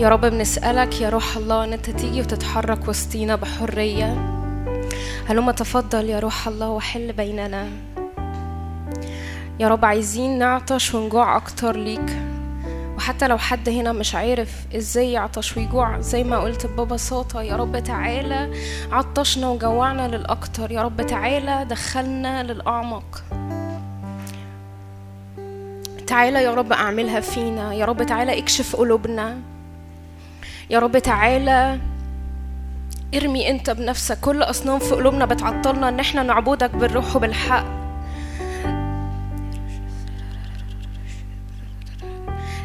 يا رب بنسألك يا روح الله إن أنت تيجي وتتحرك وسطينا بحرية. هلما تفضل يا روح الله وحل بيننا. يا رب عايزين نعطش ونجوع أكتر ليك. وحتى لو حد هنا مش عارف إزاي يعطش ويجوع زي ما قلت ببساطة يا رب تعالى عطشنا وجوعنا للأكتر. يا رب تعالى دخلنا للأعمق. تعالى يا رب أعملها فينا. يا رب تعالى اكشف قلوبنا. يا رب تعالى ارمي انت بنفسك كل أصنام في قلوبنا بتعطلنا ان إحنا نعبدك بالروح وبالحق.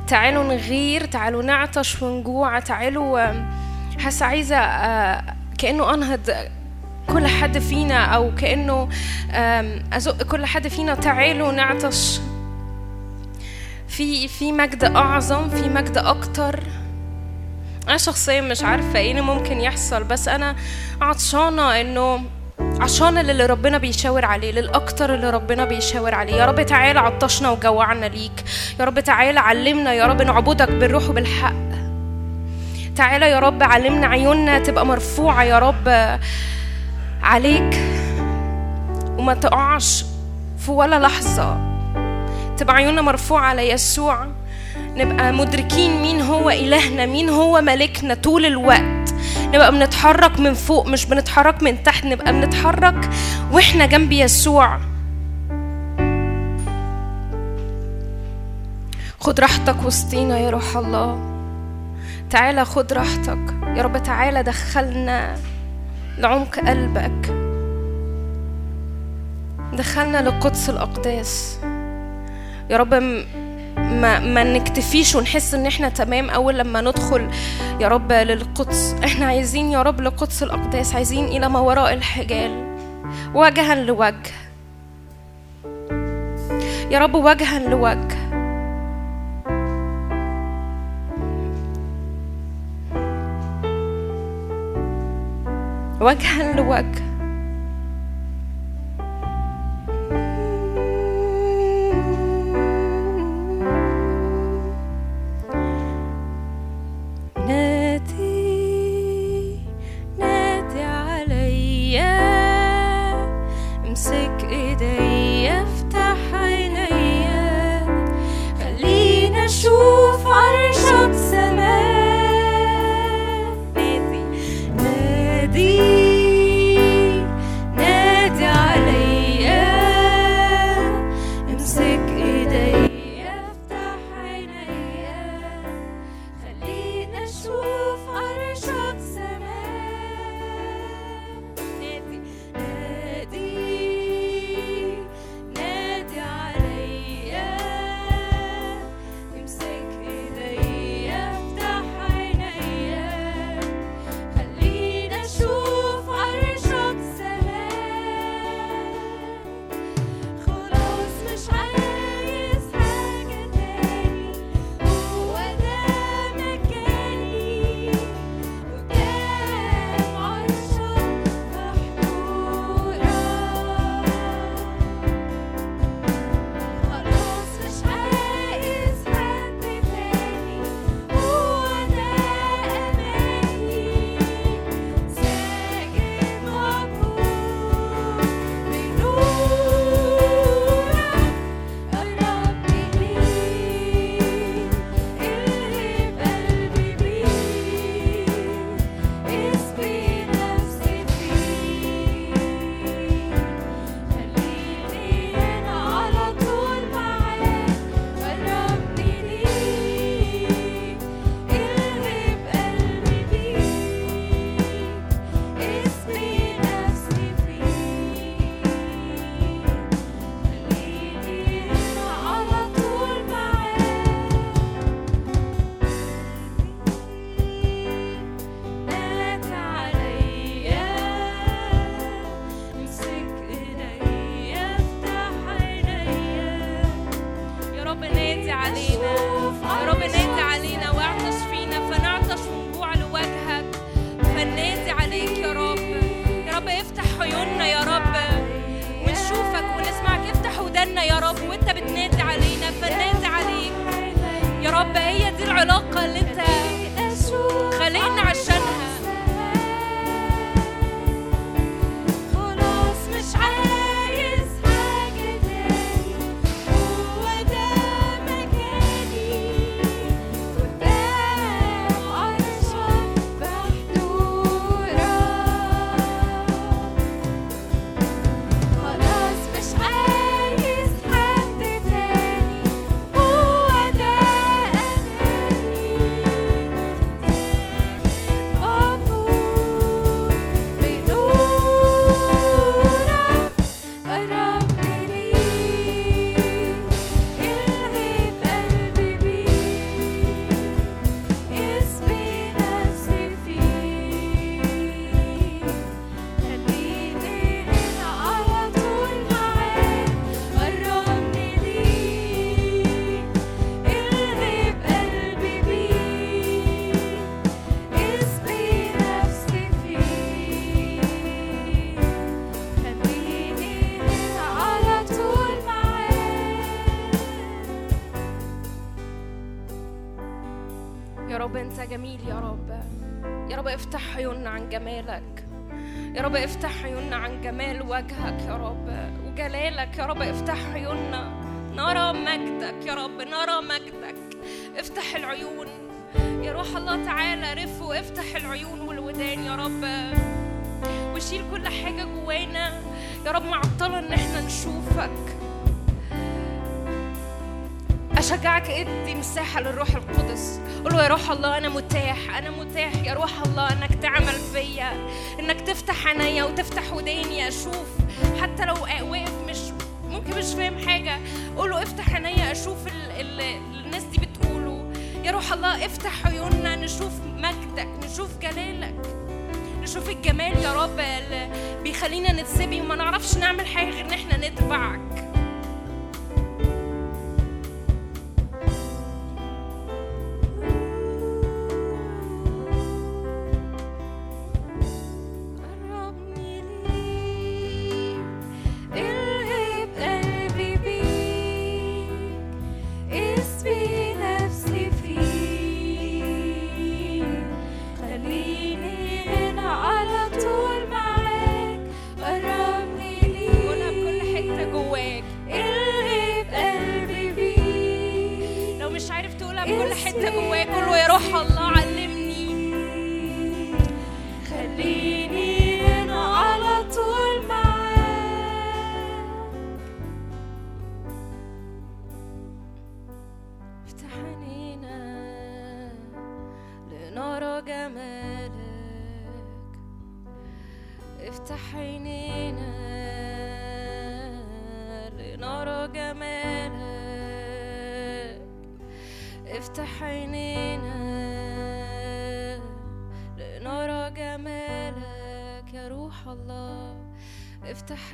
تعالوا نغير تعالوا نعطش ونجوع تعالوا حاسه عايزة آه، كأنه أنهض كل حد فينا أو كأنه أزق كل حد فينا تعالوا نعطش. في في مجد أعظم في مجد أكتر. أنا شخصيا مش عارفة إيه اللي ممكن يحصل بس أنا عطشانة إنه عشان اللي ربنا بيشاور عليه للأكتر اللي ربنا بيشاور عليه. يا رب تعالى عطشنا وجوعنا ليك. يا رب تعالى علمنا يا رب نعبدك بالروح وبالحق. تعالى يا رب علمنا عيوننا تبقى مرفوعة يا رب عليك. وما تقعش في ولا لحظة. تبقى عيوننا مرفوعة على يسوع. نبقى مدركين مين هو إلهنا مين هو ملكنا طول الوقت. نبقى بنتحرك من فوق مش بنتحرك من تحت نبقى بنتحرك وإحنا جنب يسوع. خد راحتك وسطينا يا روح الله. تعالى خد راحتك. يا رب تعالى دخلنا لعمق قلبك. دخلنا لقدس الأقداس. يا رب ما ما نكتفيش ونحس إن إحنا تمام أول لما ندخل يا رب للقدس. إحنا عايزين يا رب لقدس الأقداس عايزين إلى ما وراء الحجال. وجها لوجه. يا رب وجها لوجه. وجها لوجه. جميل يا رب. يا رب افتح عيوننا عن جمالك. يا رب افتح عيوننا عن جمال وجهك يا رب وجلالك. يا رب افتح عيوننا. نرى مجدك يا رب نرى مجدك. افتح العيون. يا روح الله تعالى رف وافتح العيون والودان يا رب. وشيل كل حاجة جوانا. يا رب معطلة إن إحنا نشوفك. أشجعك ادي مساحة للروح القدس. قول له يا روح الله أنا متاح أنا متاح. يا روح الله إنك تعمل فيا إنك تفتح عينيا وتفتح وداني أشوف. حتى لو واقف مش ممكن مش فاهم حاجة. قول له افتح عينيا أشوف ال ال الناس دي بتقوله. يا روح الله افتح عيوننا نشوف مجدك نشوف جلالك. نشوف الجمال يا رب بيخلينا نتسبي. وما نعرفش نعمل حاجة غير إن إحنا نتبعك.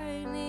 افتح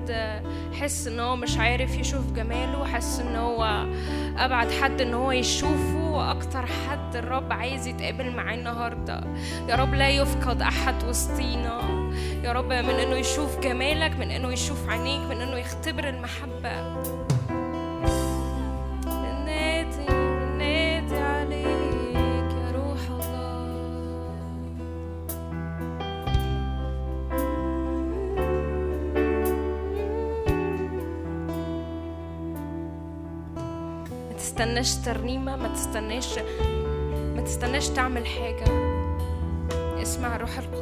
حد حس إن هو مش عارف يشوف جماله حس إن هو أبعد حد إن هو يشوفه وأكتر حد الرب عايز يتقابل معاه النهارده. يا رب لا يفقد أحد وسطينا. يا رب من إنه يشوف جمالك من إنه يشوف عينيك من إنه يختبر المحبة. تستناش ترنيمة ما تستناش ما تستناش تعمل حاجة. اسمع روح القدس.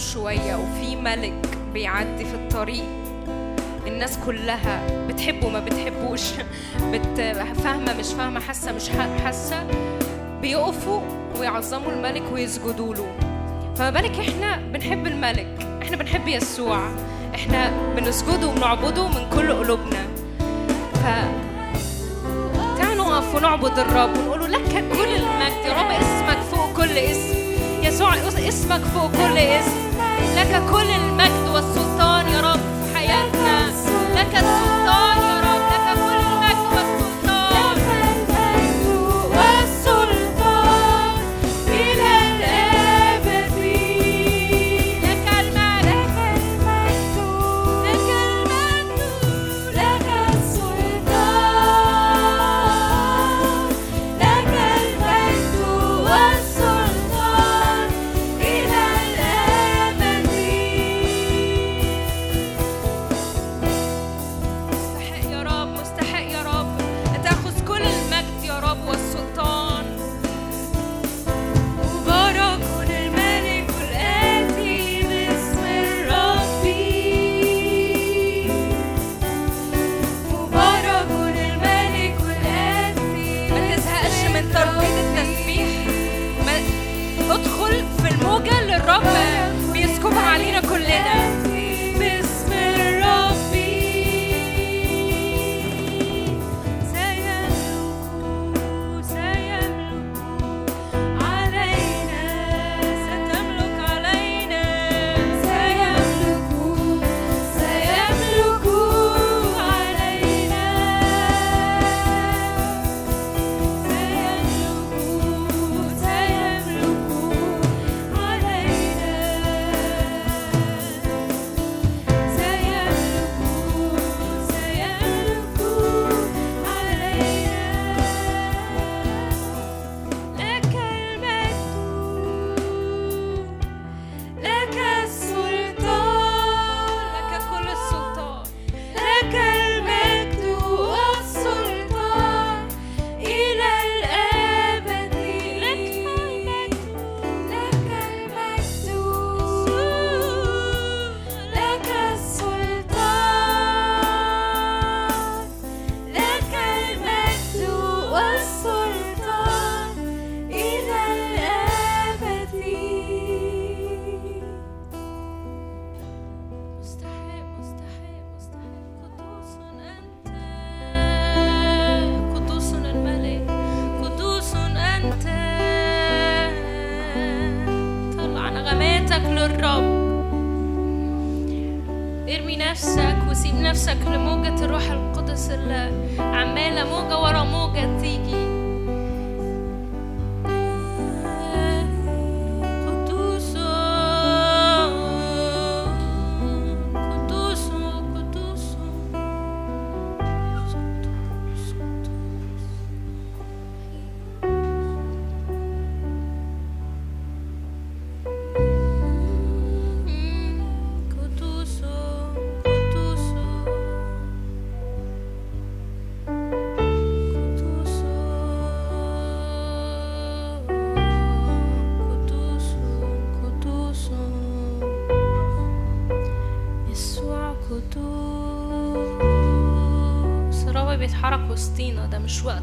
شوية وفي ملك بيعدي في الطريق. الناس كلها بتحبه ما بتحبوش. بت... فاهمة مش فاهمة حاسة مش حاسة. بيقفوا ويعظموا الملك ويسجدوا له. فما بالك إحنا بنحب الملك. إحنا بنحب يسوع. إحنا بنسجده وبنعبده من كل قلوبنا. ف تعالوا نقف ونعبد الرب ونقول له لك كل المجد. يا رب اسمك فوق كل اسم. يسوع اسمك فوق كل اسم. لك كل المجد والسلطان يا رب في حياتنا. لك السلطان szła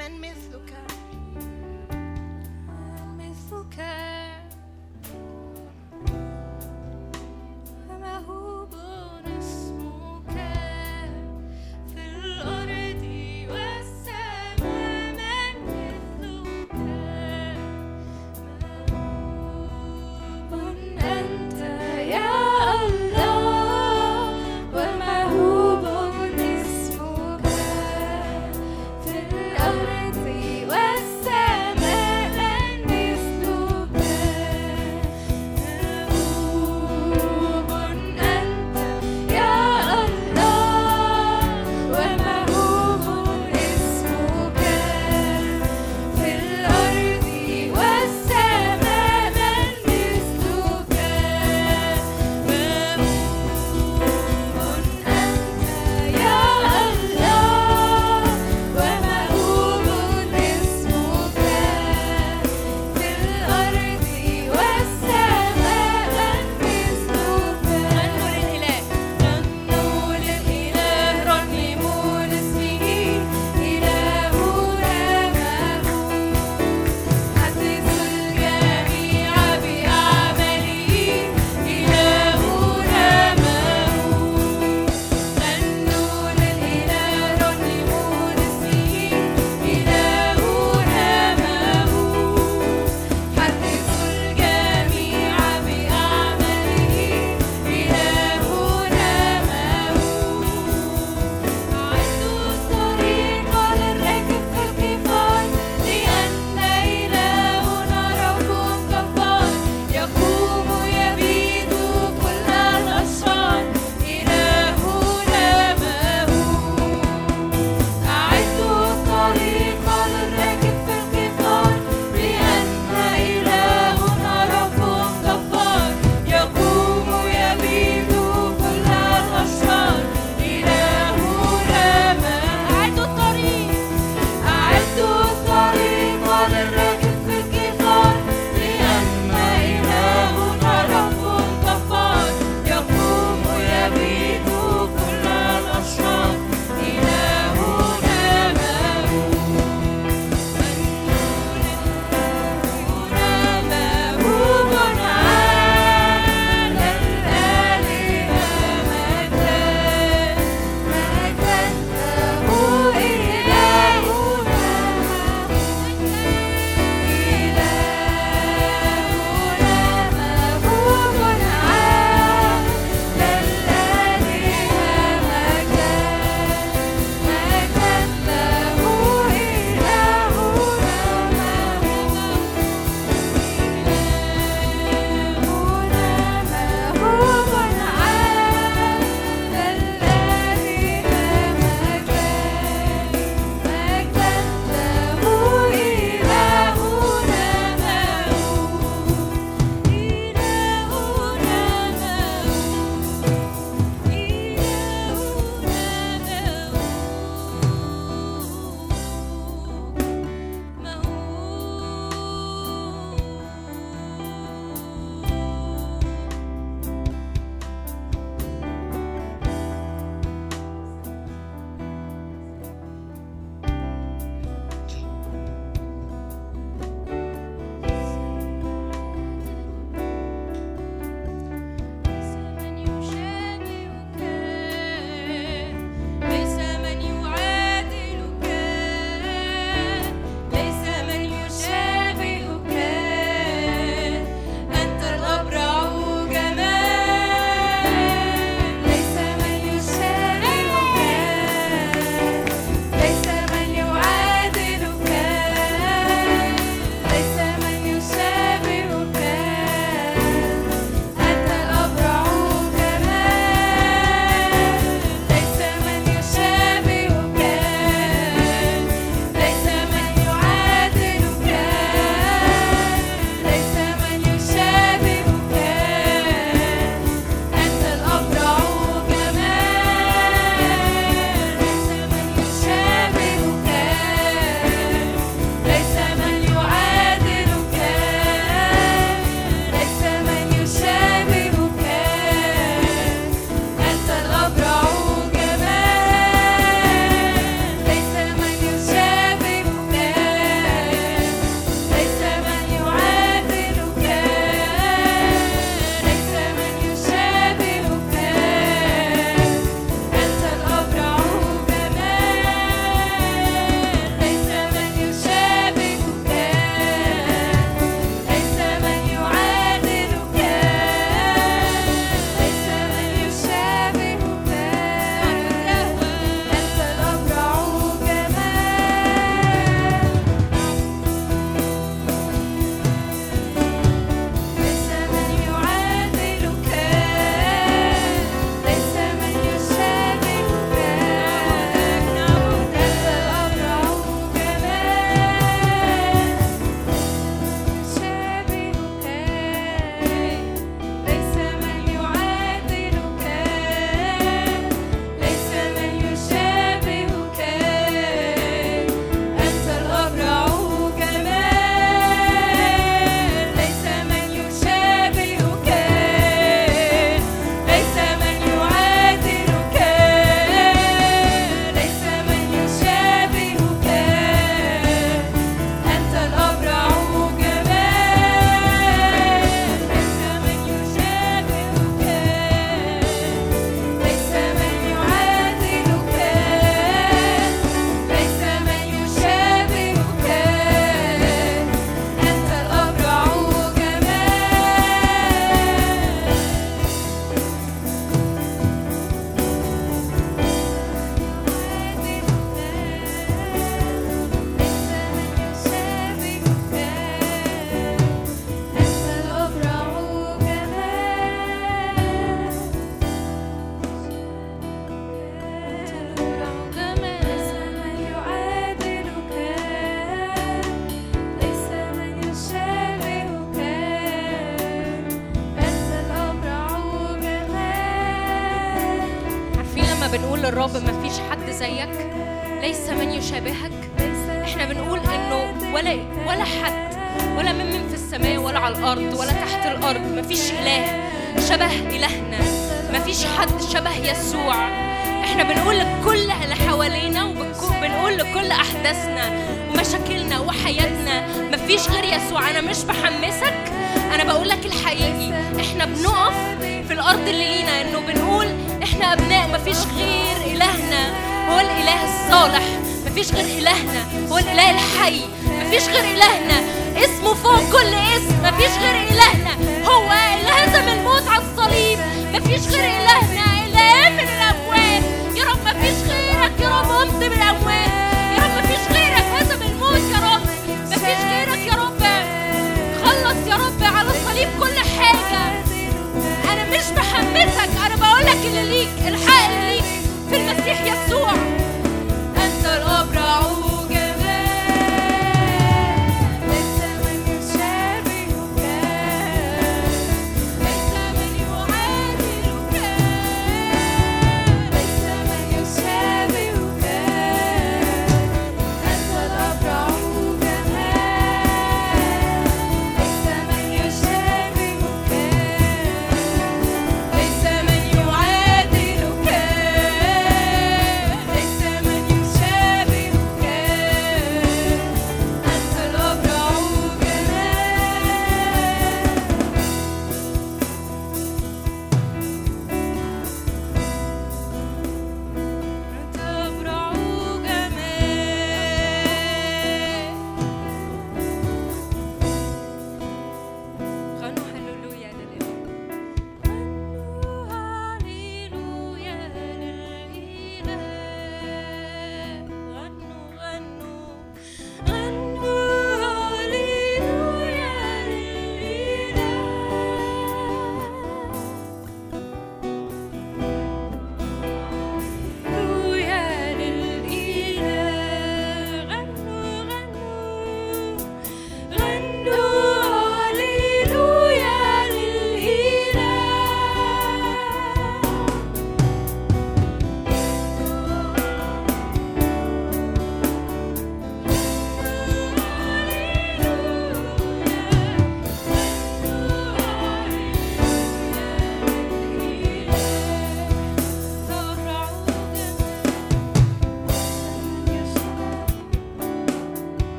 من مثلك من مثلك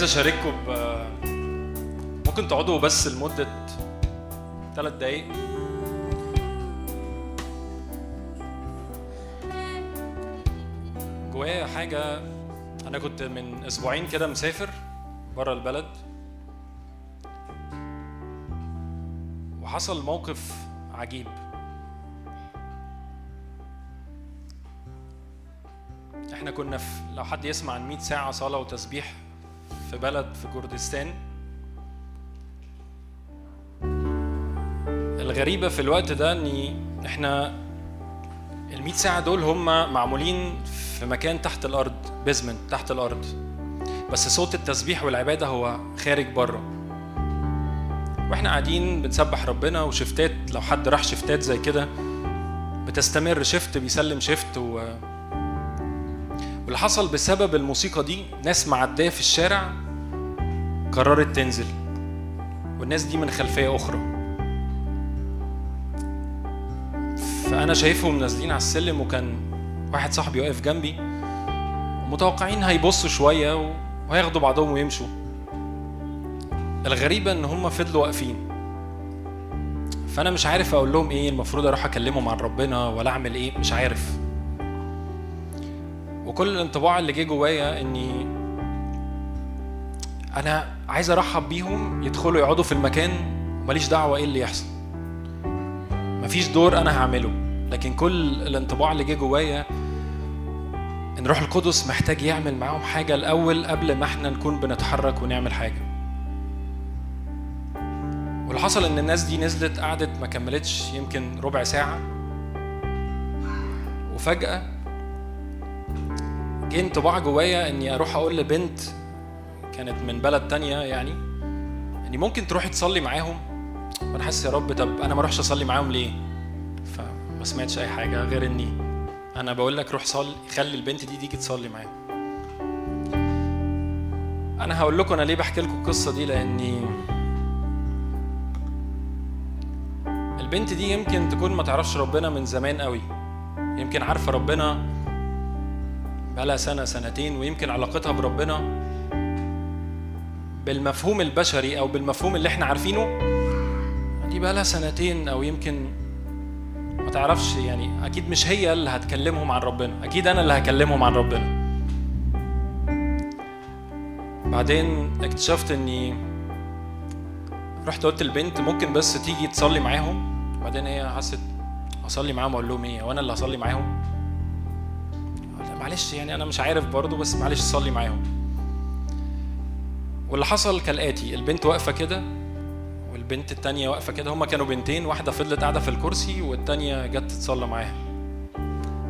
عايز أشارككم ب ممكن تقعدوا بس لمدة ثلاث دقايق. جوايا حاجة أنا كنت من أسبوعين كده مسافر بره البلد وحصل موقف عجيب. إحنا كنا في لو حد يسمع عن 100 ساعة صلاة وتسبيح في بلد في كردستان. الغريبة في الوقت ده ان إحنا ال 100 ساعة دول هم معمولين في مكان تحت الأرض بيزمنت تحت الأرض. بس صوت التسبيح والعبادة هو خارج بره. وإحنا قاعدين بنسبح ربنا وشفتات لو حد راح شفتات زي كده بتستمر شفت بيسلم شفت و... واللي حصل بسبب الموسيقى دي ناس معدية في الشارع قررت تنزل والناس دي من خلفية أخرى. فأنا شايفهم نازلين على السلم وكان واحد صاحبي واقف جنبي متوقعين هيبصوا شوية وهياخدوا بعضهم ويمشوا. الغريبة إن هم فضلوا واقفين. فأنا مش عارف أقول لهم إيه المفروض أروح أكلمهم عن ربنا ولا أعمل إيه مش عارف. وكل الانطباع اللي جه جوايا إني أنا عايز أرحب بيهم يدخلوا يقعدوا في المكان ماليش دعوة إيه اللي يحصل. مفيش دور أنا هعمله. لكن كل الانطباع اللي جه جوايا إن روح القدس محتاج يعمل معاهم حاجة الأول قبل ما إحنا نكون بنتحرك ونعمل حاجة. واللي حصل إن الناس دي نزلت قعدت ما كملتش يمكن ربع ساعة. وفجأة جه انطباع جوايا إني أروح أقول لبنت كانت من بلد تانية يعني إني ممكن تروحي تصلي معاهم؟ وأنا حاسس يا رب طب أنا ما اروحش أصلي معاهم ليه؟ فما سمعتش أي حاجة غير إني أنا بقول لك روح صلي خلي البنت دي تيجي تصلي معاهم. أنا هقول لكم أنا ليه بحكي لكم القصة دي لإني البنت دي يمكن تكون ما تعرفش ربنا من زمان قوي يمكن عارفة ربنا بقالها سنة سنتين ويمكن علاقتها بربنا بالمفهوم البشري أو بالمفهوم اللي إحنا عارفينه دي بقالها سنتين أو يمكن ما تعرفش يعني أكيد مش هي اللي هتكلمهم عن ربنا أكيد أنا اللي هكلمهم عن ربنا. بعدين اكتشفت إني رحت قلت البنت ممكن بس تيجي تصلي معاهم بعدين هي حست أصلي معاهم أقول لهم إيه وأنا اللي هصلي معاهم. معلش يعني أنا مش عارف برضه بس معلش صلي معاهم. واللي حصل كالآتي البنت واقفة كده والبنت التانية واقفة كده هما كانوا بنتين واحدة فضلت قاعدة في الكرسي والتانية جت تتصلى معاها.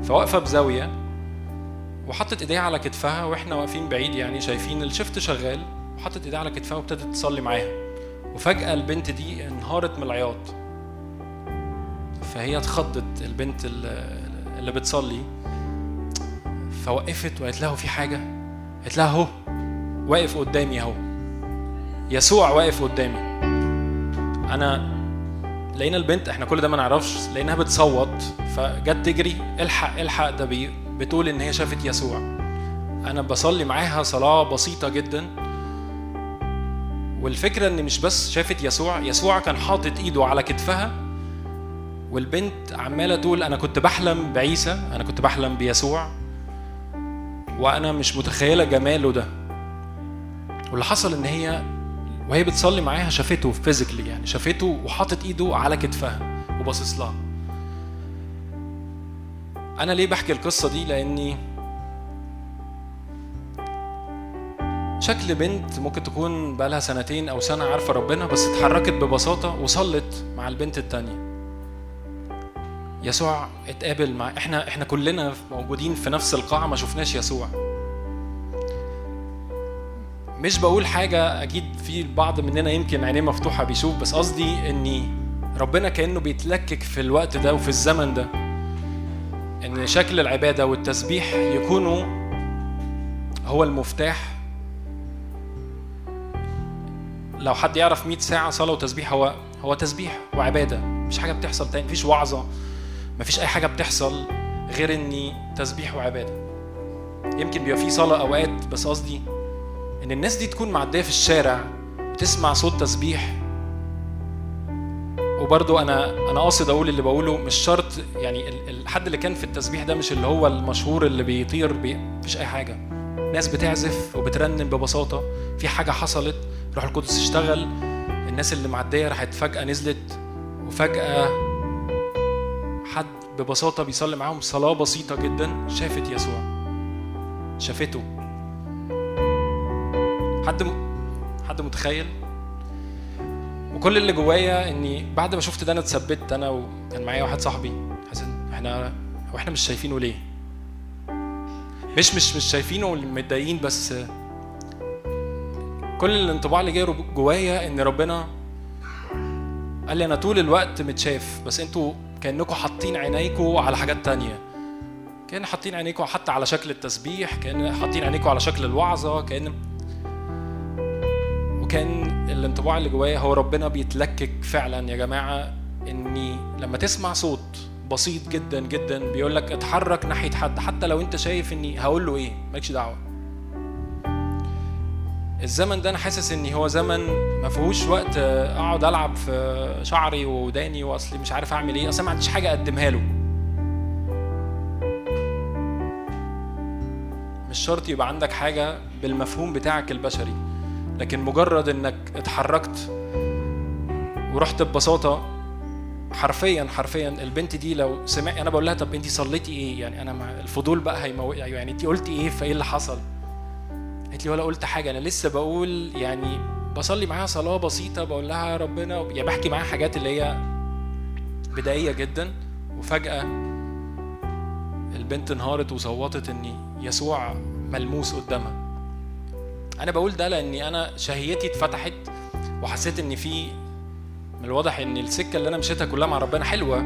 فواقفة بزاوية وحطت إيديها على كتفها وإحنا واقفين بعيد يعني شايفين الشفت شغال وحطت إيديها على كتفها وابتدت تصلي معاها. وفجأة البنت دي انهارت من العياط. فهي اتخضت البنت اللي بتصلي. فوقفت وقالت له في حاجة؟ قالت لها اهو واقف قدامي اهو. يسوع واقف قدامي. أنا لقينا البنت إحنا كل ده ما نعرفش لقيناها بتصوت فجت تجري الحق الحق ده بتقول إن هي شافت يسوع. أنا بصلي معاها صلاة بسيطة جدا. والفكرة إن مش بس شافت يسوع يسوع كان حاطط إيده على كتفها والبنت عمالة تقول أنا كنت بحلم بعيسى أنا كنت بحلم بيسوع. وأنا مش متخيلة جماله ده. واللي حصل إن هي وهي بتصلي معاها شافته فيزيكلي يعني شافته وحاطط إيده على كتفها وباصص لها. أنا ليه بحكي القصة دي؟ لأني شكل بنت ممكن تكون بقالها سنتين أو سنة عارفة ربنا بس اتحركت ببساطة وصلت مع البنت التانية. يسوع اتقابل مع إحنا إحنا كلنا موجودين في نفس القاعة ما شفناش يسوع. مش بقول حاجة أكيد في البعض مننا يمكن عينيه مفتوحة بيشوف بس قصدي اني ربنا كأنه بيتلكك في الوقت ده وفي الزمن ده. إن شكل العبادة والتسبيح يكونوا هو المفتاح. لو حد يعرف 100 ساعة صلاة وتسبيح هو هو تسبيح وعبادة مش حاجة بتحصل تاني مفيش وعظة. مفيش أي حاجة بتحصل غير إني تسبيح وعبادة. يمكن بيبقى في صلاة أوقات بس قصدي إن الناس دي تكون معدية في الشارع تسمع صوت تسبيح. وبرضو أنا أنا قاصد أقول اللي بقوله مش شرط يعني ال- الحد اللي كان في التسبيح ده مش اللي هو المشهور اللي بيطير بي مفيش أي حاجة. ناس بتعزف وبترنم ببساطة. في حاجة حصلت روح القدس اشتغل. الناس اللي معدية راحت فجأة نزلت وفجأة حد ببساطة بيصلي معاهم صلاة بسيطة جدا شافت يسوع. شافته. حد. حد متخيل؟ وكل اللي جوايا إني بعد ما شفت ده أنا اتثبت أنا وكان معايا واحد صاحبي. حسن إحنا هو إحنا مش شايفينه ليه؟ مش مش مش شايفينه متضايقين بس كل الانطباع اللي جاي جوايا إن ربنا قال لي أنا طول الوقت متشاف بس أنتوا كأنكم حاطين عينيكم على حاجات تانية. كأن حاطين عينيكم حتى على شكل التسبيح كأن حاطين عينيكم على شكل الوعظة كأن وكأن الانطباع اللي جوايا هو ربنا بيتلكك فعلا يا جماعة إني لما تسمع صوت بسيط جدا جدا بيقول لك اتحرك ناحية حد حتى لو أنت شايف إني هقول له إيه مالكش دعوة. الزمن ده أنا حاسس إن هو زمن ما فيهوش وقت أقعد ألعب في شعري وداني وأصلي مش عارف أعمل إيه أصلا ما عنديش حاجة أقدمها له. مش شرط يبقى عندك حاجة بالمفهوم بتاعك البشري لكن مجرد إنك اتحركت ورحت ببساطة حرفيا حرفيا البنت دي لو سمع أنا بقول لها طب انت صليتي إيه؟ يعني أنا الفضول بقى هيموت يعني انت قلتي إيه؟ فإيه اللي حصل؟ قالت لي ولا قلت حاجة. أنا لسه بقول يعني بصلي معاها صلاة بسيطة بقول لها ربنا يعني بحكي معاها حاجات اللي هي بدائية جدا. وفجأة البنت انهارت وصوتت إن يسوع ملموس قدامها. أنا بقول ده لأني أنا شهيتي اتفتحت وحسيت إن في من الواضح إن السكة اللي أنا مشيتها كلها مع ربنا حلوة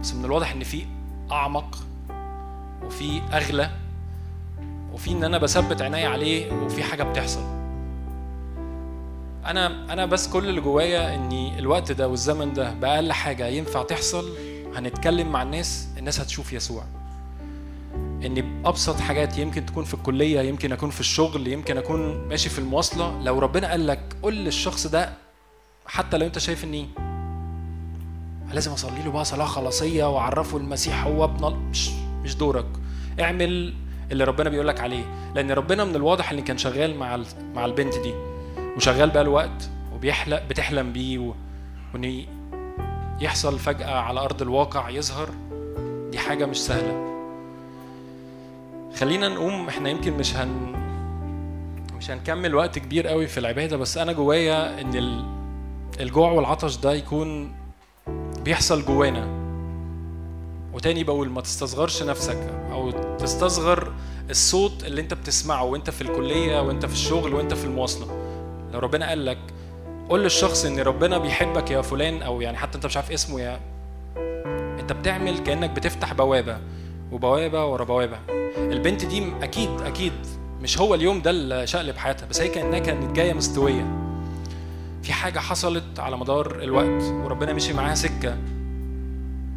بس من الواضح إن في أعمق وفي أغلى وفي إن أنا بثبت عيني عليه وفي حاجة بتحصل. أنا أنا بس كل اللي جوايا إني الوقت ده والزمن ده بأقل حاجة ينفع تحصل هنتكلم مع الناس الناس هتشوف يسوع. إن بأبسط حاجات يمكن تكون في الكلية يمكن أكون في الشغل يمكن أكون ماشي في المواصلة لو ربنا قال لك قول للشخص ده حتى لو أنت شايف اني لازم أصلي له بقى صلاة خلاصية وأعرفه المسيح هو ابن مش مش دورك. اعمل اللي ربنا بيقول لك عليه. لأن ربنا من الواضح إن كان شغال مع مع البنت دي. وشغال بقى الوقت وبيحلم بتحلم بيه. وإن يحصل فجأة على أرض الواقع يظهر دي حاجة مش سهلة. خلينا نقوم. إحنا يمكن مش هن مش هنكمل وقت كبير قوي في العبادة بس أنا جوايا ال... الجوع والعطش ده يكون بيحصل جوانا. وتاني بقول ما تستصغرش نفسك أو تستصغر الصوت اللي أنت بتسمعه وأنت في الكلية وأنت في الشغل وأنت في المواصلة. لو ربنا قال لك قول للشخص إن ربنا بيحبك يا فلان أو يعني حتى أنت مش عارف اسمه يا أنت بتعمل كأنك بتفتح بوابة وبوابة ورا بوابة. البنت دي أكيد أكيد مش هو اليوم ده اللي شقلب حياتها بس هي كأنها كانت جاية مستوية. في حاجة حصلت على مدار الوقت وربنا مشي معاها سكة.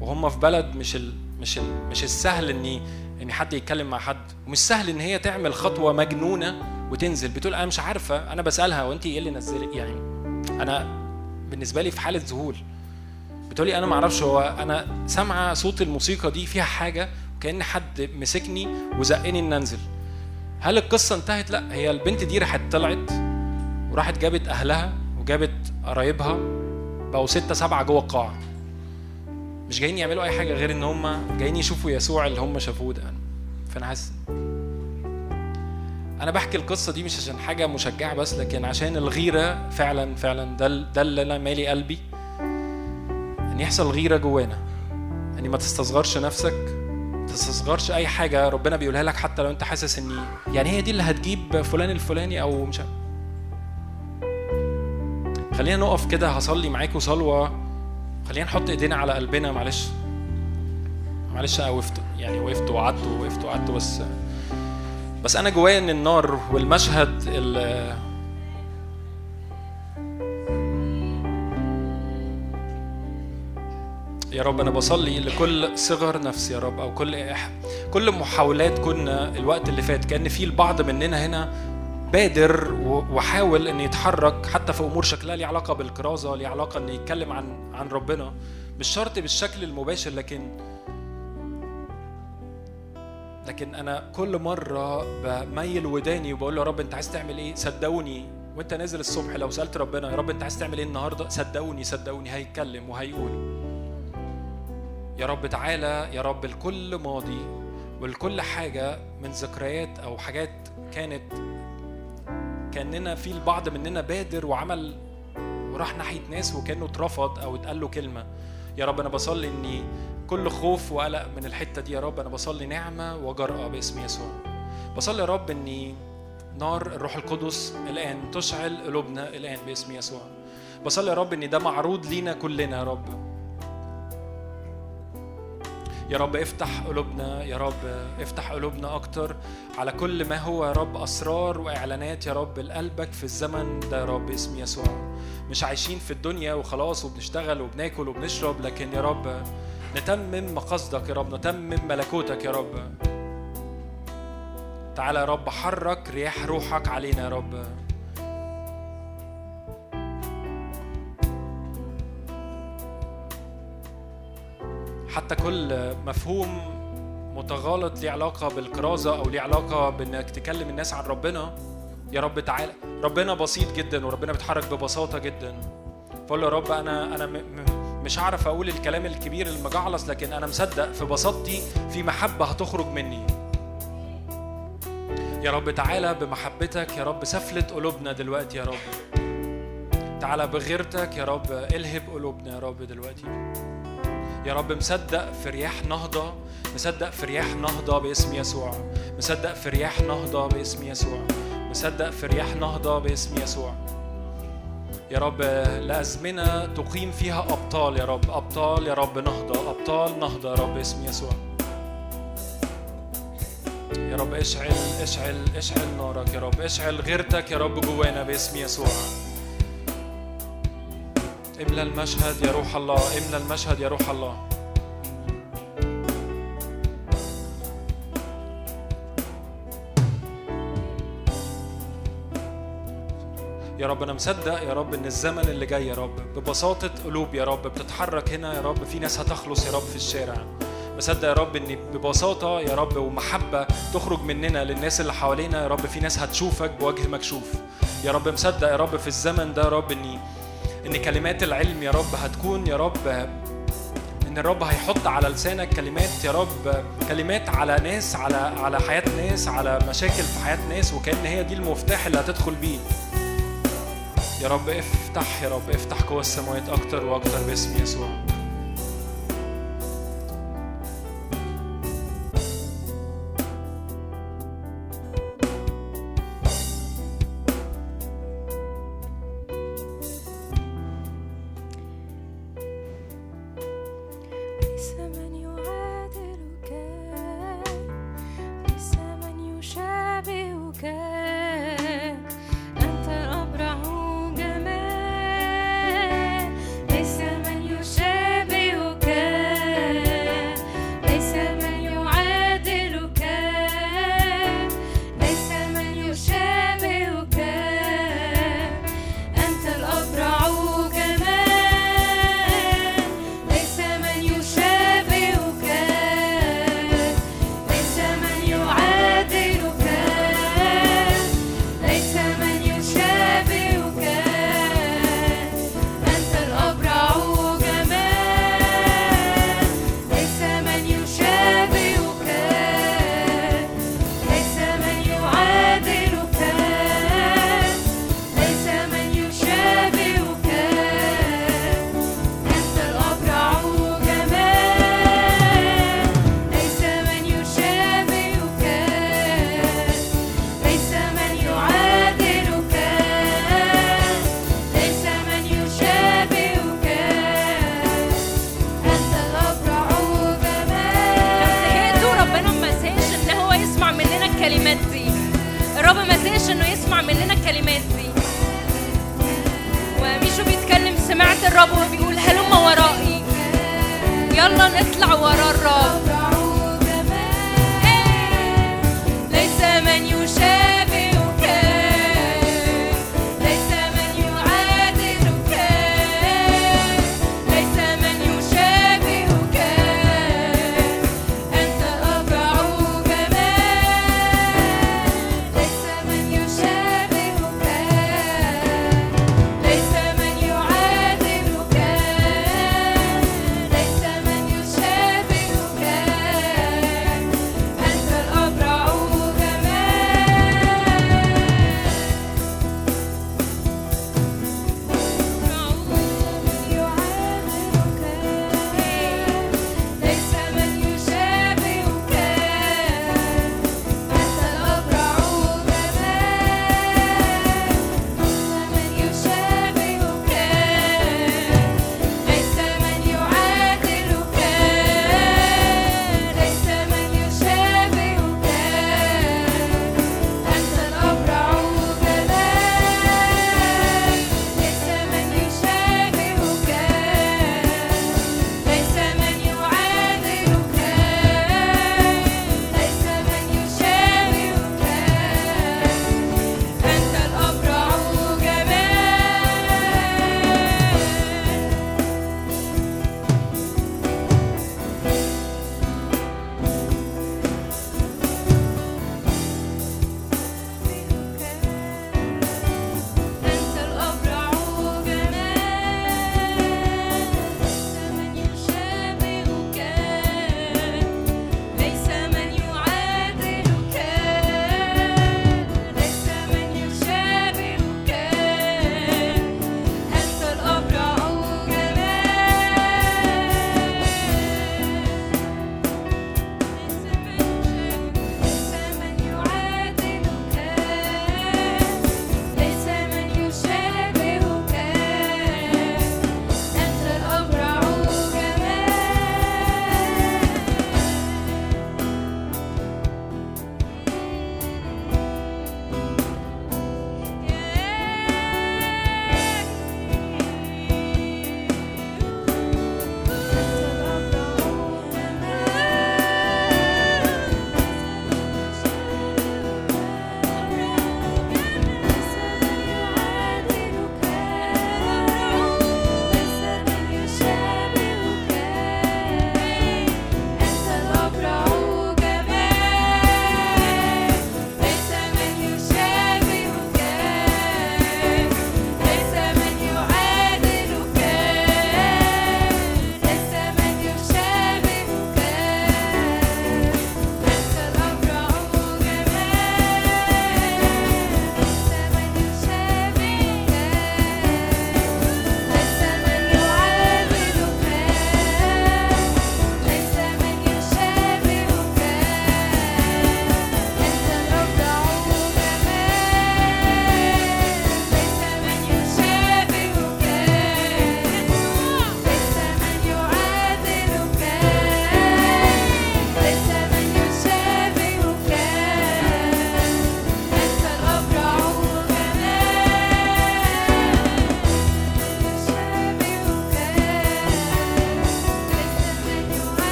وهم في بلد مش ال... مش ال... مش السهل اني إن حد يتكلم مع حد. ومش سهل إن هي تعمل خطوة مجنونة وتنزل. بتقول أنا مش عارفة أنا بسألها وانت إيه اللي نزلك يعني أنا بالنسبة لي في حالة ذهول. بتقولي أنا ما أعرفش هو أنا سامعة صوت الموسيقى دي فيها حاجة كأن حد مسكني وزقني إن أنزل. هل القصة انتهت؟ لأ هي البنت دي راحت طلعت وراحت جابت أهلها وجابت قرايبها بقوا ستة سبعة جوه القاعة. مش جايين يعملوا أي حاجة غير إن هم جايين يشوفوا يسوع اللي هم شافوه ده. فأنا حاسس أنا بحكي القصة دي مش عشان حاجة مشجعة بس لكن عشان الغيرة فعلا فعلا ده ده اللي أنا مالي قلبي. إن يحصل غيرة جوانا. إن ما تستصغرش نفسك ما تستصغرش أي حاجة ربنا بيقولها لك حتى لو أنت حاسس إن يعني هي دي اللي هتجيب فلان الفلاني أو مش. خلينا نقف كده هصلي معاكم صلوة. خلينا نحط ايدينا على قلبنا معلش. معلش أنا وقفت. يعني وقفت وقعدت ووقفت وقعدت بس. بس أنا جوايا إن النار والمشهد ال يا رب أنا بصلي لكل صغر نفس يا رب أو كل كل محاولات كنا الوقت اللي فات كأن في البعض مننا هنا بادر وحاول إن يتحرك حتى في أمور شكلها ليها علاقة بالكرازه ليها علاقة إن يتكلم عن عن ربنا. مش شرط بالشكل المباشر لكن لكن أنا كل مرة بميل وداني وبقول له يا رب أنت عايز تعمل إيه؟ صدقوني. وأنت نازل الصبح لو سألت ربنا يا رب أنت عايز تعمل إيه النهارده؟ صدقوني صدقوني هيتكلم وهيقول. يا رب تعالى يا رب لكل ماضي ولكل حاجة من ذكريات أو حاجات كانت كأننا في البعض مننا بادر وعمل وراح ناحية ناس وكأنه اترفض أو اتقال له كلمة. يا رب أنا بصلي إني كل خوف وقلق من الحتة دي يا رب أنا بصلي نعمة وجرأة باسم يسوع. بصلي يا رب إني نار الروح القدس الآن تشعل قلوبنا الآن باسم يسوع. بصلي يا رب إن ده معروض لينا كلنا يا رب. يا رب افتح قلوبنا يا رب افتح قلوبنا أكتر على كل ما هو يا رب أسرار وإعلانات يا رب لقلبك في الزمن ده يا رب باسم يسوع. مش عايشين في الدنيا وخلاص وبنشتغل وبناكل وبنشرب لكن يا رب نتمم مقاصدك يا رب نتمم ملكوتك يا رب. تعالى يا رب حرك رياح روحك علينا يا رب. حتى كل مفهوم متغالط ليه علاقة بالكرازة أو ليه علاقة بإنك تكلم الناس عن ربنا يا رب تعالى. ربنا بسيط جدا وربنا بيتحرك ببساطة جدا. فقول يا رب م- م- مش هعرف أقول الكلام الكبير المجعلص لكن أنا مصدق في بساطتي في محبة هتخرج مني. يا رب تعالى بمحبتك يا رب سفلت قلوبنا دلوقتي يا رب. تعالى بغيرتك يا رب الهب قلوبنا يا رب دلوقتي. يا رب مصدق في رياح نهضة مصدق في رياح نهضة باسم يسوع. مصدق في رياح نهضة باسم يسوع. مصدق في رياح نهضة باسم يسوع. يا رب لأزمنة تقيم فيها أبطال يا رب. أبطال يا رب نهضة. أبطال نهضة يا رب باسم يسوع. يا رب اشعل اشعل اشعل نارك يا رب. اشعل غيرتك يا رب جوانا باسم يسوع. املى المشهد يا روح الله املى المشهد يا روح الله يا رب أنا مصدق يا رب ان الزمن اللي جاي يا رب ببساطه قلوب يا رب بتتحرك هنا يا رب في ناس هتخلص يا رب في الشارع مصدق يا رب ان ببساطه يا رب ومحبه تخرج مننا للناس اللي حوالينا يا رب في ناس هتشوفك بوجه مكشوف يا رب مصدق يا رب في الزمن ده يا رب اني إن كلمات العلم يا رب هتكون يا رب إن الرب هيحط على لسانك كلمات يا رب كلمات على ناس على على حياة ناس على مشاكل في حياة ناس وكأن هي دي المفتاح اللي هتدخل بيه. يا رب افتح يا رب افتح قوى السماوات أكتر وأكتر باسم يسوع.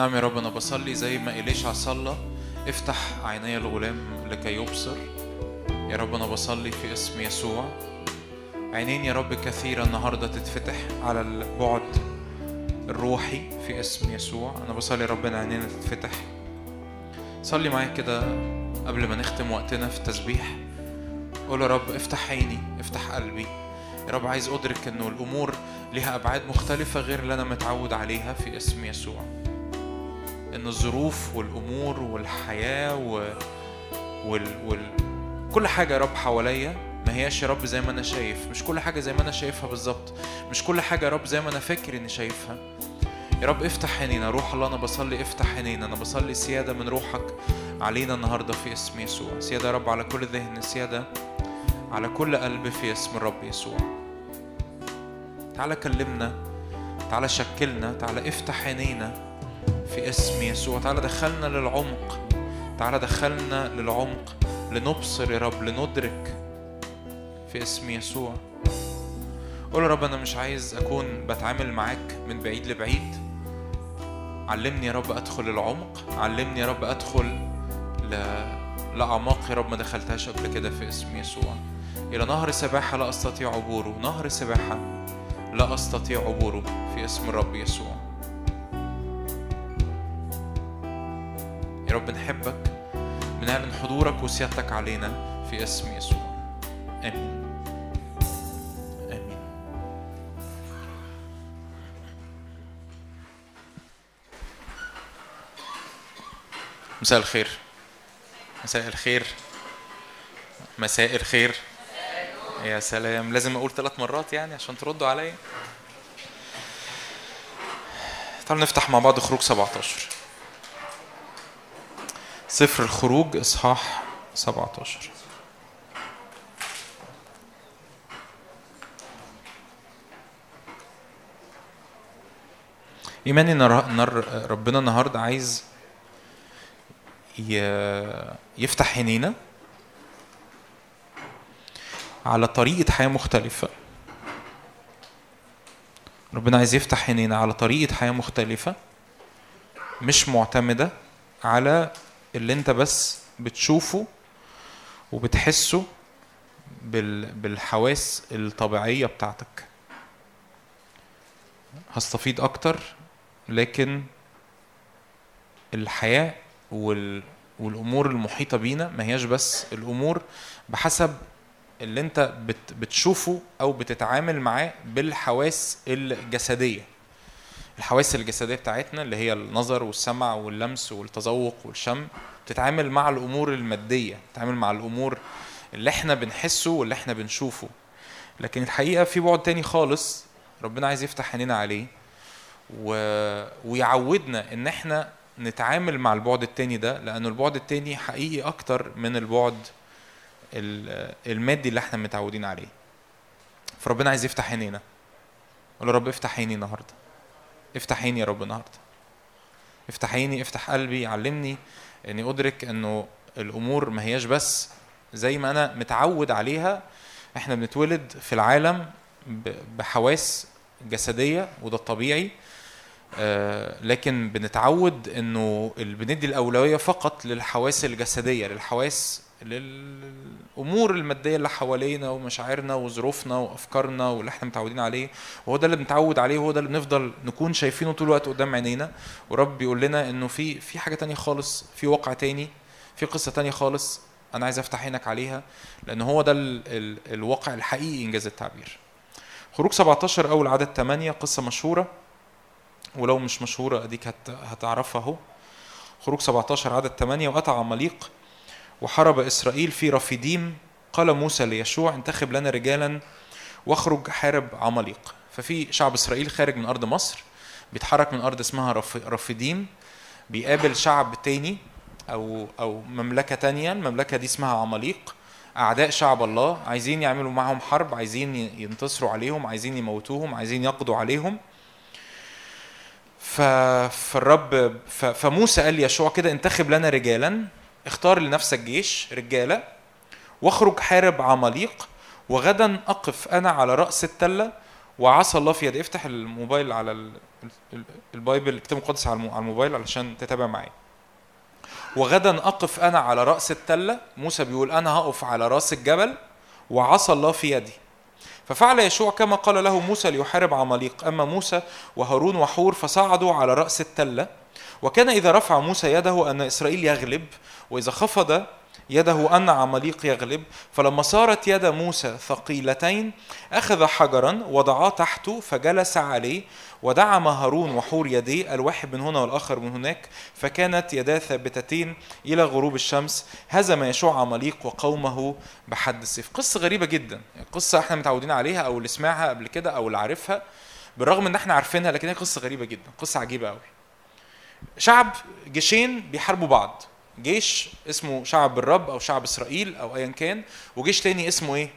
نعم يا رب أنا بصلي زي ما إليشع صلى افتح عيني الغلام لكي يبصر. يا رب أنا بصلي في اسم يسوع. عينين يا رب كثيرة النهاردة تتفتح على البعد الروحي في اسم يسوع. أنا بصلي يا رب عينينا تتفتح. صلي معايا كده قبل ما نختم وقتنا في التسبيح. قول يا رب افتح عيني افتح قلبي. يا رب عايز أدرك إنه الأمور ليها أبعاد مختلفة غير اللي أنا متعود عليها في اسم يسوع. إن الظروف والأمور والحياة و... وال... وال... كل حاجة يا رب حواليا ما هياش يا رب زي ما أنا شايف. مش كل حاجة زي ما أنا شايفها بالظبط. مش كل حاجة يا رب زي ما أنا فاكر إني شايفها. يا رب افتح عينينا روح الله أنا بصلي افتح عينينا. أنا بصلي سيادة من روحك علينا النهارده في اسم يسوع. سيادة يا رب على كل ذهن سيادة على كل قلب في اسم الرب يسوع. تعالى كلمنا تعالى شكلنا تعالى افتح عينينا. في اسم يسوع. تعالى دخلنا للعمق. تعالى دخلنا للعمق. لنبصر يا رب لندرك في اسم يسوع. قول يا رب أنا مش عايز أكون بتعامل معاك من بعيد لبعيد. علمني يا رب أدخل العمق. علمني يا رب أدخل ل... لأعماق يا رب ما دخلتهاش قبل كده في اسم يسوع. إلى نهر سباحة لا أستطيع عبوره. نهر سباحة لا أستطيع عبوره في اسم الرب يسوع. يا رب نحبك بنعلن حضورك وسيادتك علينا في اسم يسوع. آمين. مساء الخير. مساء الخير. مساء الخير. يا سلام. لازم أقول ثلاث مرات يعني عشان تردوا عليا. تعالوا نفتح مع بعض خروج 17 سفر الخروج إصحاح 17 إيماني ان ر- إن ربنا النهارده عايز يفتح عينينا على طريقة حياة مختلفة. ربنا عايز يفتح عينينا على طريقة حياة مختلفة مش معتمدة على اللي انت بس بتشوفه وبتحسه بال... بالحواس الطبيعية بتاعتك. هستفيد أكتر لكن الحياة وال... والأمور المحيطة بينا ما هياش بس الأمور بحسب اللي انت بت... بتشوفه أو بتتعامل معاه بالحواس الجسدية. الحواس الجسدية بتاعتنا اللي هي النظر والسمع واللمس والتذوق والشم بتتعامل مع الأمور المادية بتتعامل مع الأمور اللي إحنا بنحسه واللي إحنا بنشوفه. لكن الحقيقة في بعد تاني خالص ربنا عايز يفتح عينينا عليه و... ويعودنا إن إحنا نتعامل مع البعد التاني ده لأنه البعد التاني حقيقي أكتر من البعد ال- المادي اللي إحنا متعودين عليه. فربنا عايز يفتح عينينا. قول رب افتح عيني النهارده. افتح عيني يا رب النهارده. افتح عيني افتح قلبي علمني اني ادرك انه الأمور ما هياش بس زي ما أنا متعود عليها. إحنا بنتولد في العالم بحواس جسدية وده الطبيعي آه، لكن بنتعود انه بندي الأولوية فقط للحواس الجسدية للحواس للأمور المادية اللي حوالينا ومشاعرنا وظروفنا وأفكارنا واللي إحنا متعودين عليه وهو ده اللي بنتعود عليه وهو ده اللي بنفضل نكون شايفينه طول الوقت قدام عينينا. ورب بيقول لنا إنه في في حاجة تانية خالص في واقع تاني في قصة تانية خالص أنا عايز أفتح عينك عليها لأن هو ده ال ال الواقع الحقيقي إنجاز التعبير. خروج 17 أول عدد 8 قصة مشهورة ولو مش مشهورة أديك هت هتعرفها أهو. خروج 17 عدد 8 واتى عماليق وحارب إسرائيل في رفيديم قال موسى ليشوع انتخب لنا رجالا واخرج حارب عماليق ففي شعب إسرائيل خارج من أرض مصر بيتحرك من أرض اسمها رف- رفيديم بيقابل شعب تاني أو أو مملكة تانية المملكة دي اسمها عماليق أعداء شعب الله عايزين يعملوا معاهم حرب عايزين ينتصروا عليهم عايزين يموتوهم عايزين يقضوا عليهم. فالرب. فموسى قال ليشوع كده انتخب لنا رجالا اختار لنفسك جيش رجالة واخرج حارب عماليق وغدا أقف أنا على رأس التلة وعصى الله في يدي افتح الموبايل على ال... ال- البايبل الكتاب المقدس على الم- على الموبايل علشان تتابع معايا. وغدا أقف أنا على رأس التلة موسى بيقول أنا هقف على رأس الجبل وعصى الله في يدي. ففعل يشوع كما قال له موسى ليحارب عماليق. أما موسى وهارون وحور فصعدوا على رأس التلة وكان إذا رفع موسى يده أن إسرائيل يغلب وإذا خفض يده أن عماليق يغلب فلما صارت يد موسى ثقيلتين أخذ حجرا وضعاه تحته فجلس عليه ودعم هارون وحور يديه الواحد من هنا والآخر من هناك فكانت يداه ثابتتين إلى غروب الشمس هزم يشوع عماليق وقومه بحد السيف. قصة غريبة جدا. قصة إحنا متعودين عليها أو اللي سمعها قبل كده أو اللي عارفها بالرغم إن إحنا عارفينها لكن هي قصة غريبة جدا. قصة عجيبة قوي شعب جيشين بيحاربوا بعض. جيش اسمه شعب الرب أو شعب إسرائيل أو ايا كان وجيش تاني اسمه إيه؟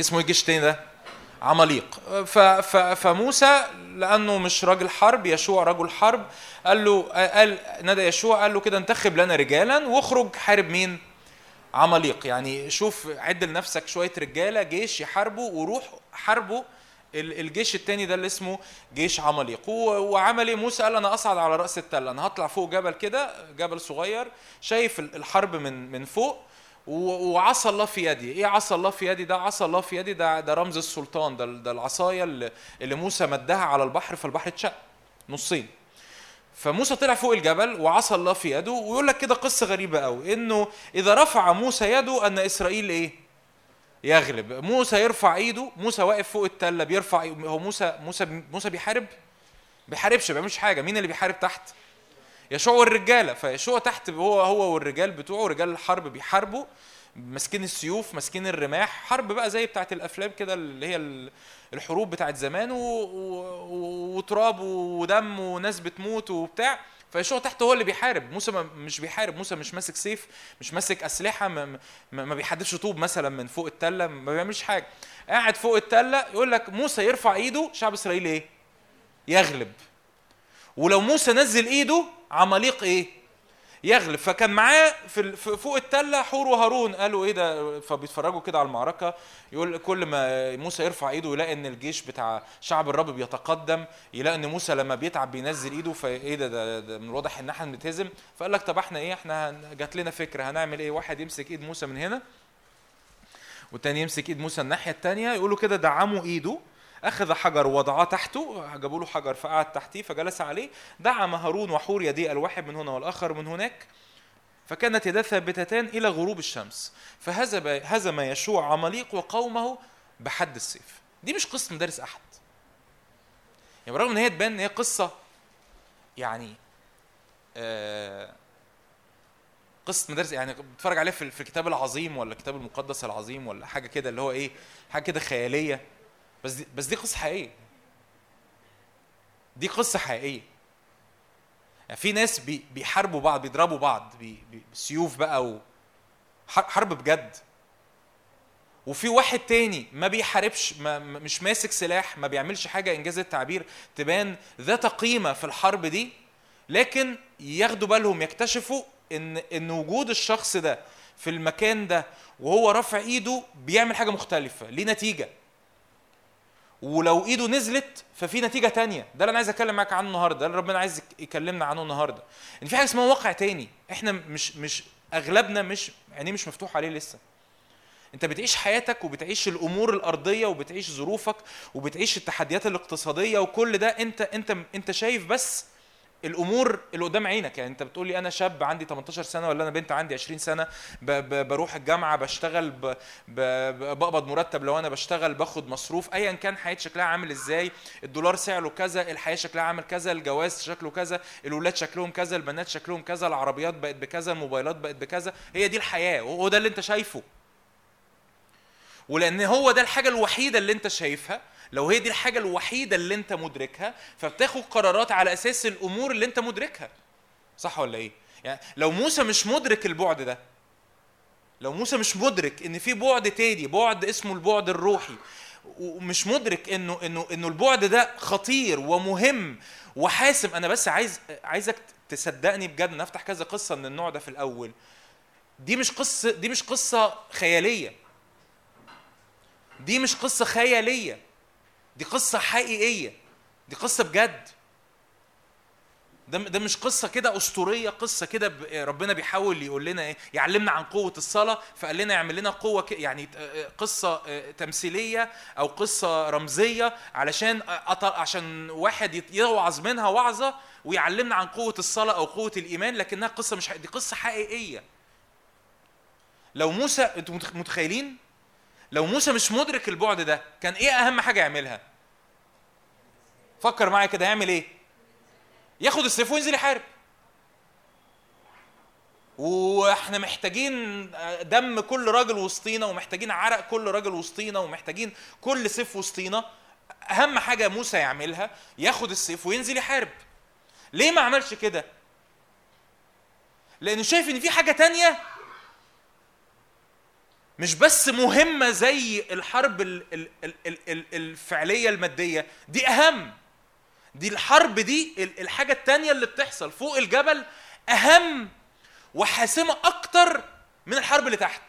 اسمه إيه الجيش التاني ده؟ عماليق. فموسى لأنه مش راجل حرب يشوع رجل حرب قال له قال نادى يشوع قال له كده انتخب لنا رجالا واخرج حارب مين؟ عماليق. يعني شوف عد لنفسك شوية رجالة جيش يحاربوا وروح حاربوا الجيش التاني ده اللي اسمه جيش عماليق وعمل إيه موسى قال أنا أصعد على رأس التله أنا هطلع فوق جبل كده جبل صغير شايف ال- الحرب من من فوق وعصى الله في يدي. إيه عصى الله في يدي ده؟ عصى الله في يدي ده ده رمز السلطان ده ده العصاية اللي موسى مدها على البحر فالبحر اتشق نصين. فموسى طلع فوق الجبل وعصى الله في يده ويقول لك كده قصة غريبة قوي إنه إذا رفع موسى يده أن إسرائيل إيه؟ يغلب. موسى يرفع ايده موسى واقف فوق التله بيرفع. هو موسى موسى موسى بيحارب؟ بيحاربش ما بيعملش حاجة. مين اللي بيحارب تحت؟ يشوع والرجالة. فيشوع تحت هو هو والرجال بتوعه رجال الحرب بيحاربوا. ماسكين السيوف ماسكين الرماح. حرب بقى زي بتاعت الأفلام كده اللي هي ال- الحروب بتاعت زمان وتراب ودم وناس بتموت وبتاع. فيشوع تحت هو اللي بيحارب. موسى مش بيحارب. موسى مش ماسك سيف مش ماسك أسلحة ما, ما بيحدفش طوب مثلا من فوق التلة ما بيعملش حاجة. قاعد فوق التلة يقول لك موسى يرفع إيده شعب إسرائيل إيه؟ يغلب. ولو موسى نزل إيده عماليق إيه؟ يغلب. فكان معاه في فوق التلة حور وهارون. قالوا إيه ده؟ فبيتفرجوا كده على المعركة. يقول كل ما موسى يرفع إيده يلاقي إن الجيش بتاع شعب الرب بيتقدم. يلاقي إن موسى لما بيتعب بينزل إيده. فإيه ده, ده, ده من الواضح إن إحنا بنتهزم. فقال لك طب إحنا إيه؟ إحنا جات لنا فكرة. هنعمل إيه؟ واحد يمسك إيد موسى من هنا والتاني يمسك إيد موسى الناحية التانية. يقولوا كده دعموا إيده. أخذ حجر وضعاه تحته جابوا له حجر فقعد تحتيه فجلس عليه دعم هارون وحور يديه الواحد من هنا والآخر من هناك فكانت يداه ثابتتان إلى غروب الشمس فهزم هزم يشوع عماليق وقومه بحد السيف. دي مش قصة مدارس أحد. يعني برغم إن هي تبان إن هي قصة يعني آه قصة مدارس يعني بتتفرج عليها في في الكتاب العظيم ولا الكتاب المقدس العظيم ولا حاجة كده اللي هو إيه حاجة كده خيالية. بس دي بس دي قصة حقيقية. دي قصة حقيقية. يعني في ناس بي بيحاربوا بعض بيضربوا بعض بي- بسيوف بقى و حرب بجد. وفي واحد تاني ما بيحاربش ما- مش ماسك سلاح ما بيعملش حاجة إنجاز التعبير تبان ذات قيمة في الحرب دي لكن ياخدوا بالهم يكتشفوا ان إن وجود الشخص ده في المكان ده وهو رافع إيده بيعمل حاجة مختلفة ليه نتيجة؟ ولو ايده نزلت ففي نتيجة تانية. ده اللي أنا عايز اتكلم معاك عنه النهارده. ده اللي ربنا عايز يك- يكلمنا عنه النهارده. ان في حاجة اسمها واقع تاني. إحنا مش مش اغلبنا مش عينيه مش مفتوح عليه لسه. انت بتعيش حياتك وبتعيش الأمور الارضية وبتعيش ظروفك وبتعيش التحديات الاقتصادية وكل ده. انت انت انت شايف بس الأمور اللي قدام عينك. يعني أنت بتقول لي أنا شاب عندي 18 سنة ولا أنا بنت عندي 20 سنة ب ب بروح الجامعة بشتغل ب ب ب- بقبض مرتب لو أنا بشتغل باخد مصروف. ايا كان حياتي شكلها عامل إزاي الدولار سعره كذا الحياة شكلها عامل كذا الجواز شكله كذا الولاد شكلهم كذا البنات شكلهم كذا العربيات بقت بكذا الموبايلات بقت بكذا. هي دي الحياة وهو ده اللي أنت شايفه. ولأن هو ده الحاجة الوحيدة اللي أنت شايفها. لو هي دي الحاجة الوحيدة اللي انت مدركها فبتاخد قرارات على أساس الأمور اللي انت مدركها. صح ولا إيه؟ يعني لو موسى مش مدرك البعد ده لو موسى مش مدرك إن في بعد تاني بعد اسمه البعد الروحي ومش مدرك إنه إنه إنه البعد ده خطير ومهم وحاسم أنا بس عايز عايزك تصدقني بجد أنا أفتح كذا قصة من النوع ده في الأول. دي مش قصة دي مش قصة خيالية. دي مش قصة خيالية. دي قصة حقيقية. دي قصة بجد. ده ده مش قصة كده أسطورية قصة كده ربنا بيحاول يقول لنا إيه يعلمنا عن قوة الصلاة فقال لنا يعمل لنا قوة ك- يعني آه، قصة آه، تمثيلية أو قصة رمزية علشان عشان واحد يوعظ منها وعظة ويعلمنا عن قوة الصلاة أو قوة الإيمان لكنها قصة مش دي قصة حقيقية. لو موسى أنتوا متخ- متخيلين؟ لو موسى مش مدرك البعد ده كان إيه أهم حاجة يعملها؟ فكر معايا كده يعمل إيه؟ ياخد السيف وينزل يحارب. وإحنا محتاجين دم كل راجل وسطينا ومحتاجين عرق كل راجل وسطينا ومحتاجين كل سيف وسطينا. أهم حاجة موسى يعملها ياخد السيف وينزل يحارب. ليه ما عملش كده؟ لأنه شايف إن في حاجة تانية مش بس مهمة زي الحرب ال- ال- ال- ال- ال- الفعلية المادية دي أهم. دي الحرب دي ال- الحاجة التانية اللي بتحصل فوق الجبل أهم وحاسمة أكتر من الحرب اللي تحت.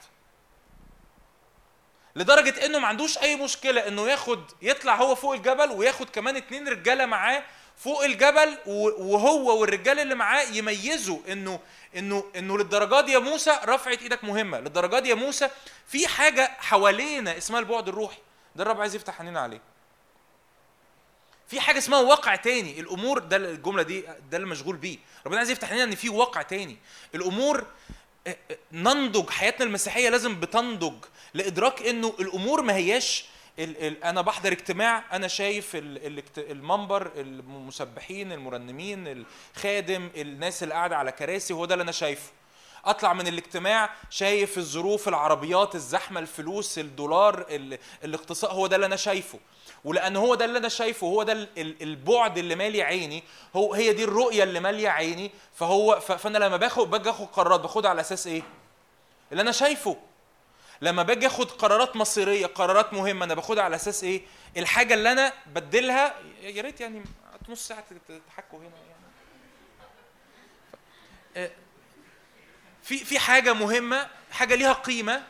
لدرجة إنه ما عندوش أي مشكلة إنه ياخد يطلع هو فوق الجبل وياخد كمان اتنين رجالة معاه فوق الجبل وهو والرجال اللي معاه يميزوا إنه إنه إنه للدرجة دي يا موسى رفعت إيدك مهمة، للدرجة دي يا موسى في حاجة حوالينا اسمها البعد الروحي، ده الرب عايز يفتح عينينا عليه. في حاجة اسمها واقع تاني. الأمور ده الجملة دي ده اللي مشغول بيه. ربنا عايز يفتح لنا إن في واقع تاني. الأمور آه، آه، ننضج. حياتنا المسيحية لازم بتنضج لإدراك إنه الأمور ما هياش ال ال أنا بحضر اجتماع أنا شايف ال المنبر المسبحين المرنمين الخادم الناس اللي قاعدة على كراسي هو ده اللي أنا شايفه. أطلع من الاجتماع شايف الظروف العربيات الزحمة الفلوس الدولار ال- الاقتصاد هو ده اللي أنا شايفه. ولأن هو ده اللي أنا شايفه هو ده ال- ال- البعد اللي مالي عيني هو هي دي الرؤية اللي مالية عيني فهو فأنا لما باخد باجي آخد قرارات باخدها على أساس إيه؟ اللي أنا شايفه. لما باجي اخد قرارات مصيرية قرارات مهمة أنا باخدها على أساس إيه؟ الحاجة اللي أنا بدلها يا ريت يعني نص ساعة تحكوا هنا يعني. آه، في في حاجة مهمة حاجة ليها قيمة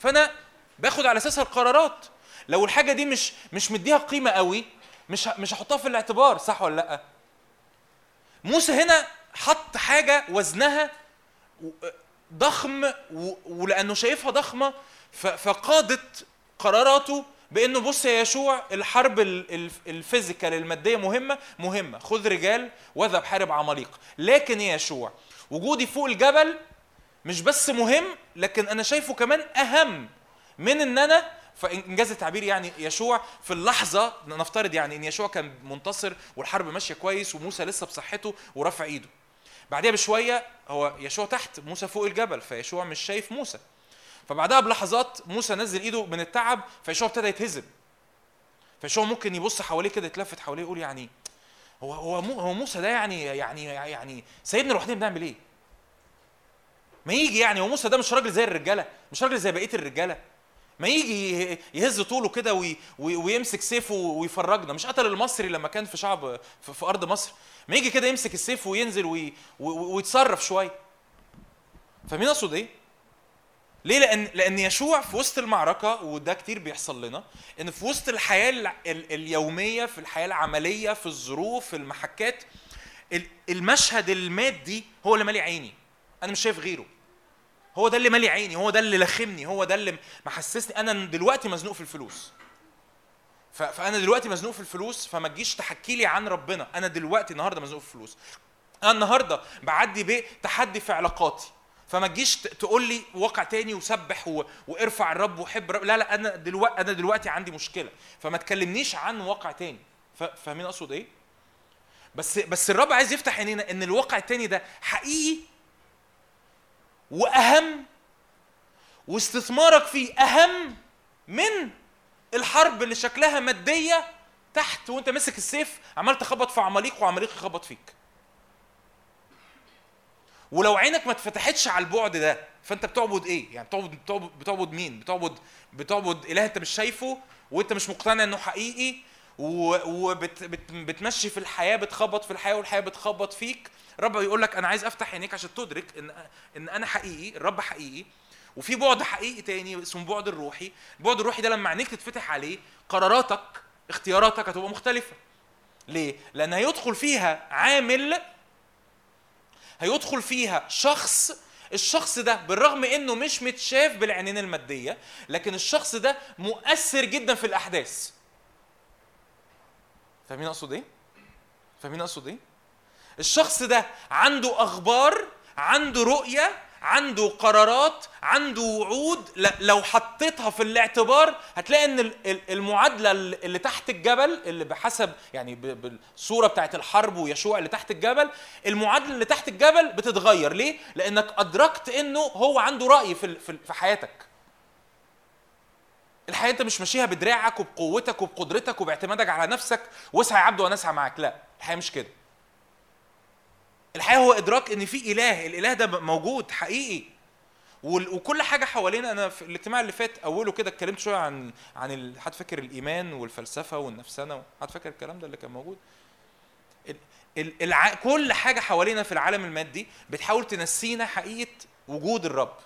فأنا باخد على اساسها القرارات. لو الحاجة دي مش مش مديها قيمة قوي مش مش هحطها في الاعتبار صح ولا لأ؟ موسى هنا حط حاجة وزنها ضخم ولأنه شايفها ضخمة فقادت قراراته بإنه بص يا يشوع الحرب ال- ال- الفيزيكال المادية مهمة مهمة. خذ رجال واذهب حارب عماليق. لكن يا يشوع وجودي فوق الجبل مش بس مهم لكن أنا شايفه كمان أهم من إن أنا فإنجاز التعبير يعني يشوع في اللحظة نفترض يعني إن يشوع كان منتصر والحرب ماشية كويس وموسى لسه بصحته ورافع إيده. بعدها بشوية هو يشوع تحت موسى فوق الجبل فيشوع مش شايف موسى. فبعدها بلحظات موسى نزل إيده من التعب فيشوع ابتدى يتهزم. فيشوع ممكن يبص حواليه كده يتلفت حواليه يقول يعني هو هو هو موسى ده يعني يعني يعني سايبنا لوحدنا بنعمل إيه؟ ما يجي يعني هو موسى ده مش راجل زي الرجالة مش راجل زي بقية الرجالة. ما يجي يهز طوله كده وي وي ويمسك سيفه ويفرجنا. مش قتل المصري لما كان في شعب في, أرض مصر؟ ما يجي كده يمسك السيف وينزل وي وي ويتصرف شوية. فاهمين أقصد إيه؟ ليه؟ لأن لأن يشوع في وسط المعركة وده كتير بيحصل لنا إن في وسط الحياة اليومية في الحياة العملية في الظروف في المحكات ال- المشهد المادي هو اللي مالي عيني. أنا مش شايف غيره. هو ده اللي مالي عيني هو ده اللي لخمني هو ده اللي محسسني أنا دلوقتي مزنوق في الفلوس. فأنا دلوقتي مزنوق في الفلوس فما تجيش تحكي لي عن ربنا. أنا دلوقتي النهارده مزنوق في الفلوس. أنا النهارده بعدي بتحدي في علاقاتي. فما تجيش تقول لي واقع تاني وسبح و... وارفع الرب وحب الرب. لا لا أنا دلوقتي أنا دلوقتي عندي مشكلة. فما تكلمنيش عن واقع تاني. فاهمين أقصد إيه؟ بس بس الرب عايز يفتح عينينا إن الواقع التاني ده حقيقي وأهم واستثمارك فيه أهم من الحرب اللي شكلها مادية تحت وانت ماسك السيف عمال تخبط في عماليق وعماليق يخبط فيك. ولو عينك ما اتفتحتش على البعد ده فانت بتعبد إيه؟ يعني بتعبد بتعبد, بتعبد مين؟ بتعبد بتعبد إله انت مش شايفه وانت مش مقتنع إنه حقيقي وبتمشي في الحياة بتخبط في الحياة والحياة بتخبط فيك. الرب يقول لك أنا عايز أفتح عينيك عشان تدرك ان إن أنا حقيقي الرب حقيقي. وفي بعد حقيقي تاني اسمه البعد الروحي. البعد الروحي ده لما عينيك تتفتح عليه قراراتك اختياراتك هتبقى مختلفة. ليه؟ لأن هيدخل فيها عامل هيدخل فيها شخص. الشخص ده بالرغم إنه مش متشاف بالعينين المادية لكن الشخص ده مؤثر جدا في الأحداث. فاهمين أقصد إيه؟ فاهمين أقصد إيه؟ الشخص ده عنده أخبار عنده رؤية عنده قرارات عنده وعود. لو حطيتها في الاعتبار هتلاقي إن ال- ال- المعادلة اللي تحت الجبل اللي بحسب يعني بالصورة بتاعت الحرب ويشوع اللي تحت الجبل المعادلة اللي تحت الجبل بتتغير. ليه؟ لأنك أدركت إنه هو عنده رأي في في حياتك. الحياة أنت مش ماشيها بدراعك وبقوتك وبقدرتك وباعتمادك على نفسك واسعى يا عبد وأنا أسعى معاك. لا الحياة مش كده. الحياة هو إدراك إن في إله الإله ده موجود حقيقي. وكل حاجة حوالينا أنا في الاجتماع اللي فات أوله كده اتكلمت شوية عن عن حد فاكر الإيمان والفلسفة والنفسنه حد فاكر الكلام ده اللي كان موجود. كل حاجة حوالينا في العالم المادي بتحاول تنسينا حقيقة وجود الرب.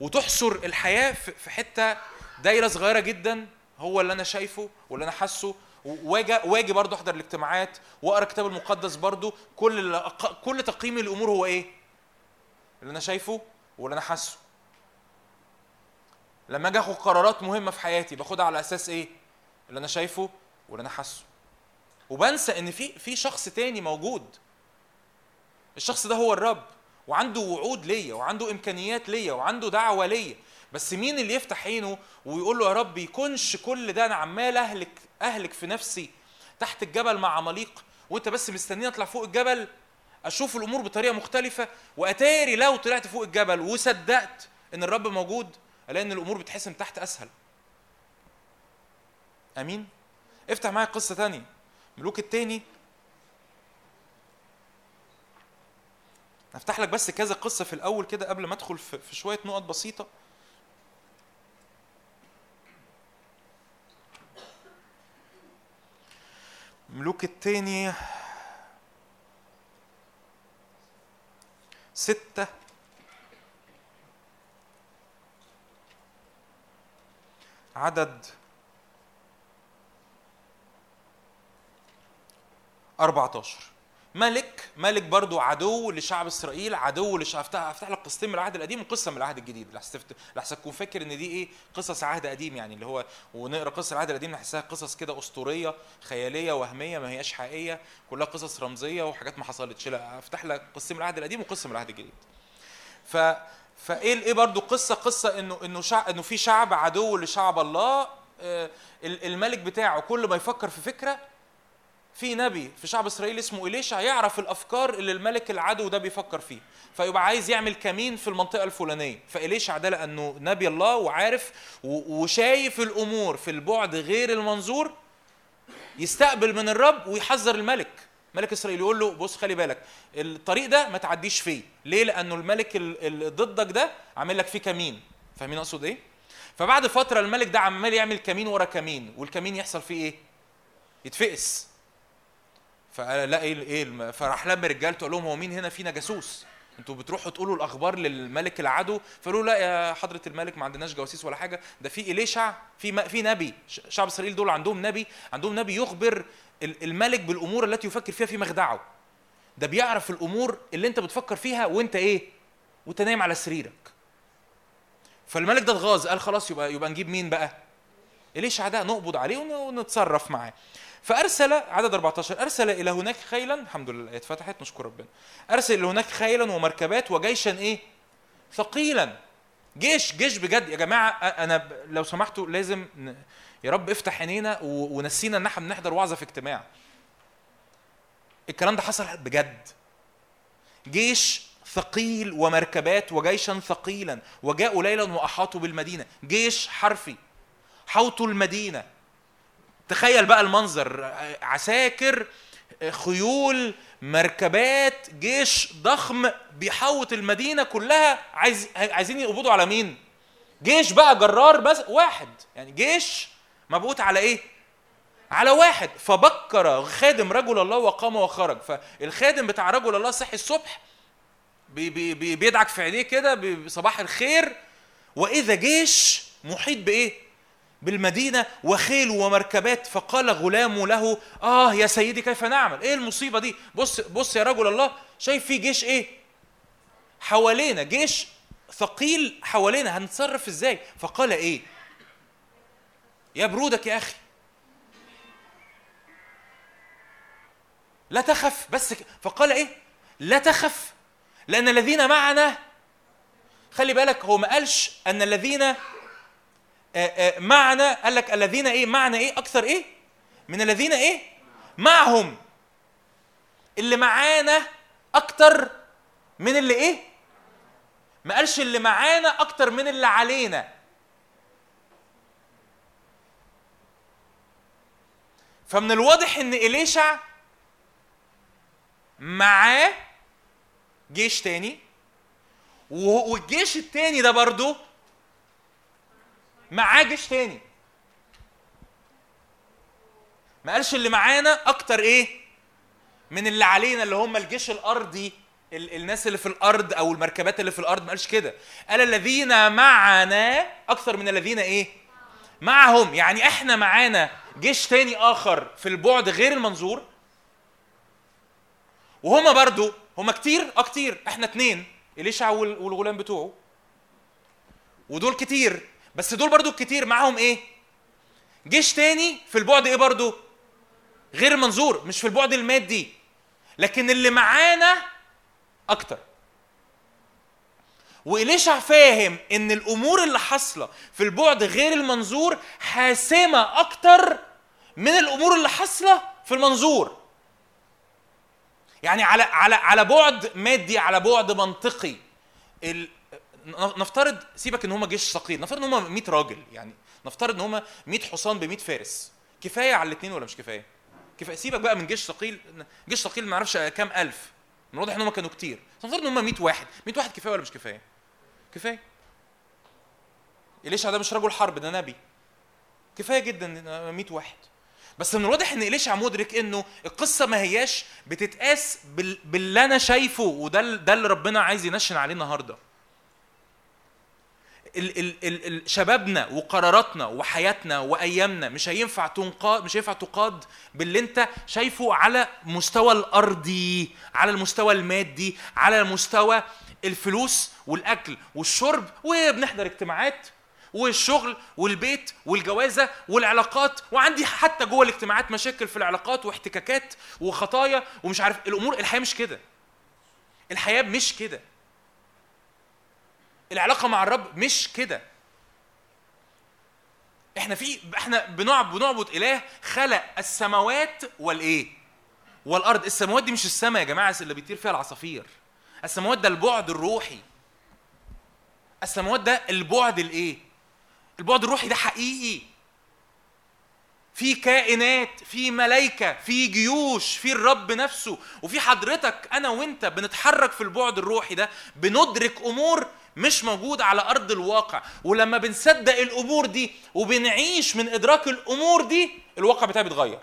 وتحصر الحياة في حتة دايرة صغيرة جدا هو اللي أنا شايفه واللي أنا حاسه واجي برضه أحضر الاجتماعات وأقرأ الكتاب المقدس برضه كل كل تقييم الأمور هو إيه؟ اللي أنا شايفه واللي أنا حاسه. لما أجي أخد قرارات مهمة في حياتي باخدها على أساس إيه؟ اللي أنا شايفه واللي أنا حاسه. وبنسى إن في في شخص تاني موجود. الشخص ده هو الرب وعنده وعود ليا وعنده إمكانيات ليا وعنده دعوة ليا. بس مين اللي يفتح عينه ويقول له يا رب يكونش كل ده أنا عمال أهلك أهلك في نفسي تحت الجبل مع عماليق وأنت بس مستنيني أطلع فوق الجبل أشوف الأمور بطريقة مختلفة وأتاري لو طلعت فوق الجبل وصدقت إن الرب موجود ألاقي إن الأمور بتحسم تحت أسهل. آمين؟ افتح معايا قصة تانية. ملوك التاني هفتح لك بس كذا قصة في الأول كده قبل ما أدخل في شوية نقط بسيطة. ملوك التاني. ستة. عدد. 14 ملك ملك برضو عدو لشعب إسرائيل عدو لشعب أفتح أفتح لك قصتين من العهد القديم وقصه من العهد الجديد. لحسن تكون فاكر إن دي إيه؟ قصص عهد قديم يعني اللي هو ونقرأ قصص العهد القديم نحسها قصص كده أسطورية خيالية وهمية ما هياش حقيقية كلها قصص رمزية وحاجات ما حصلتش. لا أفتح لك قصتين من العهد القديم وقصة من العهد الجديد. ف فإيه إيه برضو قصة قصة إنه إنه شع... إنه في شعب عدو لشعب الله آه، ال- الملك بتاعه كل ما يفكر في فكرة في نبي في شعب إسرائيل اسمه إليشع يعرف الأفكار اللي الملك العدو ده بيفكر فيه. فيبقى عايز يعمل كمين في المنطقة الفلانية. فإليشع ده لأنه نبي الله وعارف وشايف الأمور في البعد غير المنظور يستقبل من الرب ويحذر الملك. ملك إسرائيل يقول له بص خلي بالك الطريق ده ما تعديش فيه. ليه؟ لأنه الملك ال- اللي ضدك ده عامل لك فيه كمين. فاهمين أقصد إيه؟ فبعد فترة الملك ده عمال يعمل كمين ورا كمين والكمين يحصل فيه إيه؟ يتفقس. فقال لا إيه إيه فراح لم رجالته قال لهم هو مين هنا فينا جاسوس أنتوا بتروحوا تقولوا الأخبار للملك العدو؟ فقالوا لا يا حضرة الملك ما عندناش جواسيس ولا حاجة. ده في إليشع في في نبي شعب إسرائيل دول عندهم نبي عندهم نبي يخبر ال- الملك بالأمور التي يفكر فيها في مخدعه. ده بيعرف الأمور اللي أنت بتفكر فيها وأنت إيه؟ وأنت نايم على سريرك. فالملك ده اتغاظ قال خلاص يبقى يبقى نجيب مين بقى؟ إليشع ده نقبض عليه ون- ونتصرف معاه. فأرسل عدد 14 أرسل إلى هناك خيلا الحمد لله الايه اتفتحت نشكر ربنا. أرسل إلى هناك خيلا ومركبات وجيشا إيه؟ ثقيلا. جيش جيش بجد. يا جماعة أنا لو سمحتوا لازم. يا رب افتح عينينا. ونسينا إن إحنا بنحضر وعظه في اجتماع. الكلام ده حصل بجد. جيش ثقيل ومركبات وجيشا ثقيلا. وجاءوا ليلا وأحاطوا بالمدينة. جيش حرفي. حوطوا المدينة. تخيل بقى المنظر عساكر خيول مركبات جيش ضخم بيحوط المدينة كلها عايز عايزين يقبضوا على مين؟ جيش بقى جرار بس واحد يعني جيش مبعوث على إيه؟ على واحد. فبكر خادم رجل الله وقام وخرج. فالخادم بتاع رجل الله صحي الصبح بي بي بي بيدعك في عينيه كده صباح الخير. وإذا جيش محيط بإيه؟ بالمدينة وخيل ومركبات فقال غلام له آه يا سيدي كيف نعمل؟ إيه المصيبة دي؟ بص بص يا رجل الله شايف في جيش إيه؟ حوالينا جيش ثقيل حوالينا هنتصرف إزاي؟ فقال إيه؟ يا برودك يا أخي لا تخف بس فقال إيه؟ لا تخف لأن الذين معنا خلي بالك هو ما قالش أن الذين آه، آه، معنا قال لك الذين إيه؟ معنا إيه؟ أكثر إيه؟ من الذين إيه؟ معهم. اللي معانا أكتر من اللي إيه؟ ما قالش اللي معانا أكتر من اللي علينا. فمن الواضح إن إليشع معاه جيش تاني والجيش التاني ده برضه معاه جيش تاني. ما قالش اللي معانا أكتر إيه؟ من اللي علينا اللي هم الجيش الأرضي ال- الناس اللي في الأرض أو المركبات اللي في الأرض ما قالش كده. قال الذين معنا أكثر من الذين إيه؟ معهم. يعني إحنا معانا جيش تاني آخر في البعد غير المنظور. وهما برضو هما كتير آه كتير. إحنا اتنين اليشع وال- والغلام بتوعه. ودول كتير. بس دول برضو الكتير معاهم إيه؟ جيش تاني في البعد إيه برضو؟ غير المنظور مش في البعد المادي. لكن اللي معانا أكتر. وإليشع فاهم إن الأمور اللي حاصلة في البعد غير المنظور حاسمة أكتر من الأمور اللي حاصلة في المنظور؟ يعني على على على بعد مادي على بعد منطقي. نفترض سيبك إن هم جيش ثقيل نفترض إن هم 100 راجل يعني نفترض إن هم 100 حصان ب 100 فارس. كفاية على الاثنين ولا مش كفاية؟ كفاية سيبك بقى من جيش ثقيل جيش ثقيل ما أعرفش كام ألف. من واضح إن هم كانوا كتير. نفترض إن هم 100 واحد. 100 واحد كفاية ولا مش كفاية؟ كفاية. إليشع ده مش رجل حرب ده نبي. كفاية جدا 100 واحد. بس من الواضح إن إليشع مدرك إنه القصة ما هياش بتتقاس بال... باللي أنا شايفه وده ده اللي ربنا عايز ينشن عليه النهارده. ال ال ال ال شبابنا وقراراتنا وحياتنا وأيامنا مش هينفع تنقاد مش هينفع تقاد باللي انت شايفه على مستوى الأرضي على المستوى المادي على مستوى الفلوس والأكل والشرب وبنحضر اجتماعات والشغل والبيت والجوازة والعلاقات وعندي حتى جوه الاجتماعات مشاكل في العلاقات واحتكاكات وخطايا ومش عارف الأمور الحياة مش كده. الحياة مش كده. العلاقة مع الرب مش كده. إحنا في إحنا بنعبد بنعبد إله خلق السماوات والإيه؟ والأرض. السماوات دي مش السماء يا جماعة اللي بيطير فيها العصافير. السماوات ده البعد الروحي. السماوات ده البعد الإيه؟ البعد الروحي ده حقيقي. في كائنات في ملائكة في جيوش في الرب نفسه. وفي حضرتك أنا وأنت بنتحرك في البعد الروحي ده بندرك أمور مش موجودة على أرض الواقع. ولما بنصدق الأمور دي وبنعيش من إدراك الأمور دي الواقع بتاعي بيتغير.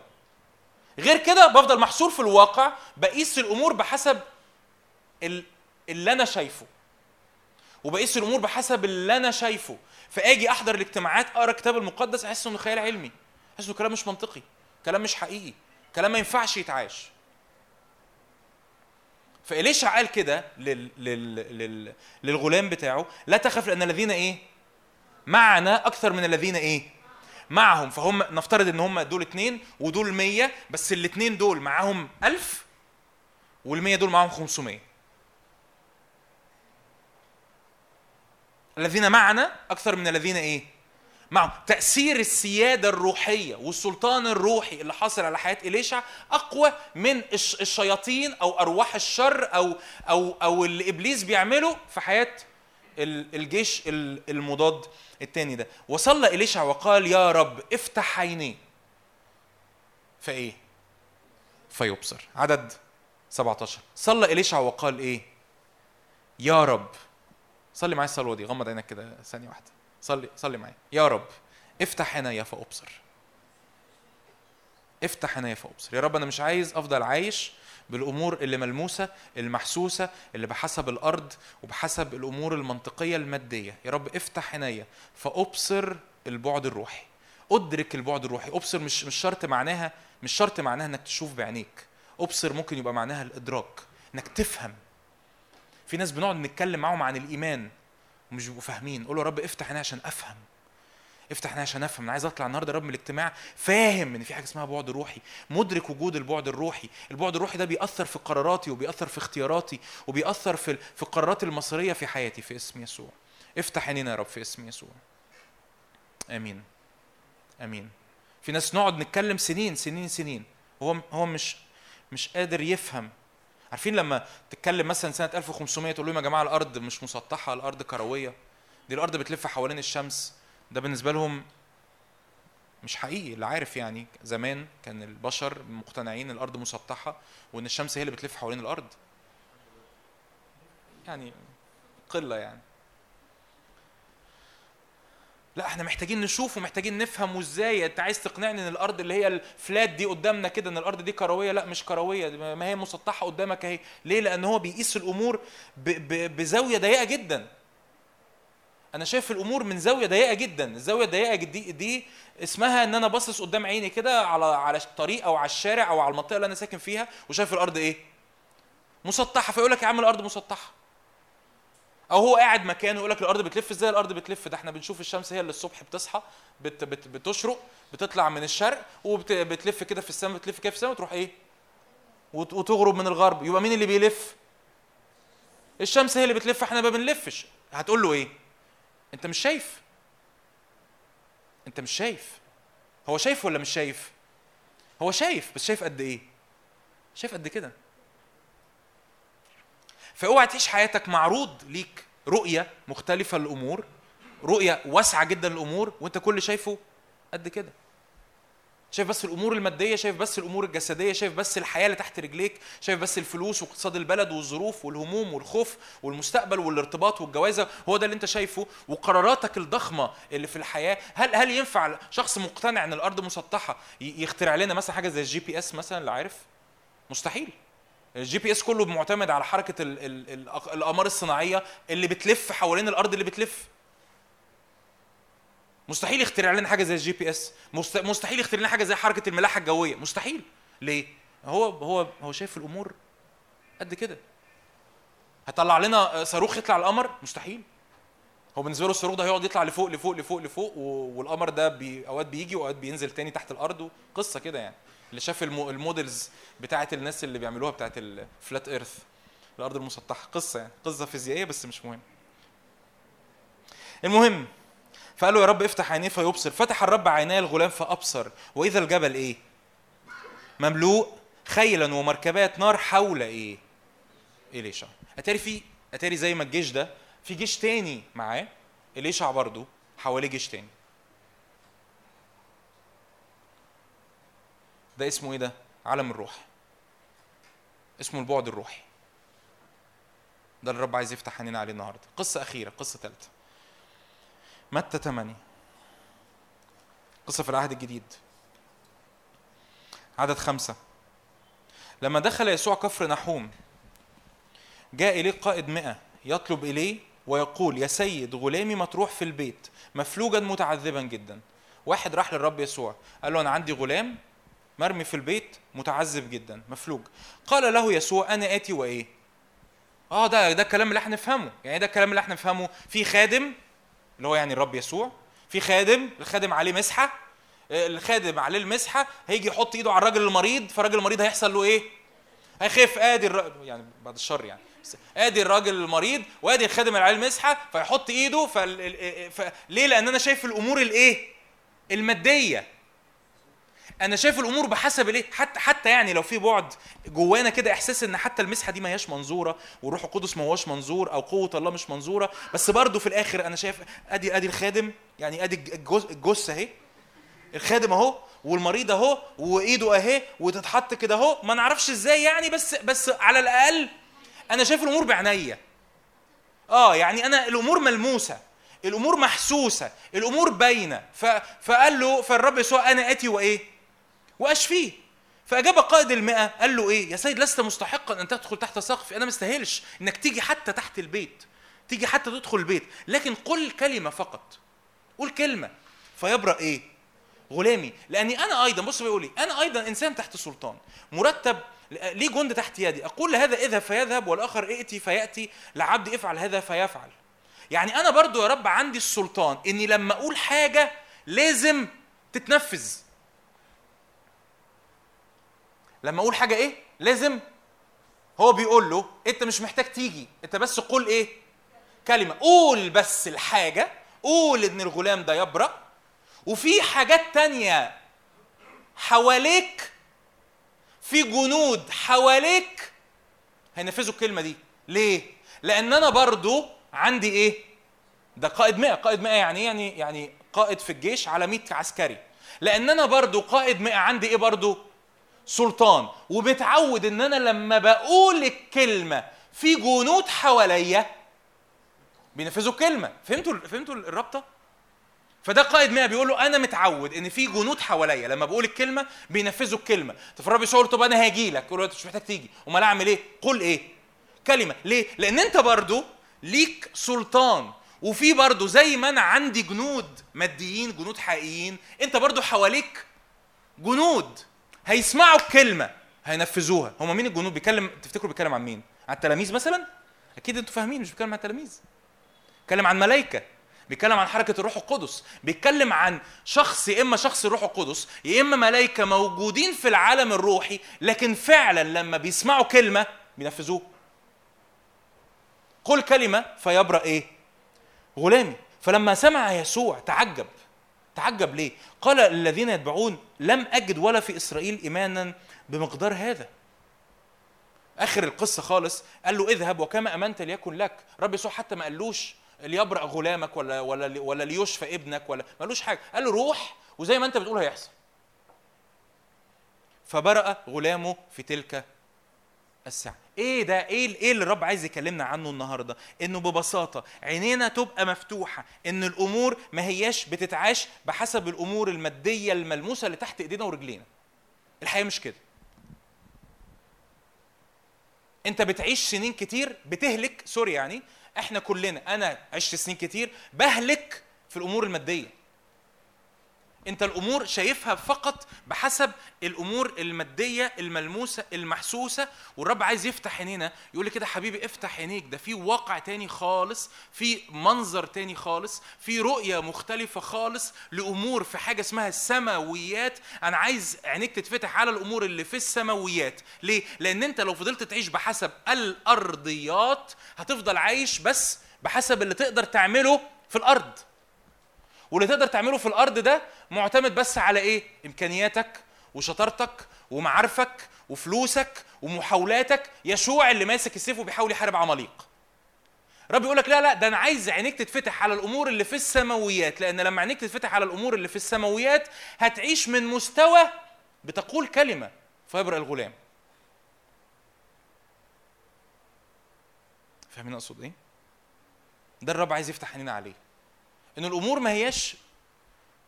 غير كده بفضل محصور في الواقع بقيس الأمور بحسب ال- اللي أنا شايفه. وبقيس الأمور بحسب اللي أنا شايفه. فآجي أحضر الاجتماعات أقرأ الكتاب المقدس أحس إنه خيال علمي. أحس إنه كلام مش منطقي. كلام مش حقيقي. كلام ما ينفعش يتعاش. فإليشع قال كده لل... لل... لل... للغلام بتاعه لا تخف لأن الذين إيه؟ معنا أكثر من الذين إيه؟ معهم فهم نفترض إن هم دول اتنين ودول مية بس الاتنين دول معاهم ألف والمية دول معاهم 500 الذين معنا أكثر من الذين إيه؟ معهم تأثير السيادة الروحية والسلطان الروحي اللي حاصل على حياة إليشع أقوى من الش- الشياطين أو أرواح الشر أو أو أو اللي إبليس بيعمله في حياة ال- الجيش ال- المضاد التاني ده. وصلى إليشع وقال يا رب افتح عينيه فإيه؟ فيبصر. عدد 17 صلى إليشع وقال إيه؟ يا رب. صلي معايا الصلوة دي غمض عينك كده ثانية واحدة. صلي صلي معايا. يا رب افتح عينيا فأبصر. افتح عينيا فأبصر. يا رب أنا مش عايز أفضل عايش بالأمور اللي ملموسة المحسوسة اللي بحسب الأرض وبحسب الأمور المنطقية المادية. يا رب افتح عينيا. فأبصر البعد الروحي. أدرك البعد الروحي. أبصر مش مش شرط معناها مش شرط معناها إنك تشوف بعينيك. أبصر ممكن يبقى معناها الإدراك. إنك تفهم. في ناس بنقعد نتكلم معاهم عن الإيمان. ومش بيبقوا فاهمين. قول له رب افتح عيني عشان افهم. افتح عيني عشان افهم. أنا عايز اطلع النهارده رب من الاجتماع فاهم ان في حاجة اسمها بعد روحي. مدرك وجود البعد الروحي. البعد الروحي ده بيأثر في قراراتي وبيأثر في اختياراتي وبيأثر في في القرارات المصيرية في حياتي في اسم يسوع. افتح عينينا يا رب في اسم يسوع. آمين. آمين. في ناس نقعد نتكلم سنين سنين سنين. هو هو مش مش قادر يفهم عارفين لما تتكلم مثلا سنة 1500 تقول لهم يا جماعة الأرض مش مسطحة الأرض كروية. دي الأرض بتلف حوالين الشمس. ده بالنسبة لهم مش حقيقي اللي عارف يعني. زمان كان البشر مقتنعين الأرض مسطحة وإن الشمس هي اللي بتلف حوالين الأرض. يعني قلة يعني. لا إحنا محتاجين نشوف ومحتاجين نفهم وازاي. انت عايز تقنعني ان الأرض اللي هي الفلات دي قدامنا كده ان الأرض دي كروية؟ لا مش كروية. ما هي مسطحة قدامك اهي. ليه؟ لأن هو بيقيس الأمور ب ب بزاوية ضيقة جدا. أنا شايف الأمور من زاوية ضيقة جدا. الزاوية الضيقة دي دي اسمها إن أنا باصص قدام عيني كده على على الطريق أو على الشارع أو على المنطقة اللي أنا ساكن فيها وشايف الأرض إيه؟ مسطحة. فيقول لك يا عم الأرض مسطحة. أو هو قاعد مكانه يقول لك الأرض بتلف إزاي؟ الأرض بتلف ده إحنا بنشوف الشمس هي اللي الصبح بتصحى بت بت بتشرق بتطلع من الشرق وبتلف كده في السماء بتلف كده في السماء وتروح إيه؟ وت- وتغرب من الغرب. يبقى مين اللي بيلف؟ الشمس هي اللي بتلف إحنا ما بنلفش. هتقول له إيه؟ أنت مش شايف. أنت مش شايف. هو شايف ولا مش شايف؟ هو شايف بس شايف قد إيه؟ شايف قد كده. فاوعى تعيش حياتك معروض ليك رؤية مختلفة للأمور رؤية واسعة جدا للأمور وأنت كل شايفه قد كده. شايف بس الأمور المادية شايف بس الأمور الجسدية شايف بس الحياة اللي تحت رجليك شايف بس الفلوس واقتصاد البلد والظروف والهموم والخوف والمستقبل والارتباط والجوازة. هو ده اللي أنت شايفه. وقراراتك الضخمة اللي في الحياة هل هل ينفع شخص مقتنع إن الأرض مسطحة ي- يخترع لنا مثلا حاجة زي ال GPS مثلا؟ اللي عارف؟ مستحيل. ال GPS كله معتمد على حركة ال ال ال الاقمار الصناعية اللي بتلف حوالين الأرض اللي بتلف. مستحيل يخترع لنا حاجة زي ال GPS. مست- مستحيل يخترع لنا حاجة زي حركة الملاحة الجوية. مستحيل. ليه؟ هو هو هو شايف الأمور قد كده. هطلع لنا صاروخ يطلع القمر؟ مستحيل. هو بالنسبة له الصاروخ ده هيقعد يطلع لفوق لفوق لفوق لفوق والقمر ده بي أوقات بيجي وأوقات بينزل تاني تحت الأرض قصه كده يعني. اللي شاف المو ال models بتاعه الناس اللي بيعملوها بتاعه ال flat earth الأرض المسطحة. قصة يعني قصة فيزيائية بس مش مهم. المهم فقال له يا رب افتح عينيه فيبصر. فتح الرب عيني الغلام فأبصر. وإذا الجبل إيه؟ مملوء خيلا ومركبات نار حول إيه؟ إليشع. أتاري في أتاري زي ما الجيش ده في جيش تاني معاه إليشع برضه حواليه جيش تاني. ده اسمه إيه ده؟ عالم الروح. اسمه البعد الروحي. ده اللي الرب عايز يفتح عينينا عليه النهارده. قصة أخيرة قصة ثالثه متى 8 قصة في العهد الجديد. عدد خمسة. لما دخل يسوع كفر نحوم جاء إليه قائد مئة يطلب إليه ويقول يا سيد غلامي مطروح في البيت مفلوجا متعذبا جدا. واحد راح للرب يسوع قال له أنا عندي غلام مرمي في البيت متعذب جدا مفلوج. قال له يسوع أنا آتي وإيه؟ آه ده ده الكلام اللي إحنا نفهمه يعني ده الكلام اللي إحنا نفهمه في خادم اللي هو يعني الرب يسوع. في خادم الخادم عليه مسحة. الخادم عليه المسحة هيجي يحط إيده على الراجل المريض فالراجل المريض هيحصل له إيه؟ هيخف آدي الر... يعني بعد الشر يعني. آدي الراجل المريض وآدي الخادم اللي عليه المسحة فيحط إيده فال... ليه؟ لأن أنا شايف الأمور الإيه؟ المادية. أنا شايف الأمور بحسب الإيه؟ حتى حتى يعني لو في بعد جوانا كده إحساس إن حتى المسحة دي ما هياش منظورة والروح القدس ما هوش منظور أو قوة الله مش منظورة بس برضه في الآخر أنا شايف ادي أدي الخادم يعني أدي الجثة أهي. الخادم أهو والمريض أهو وإيده أهي وتتحط كده أهو. ما نعرفش إزاي يعني بس بس على الأقل أنا شايف الأمور بعينيا آه يعني أنا الأمور ملموسة الأمور محسوسة الأمور باينة. فقال له فالرب يسوع أنا آتي وإيه؟ واشفيه فأجاب قائد المئة قال له إيه؟ يا سيد لست مستحقا أن تدخل تحت سقفي. أنا مستاهلش إنك تيجي حتى تحت البيت. تيجي حتى تدخل البيت. لكن قل كلمة فقط. قول كلمة. فيبرأ إيه؟ غلامي. لأني أنا أيضا بص بيقول إيه أنا أيضا إنسان تحت سلطان. مرتب ليه جند تحت يدي؟ أقول لهذا اذهب فيذهب والآخر ائتي فيأتي. لعبدي افعل هذا فيفعل. يعني أنا برضو يا رب عندي السلطان إني لما أقول حاجة لازم تتنفذ. لما أقول حاجة إيه لازم هو بيقول له أنت مش محتاج تيجي أنت بس قول إيه كلمة قول بس الحاجة قول إن الغلام ده يبرأ وفي حاجات تانية حواليك في جنود حواليك هينفذوا الكلمة دي ليه؟ لأن أنا برضو عندي إيه؟ ده قائد مئة قائد مئة يعني؟ يعني يعني قائد في الجيش على 100 عسكري لأن أنا برضو قائد مئة عندي إيه برضو؟ سلطان ومتعود إن أنا لما بقول الكلمة في جنود حواليا بينفذوا الكلمة. فهمتوا فهمتوا الرابطة؟ فده قائد 100 بيقول له أنا متعود إن في جنود حواليا لما بقول الكلمة بينفذوا الكلمة. فالرب له طب أنا هاجي لك. يقول أنت مش محتاج تيجي. أمال أعمل إيه؟ قل إيه؟ كلمة. ليه؟ لأن أنت برضو ليك سلطان. وفي برضو زي ما أنا عندي جنود ماديين جنود حقيقيين أنت برضو حواليك جنود. هيسمعوا الكلمة هينفذوها. هم مين الجنود؟ بيتكلم تفتكروا بيتكلم عن مين؟ عن التلاميذ مثلا؟ أكيد أنتوا فاهمين مش بيتكلم عن التلاميذ. بيتكلم عن ملائكه بيتكلم عن حركة الروح القدس بيتكلم عن شخص يا إما شخص الروح القدس يا إما ملائكه موجودين في العالم الروحي لكن فعلا لما بيسمعوا كلمة بينفذوها قل كلمة فيبرأ إيه؟ غلامي. فلما سمع يسوع تعجب. تعجب ليه؟ قال الذين يتبعون لم أجد ولا في إسرائيل إيمانا بمقدار هذا. آخر القصة خالص قال له اذهب وكما أمنت ليكن لك. رب يسوع حتى ما قالوش ليبرأ غلامك ولا ولا ولا ليشفى ابنك ولا ما قالوش حاجة. قال له روح وزي ما أنت بتقول هيحصل. فبرأ غلامه في تلك الساعة. إيه ده؟ إيه إيه اللي الرب عايز يكلمنا عنه النهارده؟ إنه ببساطة عينينا تبقى مفتوحة إن الأمور ما هياش بتتعاش بحسب الأمور المادية الملموسة اللي تحت إيدينا ورجلينا. الحياة مش كده. أنت بتعيش سنين كتير بتهلك سوري يعني إحنا كلنا أنا عشت سنين كتير بهلك في الأمور المادية. انت الأمور شايفها فقط بحسب الأمور المادية الملموسة المحسوسة. والرب عايز يفتح عينينا يقول لي كده حبيبي افتح عينيك. ده في واقع تاني خالص في منظر تاني خالص في رؤية مختلفة خالص لأمور في حاجة اسمها السماويات. أنا عايز عينيك تتفتح على الأمور اللي في السماويات. ليه؟ لأن أنت لو فضلت تعيش بحسب الأرضيات هتفضل عايش بس بحسب اللي تقدر تعمله في الأرض. واللي تقدر تعمله في الأرض ده معتمد بس على إيه؟ إمكانياتك وشطارتك ومعارفك وفلوسك ومحاولاتك. يشوع اللي ماسك السيف وبيحاول يحارب عماليق. رب يقول لك لا لا ده أنا عايز عينيك تتفتح على الأمور اللي في السماويات. لأن لما عينيك تتفتح على الأمور اللي في السماويات هتعيش من مستوى بتقول كلمة فيبرأ الغلام. فاهمين أقصد إيه؟ ده الرب عايز يفتح عينينا عليه. إن الأمور ما هياش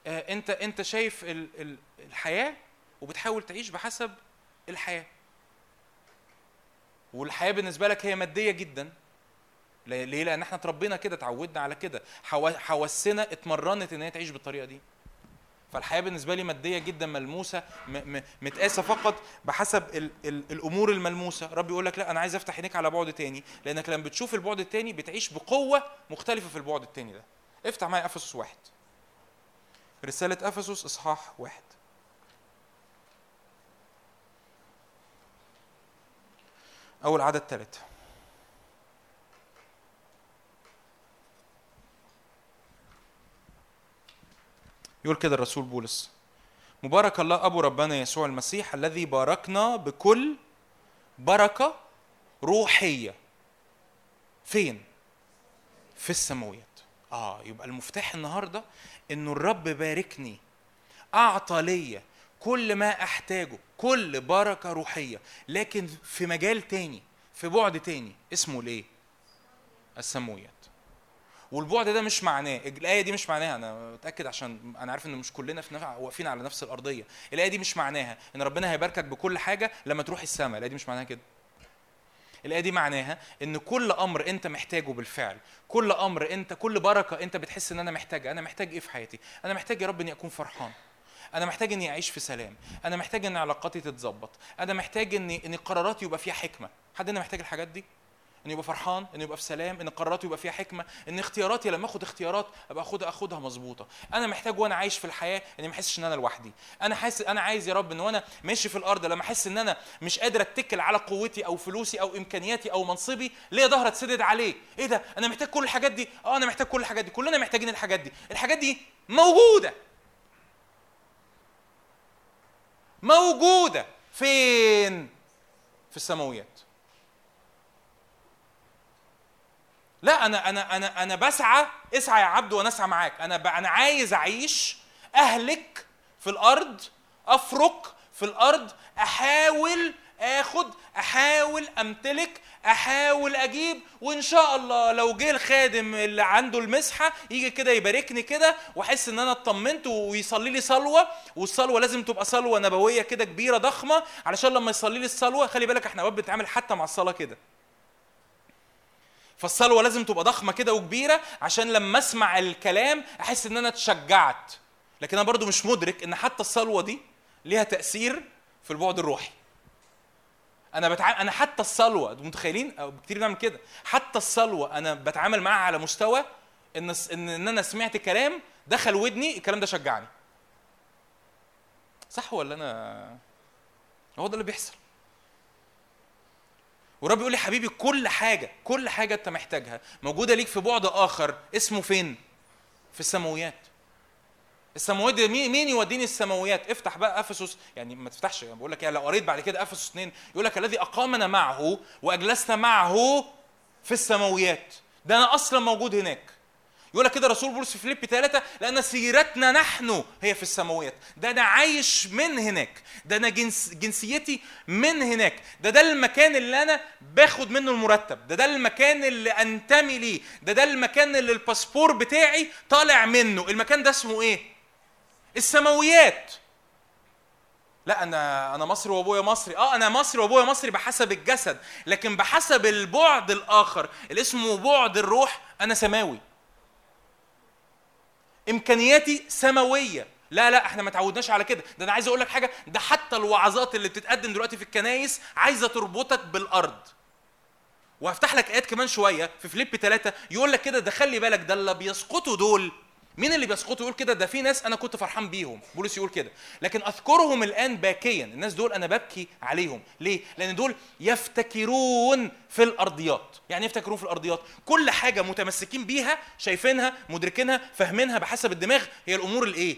آه، أنت أنت شايف ال- ال- الحياة وبتحاول تعيش بحسب الحياة. والحياة بالنسبة لك هي مادية جدا. ليه؟ لأن إحنا اتربينا كده اتعودنا على كده. حوا- حواسنا اتمرنت إن هي تعيش بالطريقة دي. فالحياة بالنسبة لي مادية جدا ملموسة متقاسة فقط بحسب ال ال الأمور الملموسة. رب يقول لك لا أنا عايز أفتح عينيك على بعد تاني. لأنك لما بتشوف البعد التاني بتعيش بقوة مختلفة في البعد التاني ده. افتح معايا أفسس واحد. رسالة أفسس إصحاح واحد. أول عدد ثلاثة يقول كده الرسول بولس. مبارك الله أبو ربنا يسوع المسيح الذي باركنا بكل بركة روحية. فين؟ في السماويات. آه يبقى المفتاح النهارده إنه الرب باركني أعطى ليا كل ما أحتاجه كل بركة روحية لكن في مجال تاني في بعد تاني اسمه الايه السماويات والبعد ده مش معناه الآية دي مش معناها أنا متأكد عشان أنا عارف إن مش كلنا في نفع واقفين على نفس الأرضية. الآية دي مش معناها إن ربنا هيباركك بكل حاجة لما تروح السماء الآية دي مش معناها كده. الآية دي معناها إن كل أمر أنت محتاجه بالفعل، كل أمر أنت كل بركة أنت بتحس إن أنا محتاجها، أنا محتاج إيه في حياتي؟ أنا محتاج يا رب إني أكون فرحان. أنا محتاج إني أعيش في سلام، أنا محتاج إن علاقاتي تتظبط، أنا محتاج إن إن قراراتي يبقى فيها حكمة، حد هنا محتاج الحاجات دي؟ ان يبقى فرحان ان يبقى في سلام إن قراراتي يبقى فيها حكمة إن اختياراتي لما آخد اختيارات أبقى آخدها آخدها مظبوطة. أنا محتاج وأنا عايش في الحياة إني ما أحسش إن أنا لوحدي. أنا حاسس أنا عايز يا رب إن وأنا ماشي في الأرض لما أحس إن أنا مش قادر أتكل على قوتي أو فلوسي أو إمكانياتي أو منصبي ليا ظهر أتسدد عليه. إيه ده؟ أنا محتاج كل الحاجات دي؟ آه أنا محتاج كل الحاجات دي. كلنا محتاجين الحاجات دي. الحاجات دي موجودة. موجودة. فين؟ في السماويات. لا أنا أنا أنا أنا بسعى اسعى يا عبد وأنا اسعى معاك. أنا. أنا عايز أعيش أهلك في الأرض أفرك في الأرض أحاول آخد أحاول أمتلك أحاول أجيب. وإن شاء الله لو جه الخادم اللي عنده المسحة يجي كده يباركني كده وأحس إن أنا اطمنت ويصلي لي صلوة. والصلوة لازم تبقى صلوة نبوية كده كبيرة ضخمة علشان لما يصلي لي الصلوة خلي بالك إحنا أوقات بنتعامل حتى مع الصلاة كده. فالصلوة لازم تبقى ضخمة كده وكبيرة عشان لما أسمع الكلام أحس إن أنا اتشجعت. لكن أنا برضو مش مدرك إن حتى الصلوة دي ليها تأثير في البعد الروحي. أنا بتعامل أنا حتى الصلوة متخيلين؟ أو كتير بنعمل كده. حتى الصلوة أنا بتعامل معاها على مستوى إن إن إن أنا سمعت كلام دخل ودني الكلام ده شجعني. صح ولا أنا؟ هو ده اللي بيحصل. ورب يقول لي حبيبي كل حاجة كل حاجة أنت محتاجها موجودة ليك في بعد آخر اسمه فين؟ في السماويات. السماويات دي مين يوديني السماويات؟ افتح بقى أفسس يعني ما تفتحش يعني بقول لك يعني لو قريت بعد كده أفسس 2 يقول لك الذي أقامنا معه وأجلسنا معه في السماويات. ده أنا أصلا موجود هناك. يقول لك كده رسول بولس في فيليبي 3 لأن سيرتنا نحن هي في السماويات. ده أنا عايش من هناك. ده أنا جنس جنسيتي من هناك. ده ده المكان اللي أنا باخد منه المرتب. ده ده المكان اللي أنتمي ليه. ده ده المكان اللي الباسبور بتاعي طالع منه. المكان ده اسمه إيه؟ السماويات. لا أنا أنا مصري وأبويا مصري. آه أنا مصري وأبويا مصري بحسب الجسد. لكن بحسب البعد الآخر اللي اسمه بعد الروح أنا سماوي. إمكانياتي سماوية. لا لا إحنا ما تعودناش على كده. ده أنا عايز أقول لك حاجة ده حتى الوعظات اللي بتتقدم دلوقتي في الكنايس عايزة تربطك بالأرض. وهفتح لك آيات كمان شوية في فيليب 3 يقول لك كده ده خلي بالك ده اللي بيسقطوا دول مين اللي بيسقطوا يقول كده؟ ده في ناس أنا كنت فرحان بيهم. بولس يقول كده. لكن أذكرهم الآن باكيا. الناس دول أنا ببكي عليهم. ليه؟ لأن دول يفتكرون في الأرضيات. يعني يفتكرون في الأرضيات. كل حاجة متمسكين بيها شايفينها مدركينها فاهمينها بحسب الدماغ هي الأمور الإيه؟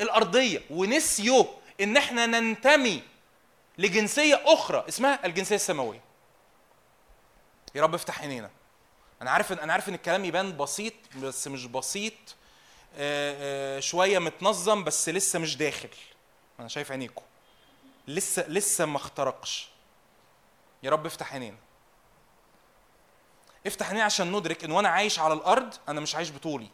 الأرضية. ونسيوا إن إحنا ننتمي لجنسية أخرى اسمها الجنسية السماوية. يا رب افتح عينينا. أنا عارف أنا عارف إن الكلام يبان بسيط بس مش بسيط. شوية متنظم بس لسه مش داخل. أنا شايف عينيكم لسه لسه ما اخترقش. يا رب افتح عينينا. افتح عينينا عشان ندرك إن وأنا عايش على الأرض أنا مش عايش بطولي.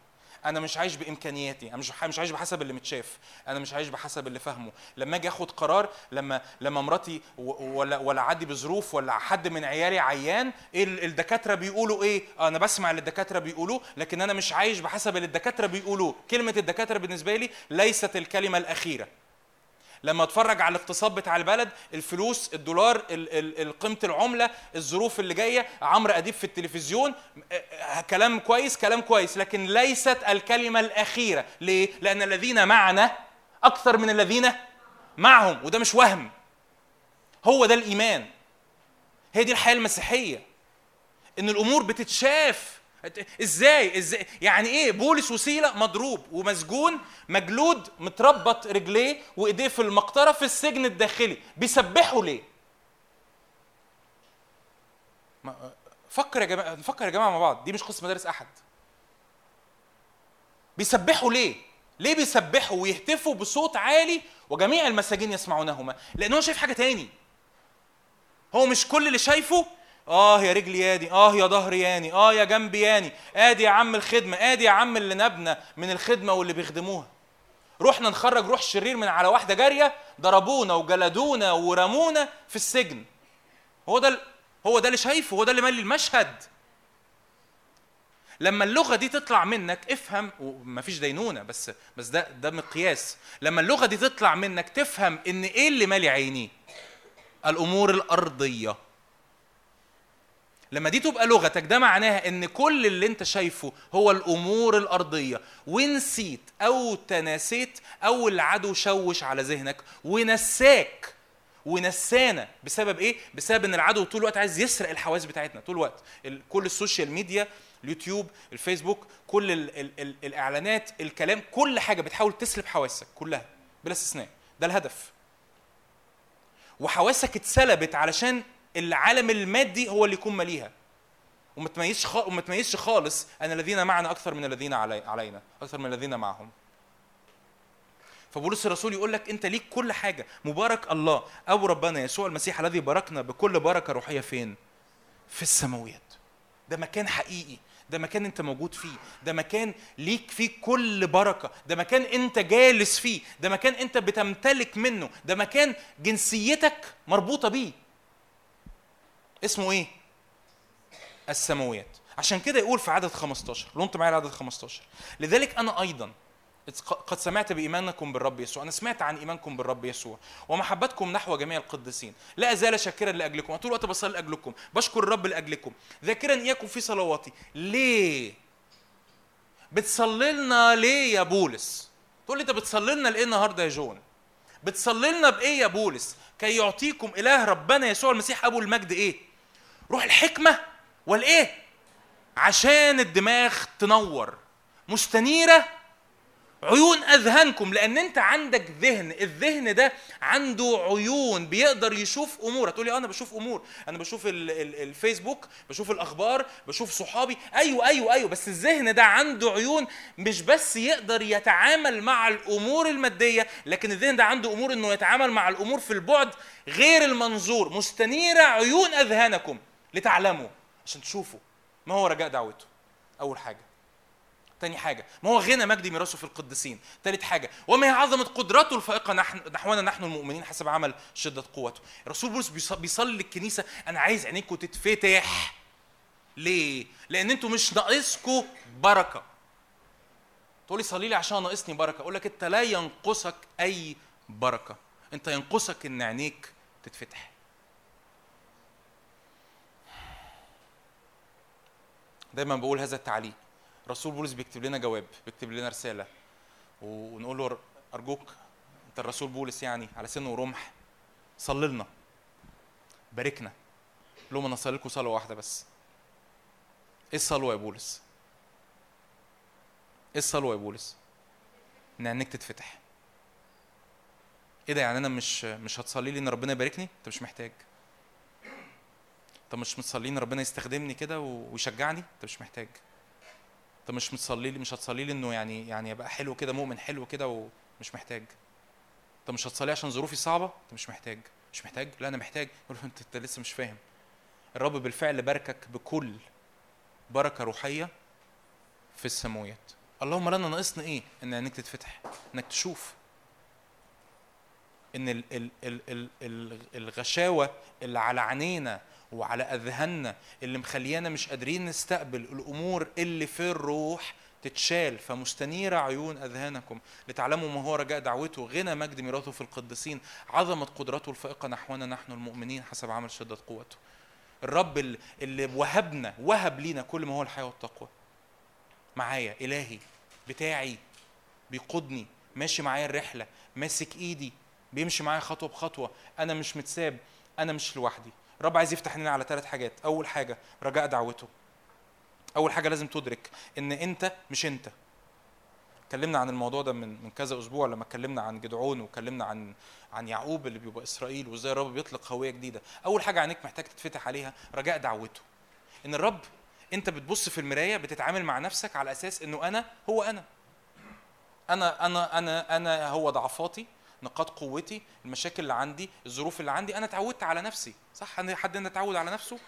أنا مش عايش بإمكانياتي أنا مش مش عايش بحسب اللي متشاف أنا مش عايش بحسب اللي فاهمه. لما أجي آخد قرار لما لما مراتي ولا ولا عدي بظروف ولا حد من عيالي عيان إيه ال- الدكاترة بيقولوا إيه؟ آه، أنا بسمع اللي الدكاترة بيقولوه لكن أنا مش عايش بحسب اللي الدكاترة بيقولوه. كلمة الدكاترة بالنسبة لي ليست الكلمة الأخيرة. لما اتفرج على الاقتصاد بتاع البلد الفلوس الدولار ال- ال- ال- قيمة العملة الظروف اللي جاية عمرو أديب في التلفزيون كلام كويس كلام كويس لكن ليست الكلمة الأخيرة. ليه؟ لأن الذين معنا أكثر من الذين معهم وده مش وهم هو ده الإيمان. هي دي الحياة المسيحية. إن الأمور بتتشاف إزاي؟ إزاي؟ يعني إيه؟ بولس وسيله مضروب ومسجون مجلود متربط رجليه وإيديه في المقطرة في السجن الداخلي. بيسبحوا ليه؟ فكر يا جماعة نفكر يا جماعة مع بعض. دي مش قصة مدارس أحد. بيسبحوا ليه؟ ليه بيسبحوا ويهتفوا بصوت عالي وجميع المساجين يسمعونهما؟ لأن هو شايف حاجة تاني. هو مش كل اللي شايفه آه يا رجلي يادي آه يا ظهري ياني آه يا جنبي ياني آدي يا عم الخدمة آدي يا عم اللي نبنا من الخدمة واللي بيخدموها. رحنا نخرج روح شرير من على واحدة جارية ضربونا وجلدونا ورمونا في السجن. هو ده هو ده اللي شايفه هو ده اللي مالي المشهد. لما اللغة دي تطلع منك افهم ومفيش دينونة بس بس ده ده مقياس لما اللغة دي تطلع منك تفهم إن إيه اللي مالي عينيه؟ الأمور الأرضية. لما دي تبقى لغتك ده معناها إن كل اللي أنت شايفه هو الأمور الأرضية. ونسيت أو تناسيت أو العدو شوش على ذهنك ونساك. ونسانا. بسبب إيه؟ بسبب إن العدو طول الوقت عايز يسرق الحواس بتاعتنا طول الوقت. ال- كل ال social media اليوتيوب الفيسبوك كل ال ال ال الإعلانات الكلام كل حاجة بتحاول تسلب حواسك كلها بلا استثناء. ده الهدف. وحواسك اتسلبت علشان العالم المادي هو اللي يكون ماليها وما تميزش. وما تميزش خالص أن الذين معنا أكثر من الذين علي... علينا أكثر من الذين معهم. فبولس الرسول يقول لك أنت ليك كل حاجة. مبارك الله. أو ربنا يسوع المسيح الذي باركنا بكل بركة روحية فين؟ في السماويات. ده مكان حقيقي. ده مكان أنت موجود فيه. ده مكان ليك فيه كل بركة. ده مكان أنت جالس فيه. ده مكان أنت بتمتلك منه. ده مكان جنسيتك مربوطة بيه. اسمه إيه؟ السماويات. عشان كده يقول في عدد 15 لو انت معايا عدد 15 لذلك أنا أيضا قد سمعت بإيمانكم بالرب يسوع. أنا سمعت عن إيمانكم بالرب يسوع. ومحبتكم نحو جميع القديسين. لا أزال شاكرا لأجلكم. طول الوقت بصلي لأجلكم. بشكر الرب لأجلكم. ذاكرا إياكم في صلواتي. ليه؟ بتصلي لنا ليه يا بولس؟ تقول لي أنت بتصلي لنا لإيه النهاردة يا جون؟ بتصلي لنا بإيه يا بولس؟ كي يعطيكم إله ربنا يسوع المسيح أبو المجد إيه؟ روح الحكمة والإيه؟ عشان الدماغ تنور. مستنيرة؟ عيون أذهانكم لأن أنت عندك ذهن. الذهن ده عنده عيون بيقدر يشوف أمور. هتقول لي أنا بشوف أمور. أنا بشوف ال ال الفيسبوك بشوف الأخبار بشوف صحابي. أيوه أيوه أيوه. بس الذهن ده عنده عيون مش بس يقدر يتعامل مع الأمور المادية لكن الذهن ده عنده أمور إنه يتعامل مع الأمور في البعد غير المنظور. مستنيرة عيون أذهانكم. لتعلموا عشان تشوفوا ما هو رجاء دعوته؟ أول حاجة. تاني حاجة ما هو غنى مجد ميراثه في القديسين. تالت حاجة وما هي عظمة قدرته الفائقة نحن نحونا نحن المؤمنين حسب عمل شدة قوته. الرسول بولس بيص- بيصلي للكنيسة أنا عايز عينيكم تتفتح. ليه؟ لأن أنتوا مش ناقصكم بركة. تقول لي صلي لي عشان ناقصني بركة. أقول لك أنت لا ينقصك أي بركة. أنت ينقصك إن عينيك تتفتح. دايما بقول هذا التعليق. رسول بولس بيكتب لنا جواب بيكتب لنا رسالة. ونقول له أرجوك أنت الرسول بولس يعني على سن ورمح صلي لنا باركنا. لهم أنا اصلي لكم صلوه واحدة بس. إيه الصلوة يا بولس؟ إيه الصلوة يا بولس؟ إن عينيك تتفتح. إيه ده يعني أنا مش مش هتصلي لي إن ربنا يباركني؟ أنت مش محتاج. انت مش متصلي ان ربنا يستخدمني كده ويشجعني؟ انت مش محتاج. انت مش متصلي لي مش هتصلي لي إنه يعني يعني ابقى حلو كده مؤمن حلو كده ومش محتاج. انت مش هتصلي عشان ظروفي صعبة؟ انت مش محتاج. مش محتاج؟ لا أنا محتاج. يقول له أنت أنت لسه مش فاهم. الرب بالفعل باركك بكل بركة روحية في السماويات. اللهم لنا ناقصنا إيه؟ إن عينيك تتفتح إنك تشوف. إن ال ال ال ال ال الغشاوة اللي على عينينا وعلى أذهاننا اللي مخليانا مش قادرين نستقبل الأمور اللي في الروح تتشال فمستنيرة عيون أذهانكم. لتعلموا ما هو رجاء دعوته غنى مجد ميراثه في القديسين عظمة قدرته الفائقة نحونا نحن المؤمنين حسب عمل شدة قوته. الرب ال- اللي وهبنا وهب لينا كل ما هو الحياة والتقوى. معايا إلهي بتاعي بيقودني ماشي معايا الرحلة ماسك إيدي بيمشي معايا خطوة بخطوة. أنا مش متساب أنا مش لوحدي. الرب عايز يفتح لنا على ثلاث حاجات. أول حاجة رجاء دعوته. أول حاجة لازم تدرك إن أنت مش أنت. اتكلمنا عن الموضوع ده من من كذا أسبوع لما اتكلمنا عن جدعون واتكلمنا عن عن يعقوب اللي بيبقى إسرائيل وإزاي الرب بيطلق هويه جديدة. أول حاجة عينيك محتاج تتفتح عليها رجاء دعوته. إن الرب أنت بتبص في المراية بتتعامل مع نفسك على أساس إنه أنا هو أنا. أنا أنا أنا أنا هو ضعفاتي نقاط قوتي المشاكل اللي عندي الظروف اللي عندي أنا اتعودت على نفسي صح؟ أنا- حد هنا اتعود على نفسه؟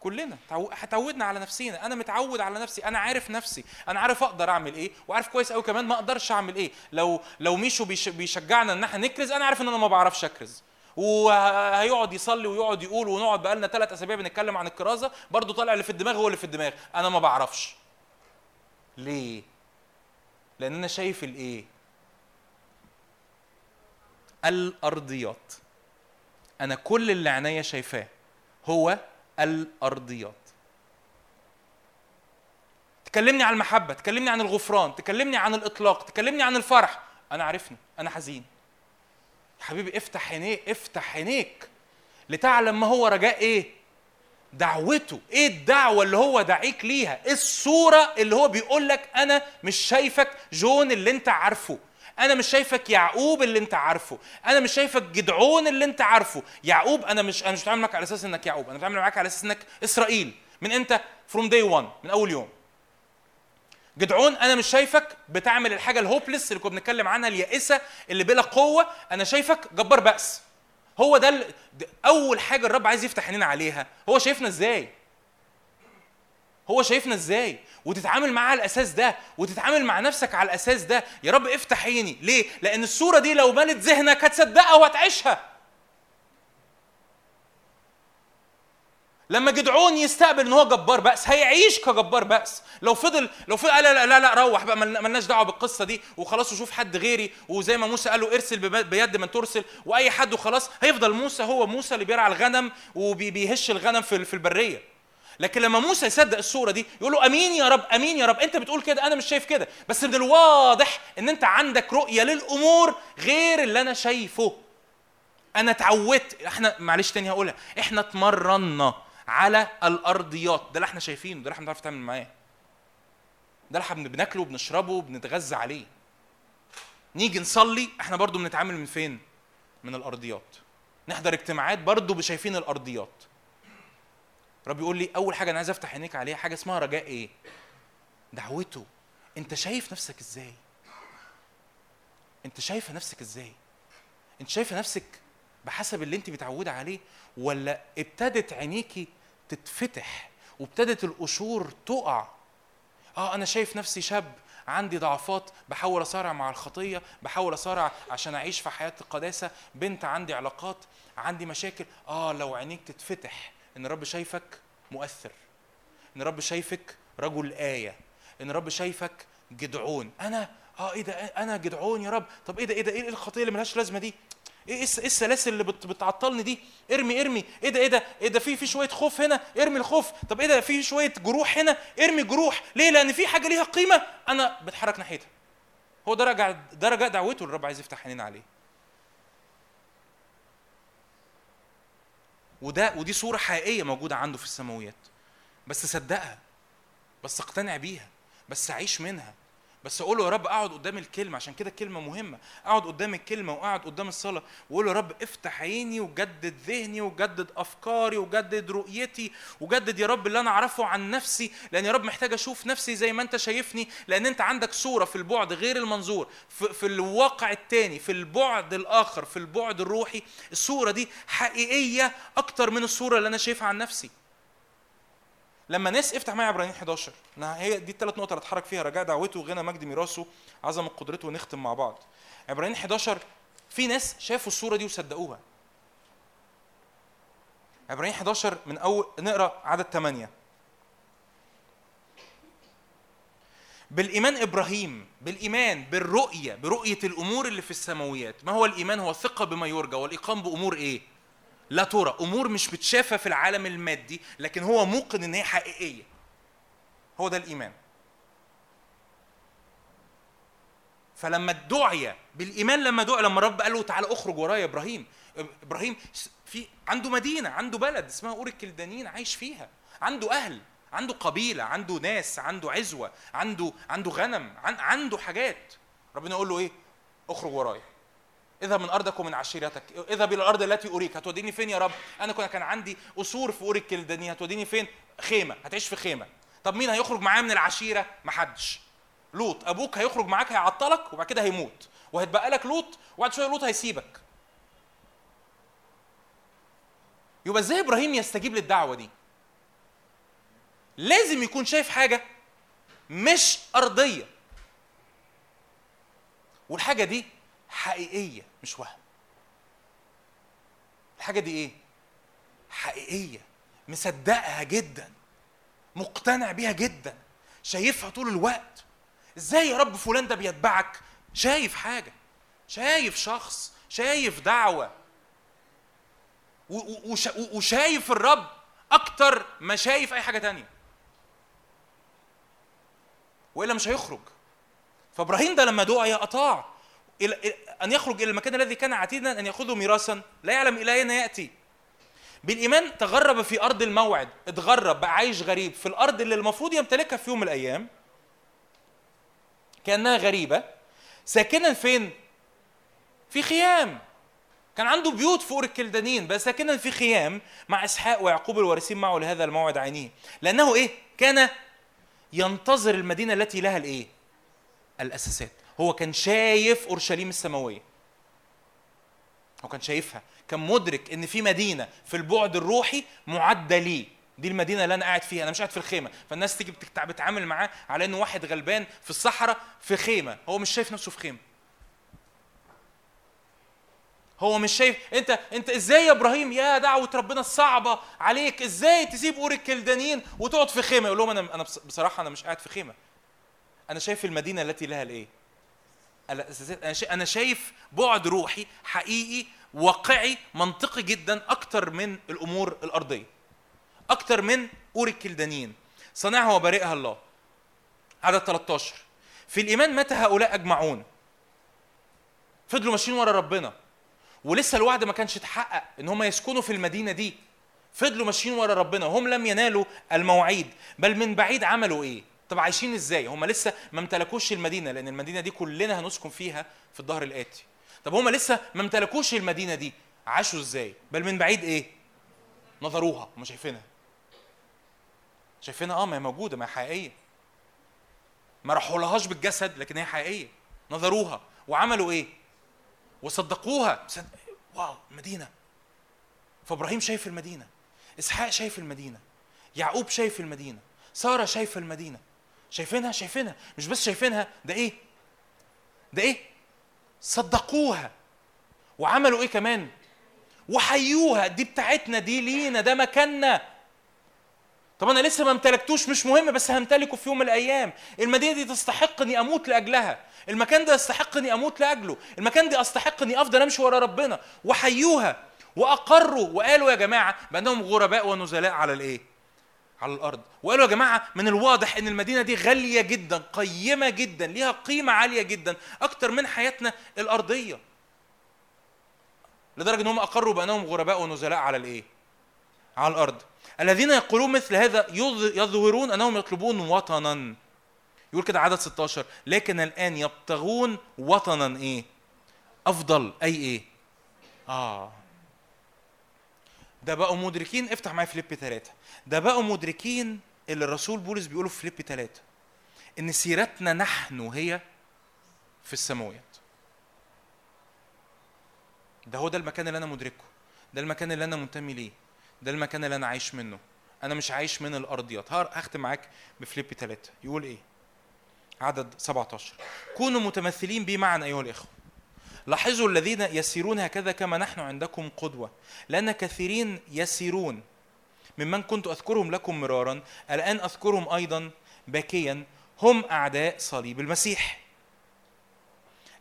كلنا. تعو- اتعودنا على نفسينا. أنا متعود على نفسي. أنا عارف نفسي. أنا عارف أقدر أعمل إيه وعارف كويس قوي كمان ما أقدرش أعمل إيه. لو لو ميشو بيش- بيشجعنا إن إحنا نكرز أنا عارف إن أنا ما بعرفش أكرز. وهيقعد يصلي ويقعد يقول ونقعد بقالنا ثلاث أسابيع بنتكلم عن الكرازة برضه طالع اللي في الدماغ هو اللي في الدماغ. أنا ما بعرفش. ليه؟ لأن أنا شايف الإيه؟ الأرضيات. أنا كل اللي عينيا شايفاه هو الأرضيات. تكلمني عن المحبة تكلمني عن الغفران تكلمني عن الإطلاق تكلمني عن الفرح. أنا عارفني أنا حزين. يا حبيبي افتح عينيك افتح عينيك لتعلم ما هو رجاء إيه؟ دعوته. إيه الدعوة اللي هو دعيك ليها؟ إيه الصورة اللي هو بيقول لك أنا مش شايفك جون اللي أنت عارفه؟ أنا مش شايفك يعقوب اللي أنت عارفه. أنا مش شايفك جدعون اللي أنت عارفه. يعقوب أنا مش أنا مش بتعامل معاك على أساس إنك يعقوب. أنا بتعامل معاك على أساس إنك إسرائيل. من انت from day 1 من أول يوم. جدعون أنا مش شايفك بتعمل الحاجة الهوبلس اللي كنا بنتكلم عنها اليائسة اللي بلا قوة. أنا شايفك جبار بأس. هو ده أول حاجة الرب عايز يفتح عينينا عليها. هو شايفنا إزاي؟ هو شايفنا إزاي؟ وتتعامل معاه على الأساس ده وتتعامل مع نفسك على الأساس ده. يا رب افتح عيني. ليه؟ لأن الصورة دي لو ملت ذهنك هتصدقها وهتعيشها. لما جدعون يستقبل إن هو جبار بأس هيعيش كجبار بأس. لو فضل لو فضل لا لا لا, لا روح بقى ملنا- ملناش دعوة بالقصة دي وخلاص وشوف حد غيري وزي ما موسى قال له ارسل بيد من ترسل وأي حد وخلاص هيفضل موسى هو موسى اللي بيرعى الغنم وبيهش الغنم في البرية. لكن لما موسى يصدق الصورة دي يقول له أمين يا رب أمين يا رب. أنت بتقول كده أنا مش شايف كده. بس من الواضح إن أنت عندك رؤية للأمور غير اللي أنا شايفه. أنا اتعودت. إحنا معلش تاني هقولها. إحنا اتمرنا على الأرضيات. ده اللي إحنا شايفينه ده اللي إحنا بنعرف نتعامل معاه. ده اللي إحنا بناكله وبنشربه وبنتغذى عليه. نيجي نصلي إحنا برضو بنتعامل من فين؟ من الأرضيات. نحضر اجتماعات برضو شايفين الأرضيات. رب يقول لي أول حاجة أنا عايز أفتح عينيك عليها حاجة اسمها رجاء إيه؟ دعوته. أنت شايف نفسك إزاي؟ أنت شايفه نفسك إزاي؟ أنت شايفه نفسك بحسب اللي أنت متعودة عليه ولا ابتدت عينيكي تتفتح وابتدت القشور تقع؟ آه أنا شايف نفسي شاب عندي ضعفات بحاول أصارع مع الخطية بحاول أصارع عشان أعيش في حياة القداسة بنت عندي علاقات عندي مشاكل. آه لو عينيك تتفتح إن الرب شايفك مؤثر إن الرب شايفك رجل آية إن الرب شايفك جدعون. أنا آه إيه ده؟ أنا جدعون يا رب. طب إيه ده؟ إيه ده؟ إيه الخطية اللي ملهاش لازمة دي؟ إيه إيه إيه السلاسل اللي بت- بتعطلني دي؟ ارمي ارمي. إيه ده؟ إيه ده؟ إيه ده؟ في في شوية خوف هنا ارمي الخوف. طب إيه ده؟ في شوية جروح هنا ارمي جروح. ليه؟ لأن في حاجة ليها قيمة. أنا بتحرك ناحيتها. هو ده رجع ده دعوته اللي الرب عايز يفتح عينينا عليه. وده ودي صورة حقيقية موجودة عنده في السماويات. بس صدقها بس اقتنع بيها بس اعيش منها. بس أقول له يا رب اقعد قدام الكلمة عشان كده الكلمة مهمة. اقعد قدام الكلمة واقعد قدام الصلاة. واقول له يا رب افتح عيني وجدد ذهني وجدد افكاري وجدد رؤيتي وجدد يا رب اللي أنا اعرفه عن نفسي لأن يا رب محتاج أشوف نفسي زي ما انت شايفني لأن انت عندك صورة في البعد غير المنظور. في, في الواقع التاني في البعد الآخر في البعد الروحي الصورة دي حقيقية أكتر من الصورة اللي أنا شايفها عن نفسي. لما ناس افتح معايا عبرانيين 11 أنا هي دي الثلاث نقط اللي اتحرك فيها رجاء دعوته غنى مجد ميراثه عظمة قدرته ونختم مع بعض. عبرانيين 11 في ناس شافوا الصورة دي وصدقوها. عبرانيين 11 من أول نقرأ عدد 8 بالإيمان إبراهيم بالإيمان بالرؤية برؤية الأمور اللي في السماويات. ما هو الإيمان؟ هو الثقه بما يرجى. والاقام بأمور إيه؟ لا ترى أمور مش بتشافى في العالم المادي لكن هو موقن إن هي حقيقية. هو ده الإيمان. فلما دعي بالإيمان لما دعي لما الرب قال له تعالى اخرج ورايا يا إبراهيم. إبراهيم في عنده مدينة عنده بلد اسمها اور الكلدانيين عايش فيها. عنده أهل عنده قبيلة عنده ناس عنده عزوة عنده عنده غنم عن عنده حاجات. ربنا يقول له إيه؟ اخرج ورايا. اذهب من أرضك ومن عشيرتك. اذهب إلى الأرض التي أريك. هتوديني فين يا رب؟ أنا كنا كان عندي قصور في اور الكلدانيين هتوديني فين؟ خيمة. هتعيش في خيمة. طب مين هيخرج معايا من العشيرة؟ محدش. لوط. أبوك هيخرج معاك هيعطلك وبعد كده هيموت. وهتبقى لك لوط وبعد شوية لوط هيسيبك. يبقى إزاي إبراهيم يستجيب للدعوة دي؟ لازم يكون شايف حاجة مش أرضية. والحاجة دي حقيقية مش وهم. الحاجة دي إيه؟ حقيقية. مصدقها جدا. مقتنع بيها جدا. شايفها طول الوقت. إزاي يا رب فلان ده بيتبعك؟ شايف حاجة. شايف شخص. شايف دعوة. وشايف الرب أكتر ما شايف أي حاجة تانية. وإلا مش هيخرج. فإبراهيم ده لما دعي أطاع. إلى إلى- أن يخرج إلى المكان الذي كان عتيدا أن يأخذه ميراثا. لا يعلم إلى أين يأتي. بالإيمان تغرب في أرض الموعد. اتغرب بقى عايش غريب. في الأرض اللي المفروض يمتلكها في يوم من الأيام كأنها غريبة. ساكنا فين؟ في خيام. كان عنده بيوت فوق الكلدانين بس ساكنا في خيام مع إسحاق ويعقوب الوارثين معه لهذا الموعد عينيه. لأنه إيه؟ كان ينتظر المدينة التي لها الإيه؟ الأساسات. هو كان شايف أورشليم السماوية. هو كان شايفها كان مدرك إن في مدينة في البعد الروحي معدة ليه. دي المدينة اللي أنا قاعد فيها أنا مش قاعد في الخيمة. فالناس تيجي بتتعامل معاه على انه واحد غلبان في الصحراء في خيمة. هو مش شايف نفسه في خيمة. هو مش شايف أنت أنت إزاي يا إبراهيم؟ يا دعوة ربنا الصعبة عليك. إزاي تسيب اور الكلدانيين وتقعد في خيمة؟ يقول لهم أنا أنا بص- بصراحة أنا مش قاعد في خيمة. أنا شايف المدينة التي لها الإيه؟ أنا شا- أنا شايف بعد روحي حقيقي واقعي منطقي جدا أكتر من الأمور الأرضية. أكتر من اور الكلدانيين. صانعها وبارئها الله. عدد 13 في الإيمان متى هؤلاء أجمعون؟ فضلوا ماشيين ورا ربنا. ولسه الوعد ما كانش اتحقق إن هم يسكنوا في المدينة دي. فضلوا ماشيين ورا ربنا. وهم لم ينالوا المواعيد بل من بعيد عملوا إيه؟ طب عايشين إزاي؟ هم لسه ما امتلكوش المدينة لأن المدينة دي كلنا هنسكن فيها في الظهر الآتي. طب هم لسه ما امتلكوش المدينة دي عاشوا إزاي؟ بل من بعيد إيه؟ نظروها هم شايفينها. شايفينها آه ما هي موجودة ما هي حقيقية. ما راحوا لهاش بالجسد لكن هي حقيقية. نظروها. وعملوا إيه؟ وصدقوها. صد- واو المدينة. فابراهيم شايف المدينة إسحاق شايف المدينة يعقوب شايف المدينة سارة شايفة المدينة. شايفينها؟ شايفينها. مش بس شايفينها ده إيه؟ ده إيه؟ صدقوها. وعملوا إيه كمان؟ وحيوها. دي بتاعتنا دي لينا ده مكاننا. طب أنا لسه ما امتلكتوش مش مهم بس همتلكه في يوم من الأيام. المدينة دي تستحق إني أموت لأجلها. المكان ده يستحق إني أموت لأجله. المكان ده أستحق إني أفضل أمشي ورا ربنا. وحيوها. وأقروا. وقالوا يا جماعة بأنهم غرباء ونزلاء على الإيه؟ على الأرض. وقالوا يا جماعة من الواضح إن المدينة دي غالية جدا قيمة جدا ليها قيمة عالية جدا أكتر من حياتنا الأرضية. لدرجة انهم أقروا بأنهم غرباء ونزلاء على الإيه؟ على الأرض. الذين يقولون مثل هذا يظ- يظهرون أنهم يطلبون وطنا. يقول كده عدد 16 لكن الآن يبتغون وطنا إيه؟ أفضل أي إيه؟ آه. ده بقوا مدركين افتح معايا فيليب 3 ده بقوا مدركين اللي الرسول بولس بيقوله في فيليب 3 إن سيرتنا نحن هي في السماويات ده هو ده المكان اللي أنا مدركه ده المكان اللي أنا منتمي ليه ده المكان اللي أنا عايش منه. أنا مش عايش من الارضيات هار- هختم معاك بفليب 3 يقول إيه؟ عدد 17 كونوا متمثلين بي معا أيها الإخوة. لاحظوا الذين يسيرون هكذا كما نحن عندكم قدوة. لأن كثيرين يسيرون. ممن كنت أذكرهم لكم مرارا الآن أذكرهم أيضا باكيا هم أعداء صليب المسيح.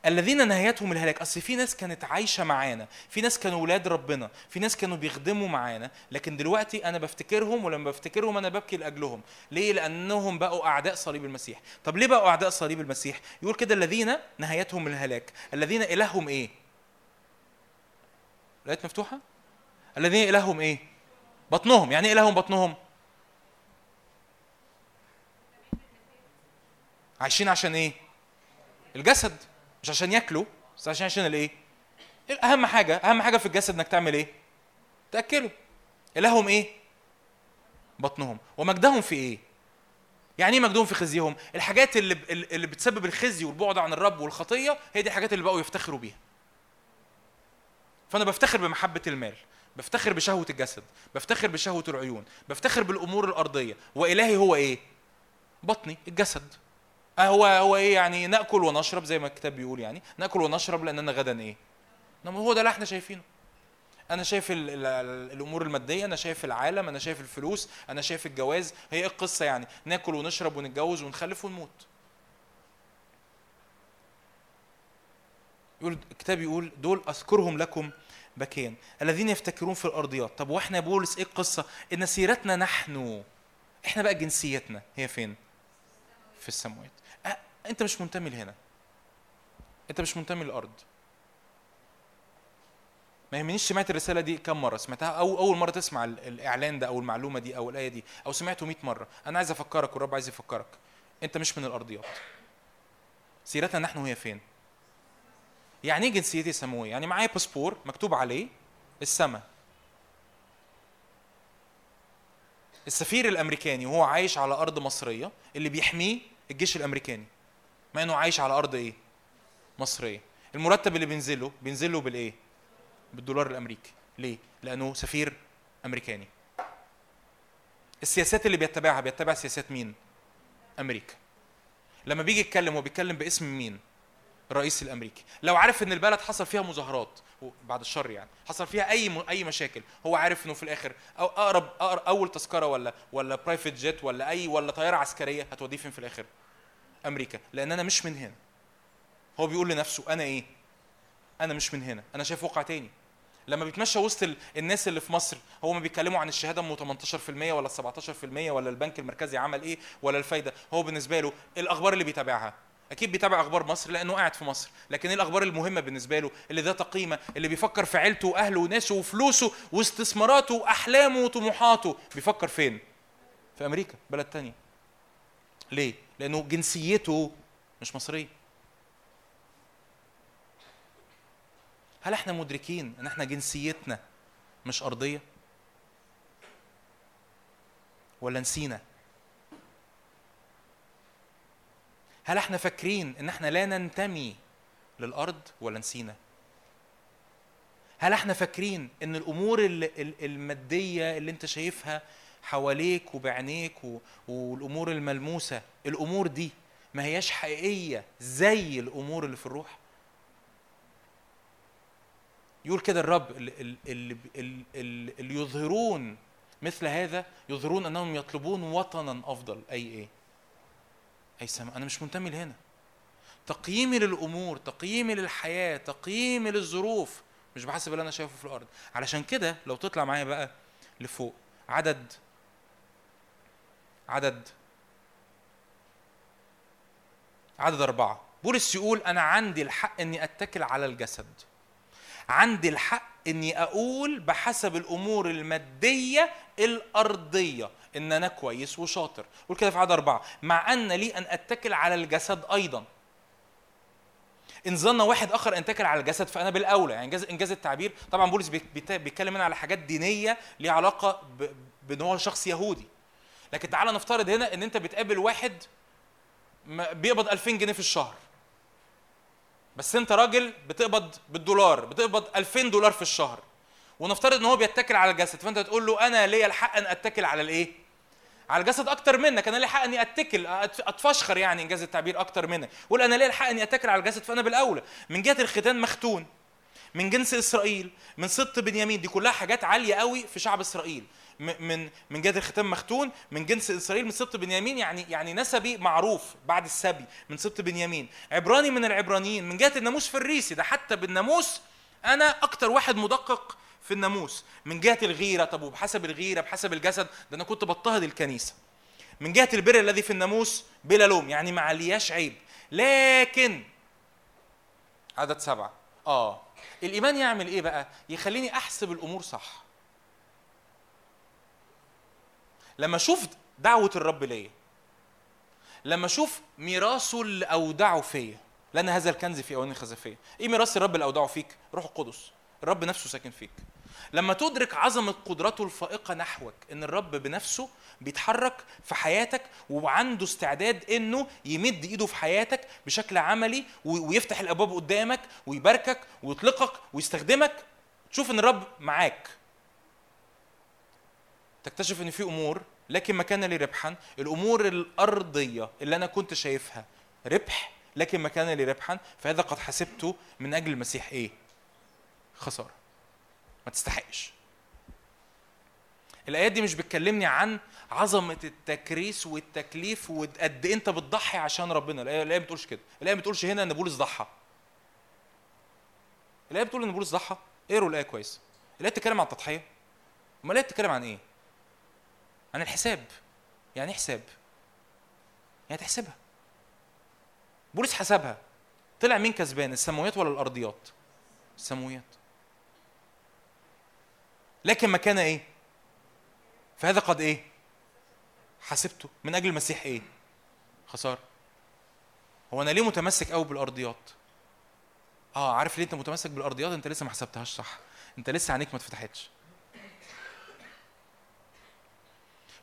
الذين نهايتهم الهلاك. أصل في ناس كانت عايشة معانا في ناس كانوا ولاد ربنا في ناس كانوا بيخدموا معانا لكن دلوقتي أنا بفتكرهم ولما بفتكرهم أنا ببكي لأجلهم. ليه؟ لأنهم بقوا أعداء صليب المسيح. طب ليه بقوا أعداء صليب المسيح؟ يقول كده الذين نهايتهم الهلاك. الذين إلههم إيه؟ الايات مفتوحة؟ الذين إلههم إيه؟ بطنهم. يعني إيه إلههم بطنهم؟ عايشين عشان إيه؟ الجسد. مش عشان ياكلوا بس عشان عشان الايه؟ اهم حاجة أهم حاجة في الجسد إنك تعمل إيه؟ تأكله. إلههم إيه؟ بطنهم. ومجدهم في إيه؟ يعني إيه مجدهم في خزيهم؟ الحاجات اللي اللي بتسبب الخزي والبعد عن الرب والخطية هي دي الحاجات اللي بقوا يفتخروا بيها. فأنا بفتخر بمحبة المال بفتخر بشهوة الجسد بفتخر بشهوة العيون بفتخر بالأمور الأرضية. وإلهي هو إيه؟ بطني الجسد. هو هو إيه يعني نأكل ونشرب زي ما الكتاب بيقول يعني نأكل ونشرب لاننا غدا إيه؟ انما هو ده اللي إحنا شايفينه. أنا شايف ال ال ال الأمور المادية أنا شايف العالم أنا شايف الفلوس أنا شايف الجواز هي إيه القصة يعني. نأكل ونشرب ونتجوز ونخلف ونموت. يقول الكتاب يقول دول أذكرهم لكم بكيا الذين يفتكرون في الأرضيات. طب وإحنا بولس إيه القصة؟ إن سيرتنا نحن. إحنا بقى جنسيتنا. هي فين؟ في السماوات أه أنت مش منتمي لهنا. أنت مش منتمي للأرض. ما يهمنيش سمعت الرسالة دي كم مرة. سمعتها أو أول مرة تسمع ال- الإعلان ده أو المعلومة دي أو الآية دي أو سمعته 100 مرة. أنا عايز أفكرك والرب عايز يفكرك. أنت مش من الأرضيات. سيرتنا نحن هي فين؟ يعني إيه جنسيتي سماويه يعني معايا باسبور مكتوب عليه السماء السفير الأمريكاني وهو عايش على أرض مصرية اللي بيحميه الجيش الأمريكاني مع إنه عايش على أرض إيه؟ مصرية. المرتب اللي بينزله بينزله بالإيه؟ بالدولار الأمريكي. ليه؟ لأنه سفير أمريكاني. السياسات اللي بيتبعها بيتبع سياسات مين؟ أمريكا. لما بيجي يتكلم هو بيتكلم باسم مين؟ الرئيس الأمريكي. لو عارف إن البلد حصل فيها مظاهرات بعد الشر يعني حصل فيها أي م... أي مشاكل هو عارف إنه في الآخر أقرب أقرب أول تذكرة ولا ولا برايفت جيت ولا أي ولا طيارة عسكرية هتوديه فين في الآخر؟ أمريكا لأن أنا مش من هنا. هو بيقول لنفسه أنا إيه؟ أنا مش من هنا أنا شايف واقع تاني. لما بيتمشى وسط ال- الناس اللي في مصر هو ما بيتكلموا عن الشهادة أم 18% ولا 17% ولا البنك المركزي عمل إيه ولا الفايدة. هو بالنسبة له الأخبار اللي بيتابعها. أكيد بيتابع أخبار مصر لأنه قاعد في مصر. لكن إيه الأخبار المهمة بالنسبة له؟ اللي ذات قيمة اللي بيفكر في عيلته وأهله وناسه وفلوسه واستثماراته وأحلامه وطموحاته. بيفكر فين؟ في أمريكا بلد تانية. ليه؟ لأنه جنسيته مش مصرية. هل إحنا مدركين إن إحنا جنسيتنا مش أرضية؟ ولا نسينا؟ هل إحنا فاكرين إن إحنا لا ننتمي للأرض ولا نسينا؟ هل إحنا فاكرين إن الأمور ال- ال- المادية اللي أنت شايفها حواليك وبعينيك والأمور الملموسة. الأمور دي ما هياش حقيقية زي الأمور اللي في الروح. يقول كده الرب اللي, اللي, اللي, اللي يظهرون مثل هذا يظهرون أنهم يطلبون وطنا أفضل. أي إيه؟ أي سماء. أنا مش منتمي لهنا. تقييمي للأمور تقييمي للحياة تقييمي للظروف مش بحسب اللي أنا شايفه في الأرض. علشان كده لو تطلع معايا بقى لفوق عدد عدد. عدد أربعة. بولس يقول أنا عندي الحق إني أتكل على الجسد. عندي الحق إني أقول بحسب الأمور المادية الأرضية إن أنا كويس وشاطر. قول كده في عدد أربعة. مع أن لي أن أتكل على الجسد أيضا. إن ظن واحد آخر أن أتكل على الجسد فأنا بالأولى. يعني إنجاز إنجاز التعبير. طبعا بولس بيتكلم هنا على حاجات دينية ليها علاقة ب- بأن هو شخص يهودي. لكن تعالى نفترض هنا إن أنت بتقابل واحد بيقبض 2000 جنيه في الشهر. بس أنت راجل بتقبض بالدولار بتقبض 2000 دولار في الشهر. ونفترض إن هو بيتكل على الجسد فأنت تقول له أنا ليا الحق أن أتكل على الإيه؟ على الجسد أكتر منك. أنا ليا الحق أني أتكل أتفشخر يعني إنجاز التعبير أكتر منك. قول أنا ليا الحق أني أتكل على الجسد فأنا بالاولى من جهة الختان مختون من جنس إسرائيل من سبط بنيامين. دي كلها حاجات عالية قوي في شعب إسرائيل. من من جهه الختام مختون من جنس إسرائيل من سبط بنيامين يعني يعني نسبي معروف بعد السبي من سبط بنيامين. عبراني من العبرانيين من جهة الناموس فريسي ده حتى بالناموس أنا أكتر واحد مدقق في الناموس. من جهة الغيرة طب وبحسب الغيرة بحسب الجسد ده أنا كنت بضطهد الكنيسة. من جهة البر الذي في الناموس بلا لوم يعني ما علياش عيب. لكن عدد سبعة. آه. الإيمان يعمل إيه بقى؟ يخليني أحسب الأمور صح. لما أشوف دعوة الرب ليا لما أشوف ميراثه اللي أودعه فيا لأن هذا الكنز في أواني خزفية. إيه ميراث الرب اللي أودعه فيك؟ روح القدس. الرب نفسه ساكن فيك. لما تدرك عظمة قدرته الفائقة نحوك إن الرب بنفسه بيتحرك في حياتك وعنده استعداد إنه يمد إيده في حياتك بشكل عملي ويفتح الأبواب قدامك ويباركك ويطلقك ويستخدمك تشوف إن الرب معاك. تكتشف إن في أمور لكن ما كان لي ربحا الأمور الأرضية اللي أنا كنت شايفها ربح لكن ما كان لي ربحا فهذا قد حسبته من أجل المسيح إيه؟ خسارة. ما تستحقش. الآيات دي مش بتكلمني عن عظمة التكريس والتكليف وقد إيه أنت بتضحي عشان ربنا. الآية ما بتقولش كده. الآية ما بتقولش هنا إن بولس ضحى. الآية بتقول إن بولس ضحى. اقروا الآية كويس. الآية بتتكلم عن التضحية. أمال الآية بتتكلم عن إيه؟ عن الحساب. يعني إيه حساب؟ يعني تحسبها. بولس حسبها. طلع مين كسبان السماويات ولا الأرضيات؟ السماويات. لكن ما كان إيه؟ فهذا قد إيه؟ حسبته. من أجل المسيح إيه؟ خسارة. هو أنا ليه متمسك قوي بالأرضيات؟ آه عارف ليه أنت متمسك بالأرضيات؟ أنت لسه ما حسبتهاش صح. أنت لسه عينيك ما اتفتحتش.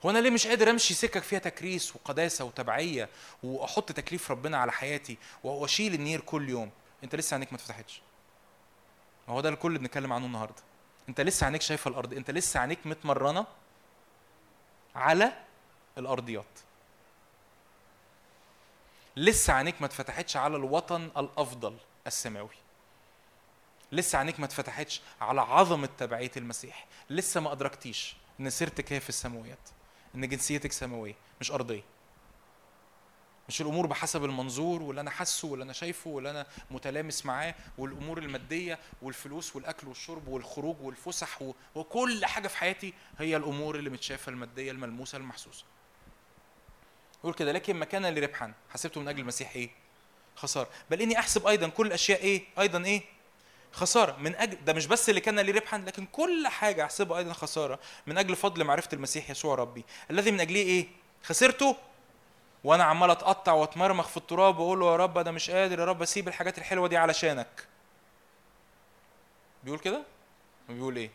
هو أنا ليه مش قادر أمشي سكك فيها تكريس وقداسة وتبعية وأحط تكليف ربنا على حياتي وأشيل النير كل يوم؟ أنت لسه عينيك ما اتفتحتش. ما هو ده الكل اللي بنتكلم عنه النهارده. أنت لسه عينيك شايفة الأرض. أنت لسه عينيك متمرنة على الأرضيات. لسه عينيك ما اتفتحتش على الوطن الأفضل السماوي. لسه عينيك ما اتفتحتش على عظمة تبعية المسيح. لسه ما أدركتيش إن سيرتك هي في السماويات. إن جنسيتك سماوية مش أرضية. مش الأمور بحسب المنظور واللي أنا حاسه واللي أنا شايفه واللي أنا متلامس معاه والأمور المادية والفلوس والأكل والشرب والخروج والفسح وكل حاجة في حياتي هي الأمور اللي متشافة المادية الملموسة المحسوسة. يقول كده لكن ما كان لي ربحا حسبته من أجل المسيح إيه؟ خسارة. بل إني أحسب أيضا كل الأشياء إيه؟ أيضا إيه؟ خسارة. من أجل ده مش بس اللي كان لي ربحا لكن كل حاجة أحسبها أيضا خسارة. من أجل فضل معرفة المسيح يسوع ربي. الذي من اجله إيه؟ خسرته؟ وأنا عمال أتقطع واتمرمخ في التراب وأقول له يا رب أنا مش قادر يا رب اسيب الحاجات الحلوة دي علشانك. بيقول كده؟ بيقول إيه؟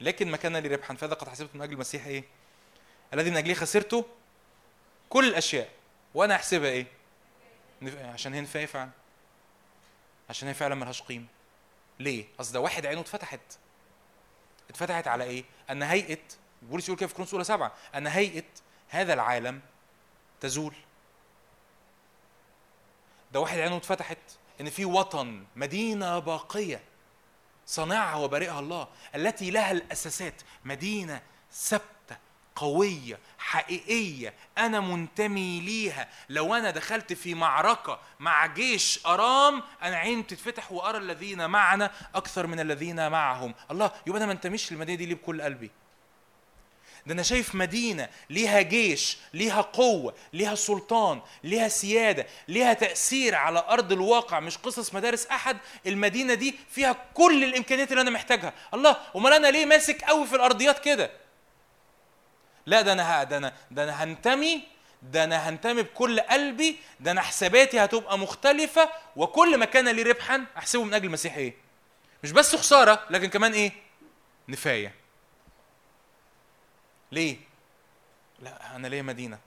لكن ما كان لي ربحا فهذا قد حسبته من أجل المسيح إيه؟ الذي من اجله خسرته؟ كل الأشياء. وأنا أحسبها إيه؟ عشان هي نفايه فعلا. عشان هي فعلا ملهاش قيمة. ليه؟ أصل ده واحد عينه اتفتحت. اتفتحت على إيه؟ أن هيئة بولس يقول كده في كورنثوس اولى سبعة أن هيئة هذا العالم تزول. ده واحد عينه اتفتحت إن في وطن مدينة باقية صانعها وبارئها الله التي لها الأساسات مدينة ثابتة. قوية حقيقية أنا منتمي ليها. لو أنا دخلت في معركة مع جيش أرام أنا عيني بتتفتح وأرى الذين معنا أكثر من الذين معهم. الله يبقى أنا ما انتميش للمدينة دي ليه بكل قلبي؟ ده أنا شايف مدينة ليها جيش ليها قوة ليها سلطان ليها سيادة ليها تأثير على أرض الواقع مش قصص مدارس أحد. المدينة دي فيها كل الإمكانيات اللي أنا محتاجها. الله أمال أنا ليه ماسك قوي في الأرضيات كده؟ لا ده أنا ده أنا ده أنا هنتمي ده أنا هنتمي بكل قلبي ده أنا حساباتي هتبقى مختلفة وكل ما كان لي ربحا أحسبه من أجل المسيح إيه؟ مش بس خسارة لكن كمان إيه؟ نفاية. ليه؟ لا أنا ليا مدينة.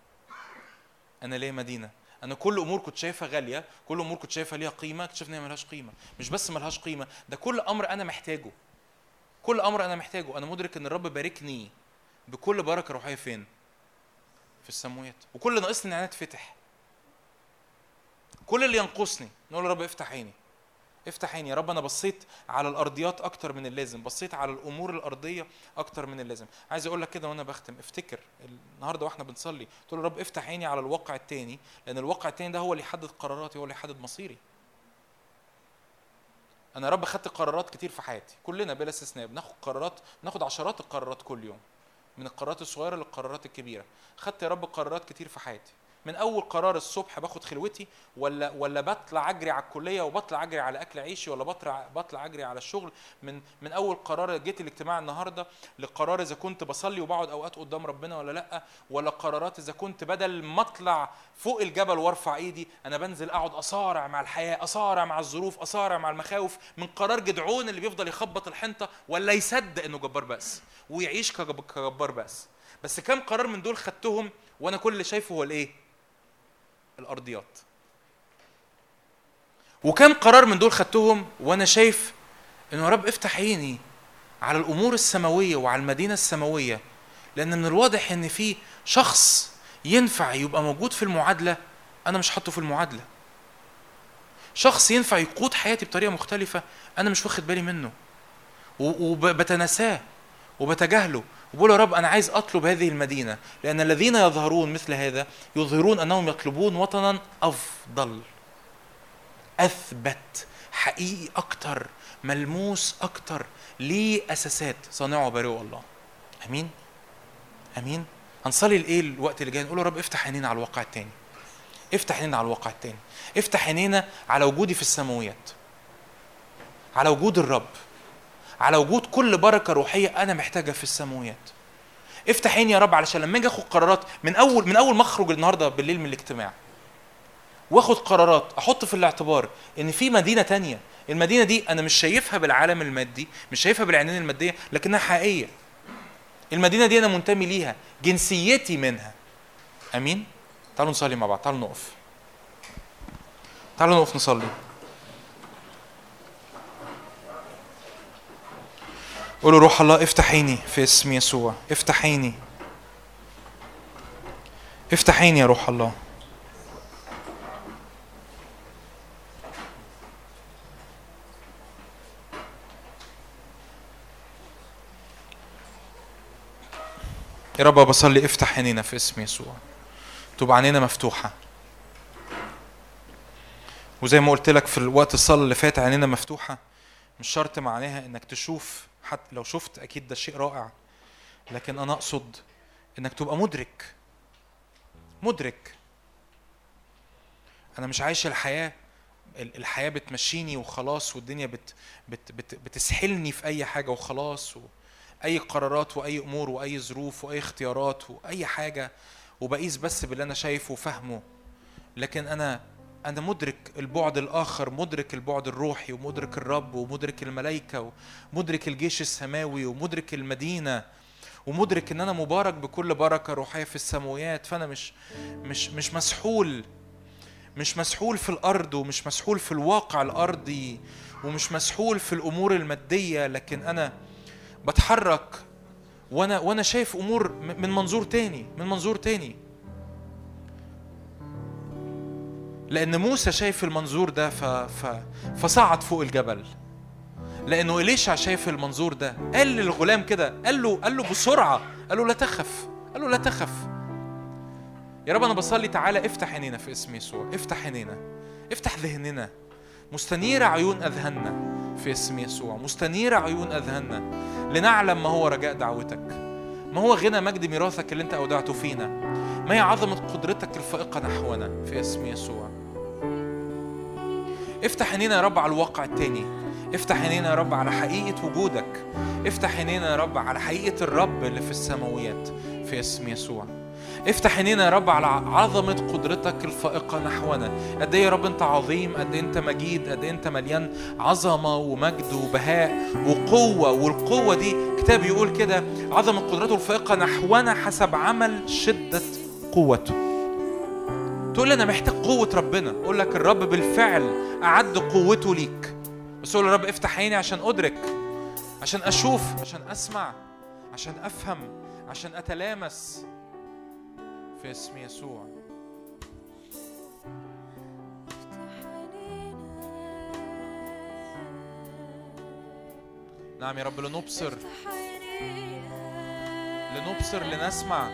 أنا ليا مدينة. أنا كل أمور كنت شايفها غالية كل أمور كنت شايفها ليها قيمة اكتشفت إن هي ملهاش قيمة. مش بس ملهاش قيمة ده كل أمر أنا محتاجه. كل أمر أنا محتاجه. أنا مدرك إن الرب باركني. بكل بركة روحيه فين؟ في السماوات وكل ناقصني إن عيني تفتح كل اللي ينقصني نقول يا رب افتح عيني. افتح عيني. يا رب أنا بصيت على الأرضيات أكتر من اللازم. بصيت على الأمور الأرضية أكتر من اللازم. عايز أقول لك كده وأنا بختم. افتكر النهارده وإحنا بنصلي تقول يا رب افتح عيني على الواقع التاني لأن الواقع التاني ده هو اللي يحدد قراراتي هو اللي يحدد مصيري. أنا يا رب خدت قرارات كتير في حياتي. كلنا بلا استثناء بناخد قرارات بناخد عشرات القرارات كل يوم. من القرارات الصغيرة للقرارات الكبيرة. خدت يا رب قرارات كتير في حياتي. من أول قرار الصبح باخد خلوتي ولا ولا بطلع أجري على الكلية وبطلع أجري على أكل عيشي ولا بطلع بطلع أجري على الشغل. من من أول قرار جيت الاجتماع النهارده لقرار إذا كنت بصلي وبقعد أوقات قدام ربنا ولا لأ ولا قرارات إذا كنت بدل ما أطلع فوق الجبل وأرفع إيدي أنا بنزل أقعد أصارع مع الحياة أصارع مع الظروف أصارع مع المخاوف من قرار جدعون اللي بيفضل يخبط الحنطة ولا يصدق إنه جبار بس ويعيش كجب- كجبار بس. بس كم قرار من دول خدتهم وأنا كل اللي شايفه هو الإيه؟ الأرضيات. وكم قرار من دول خدتهم وأنا شايف انه يا رب افتح عيني على الأمور السماوية وعلى المدينة السماوية لأن من الواضح إن في شخص ينفع يبقى موجود في المعادلة أنا مش حاطه في المعادلة. شخص ينفع يقود حياتي بطريقة مختلفة أنا مش واخد بالي منه. وبتناساه وبتجاهله. وبقول يا رب أنا عايز أطلب هذه المدينة لأن الذين يظهرون مثل هذا يظهرون أنهم يطلبون وطنا أفضل أثبت حقيقي أكتر ملموس أكتر ليه أساسات؟ صانعه بارئ الله. آمين؟ آمين؟ هنصلي لإيه الوقت اللي جاي؟ نقول يا رب افتح عينينا على الواقع التاني. افتح عينينا على الواقع التاني. افتح عينينا على وجودي في السماويات. على وجود الرب. على وجود كل بركة روحية أنا محتاجها في السماويات. افتح عيني يا رب علشان لما أجي آخد قرارات من اول من أول ما أخرج النهارده بالليل من الاجتماع وآخد قرارات أحط في الاعتبار إن في مدينة تانية. المدينة دي أنا مش شايفها بالعالم المادي مش شايفها بالعينين المادية لكنها حقيقية. المدينة دي أنا منتمي ليها جنسيتي منها. أمين؟ تعالوا نصلي مع بعض تعالوا نقف. تعالوا نقف نصلي. قولوا روح الله افتح عيني في اسم يسوع. افتح عيني افتح عيني يا روح الله. يا رب بصلي افتح عينينا في اسم يسوع. تبقى عينينا مفتوحة. وزي ما قلت لك في الوقت الصلاة اللي فات عينينا مفتوحة. مش شرط معناها إنك تشوف حتى لو شفت أكيد ده شيء رائع. لكن أنا أقصد إنك تبقى مدرك. مدرك. أنا مش عايش الحياة ال- الحياة بتمشيني وخلاص والدنيا بت بت بت بتسحلني في أي حاجة وخلاص واي قرارات وأي أمور وأي ظروف وأي اختيارات وأي حاجة وبقيس بس باللي أنا شايفه وفاهمه. لكن أنا أنا مدرك البعد الآخر مدرك البعد الروحي ومدرك الرب ومدرك الملائكة ومدرك الجيش السماوي ومدرك المدينة ومدرك إن أنا مبارك بكل بركة روحية في السماويات. فأنا مش مش مش مسحول مش مسحول في الأرض ومش مسحول في الواقع الأرضي ومش مسحول في الأمور المادية لكن أنا بتحرك وأنا وأنا شايف أمور م- من منظور تاني من منظور تاني. لأن موسى شايف المنظور ده ف... ف... فصعد فوق الجبل. لأنه إليشع شايف المنظور ده. قال للغلام كده قال له قال له بسرعة قال له لا تخف قال له لا تخف. يا رب أنا بصلي تعالى افتح عينينا في اسم يسوع افتح عينينا افتح ذهننا. مستنير عيون أذهاننا في اسم يسوع مستنير عيون أذهاننا. لنعلم ما هو رجاء دعوتك ما هو غنى مجد ميراثك اللي أنت أودعته فينا. ما هي عظمة قدرتك الفائقة نحونا في اسم يسوع. افتح عينينا يا رب على الواقع التاني. افتح عينينا يا رب على حقيقة وجودك. افتح عينينا يا رب على حقيقة الرب اللي في السماويات في اسم يسوع. افتح عينينا يا رب على عظمة قدرتك الفائقة نحونا. قد إيه يا رب أنت عظيم قد إيه أنت مجيد قد إيه أنت مليان عظمة ومجد وبهاء وقوة. والقوة دي كتاب يقول كده عظمة قدرته الفائقة نحونا حسب عمل شدة قوته. تقول أنا محتاج قوة ربنا. أقول لك الرب بالفعل أعد قوته ليك. بس أقول رب افتح عيني عشان أدرك عشان أشوف عشان أسمع عشان أفهم عشان أتلامس في اسم يسوع. نعم يا رب لنبصر لنبصر لنسمع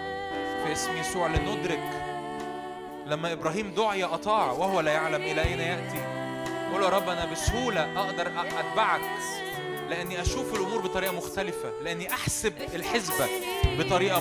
في اسم يسوع لندرك لما إبراهيم دعي أطاع وهو لا يعلم إلى أين يأتي. قول يا رب أنا بسهولة أقدر أ- أتبعك لأني أشوف الأمور بطريقة مختلفة لأني أحسب الحسبه بطريقة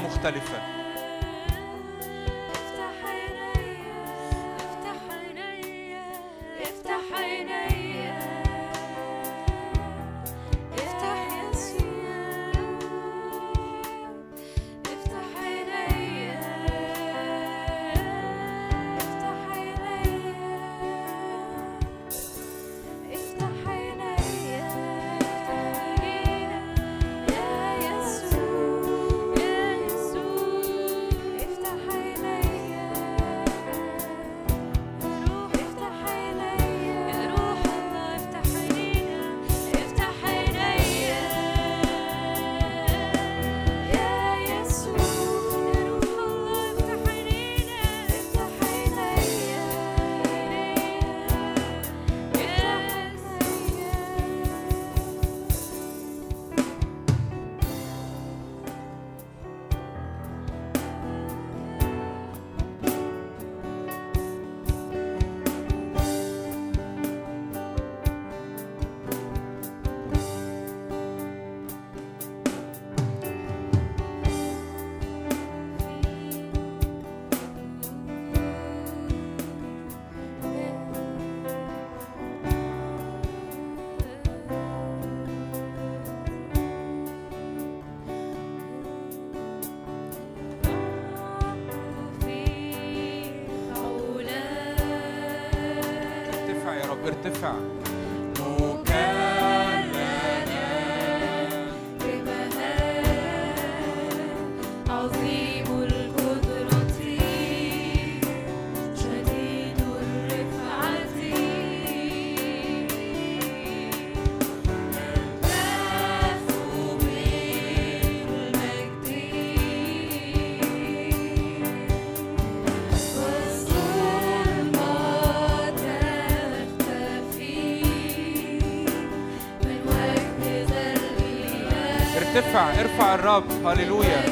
ارتفع ارفع الرب. هللويا.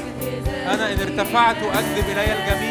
أنا إن ارتفعت اجذب إلي الجميع.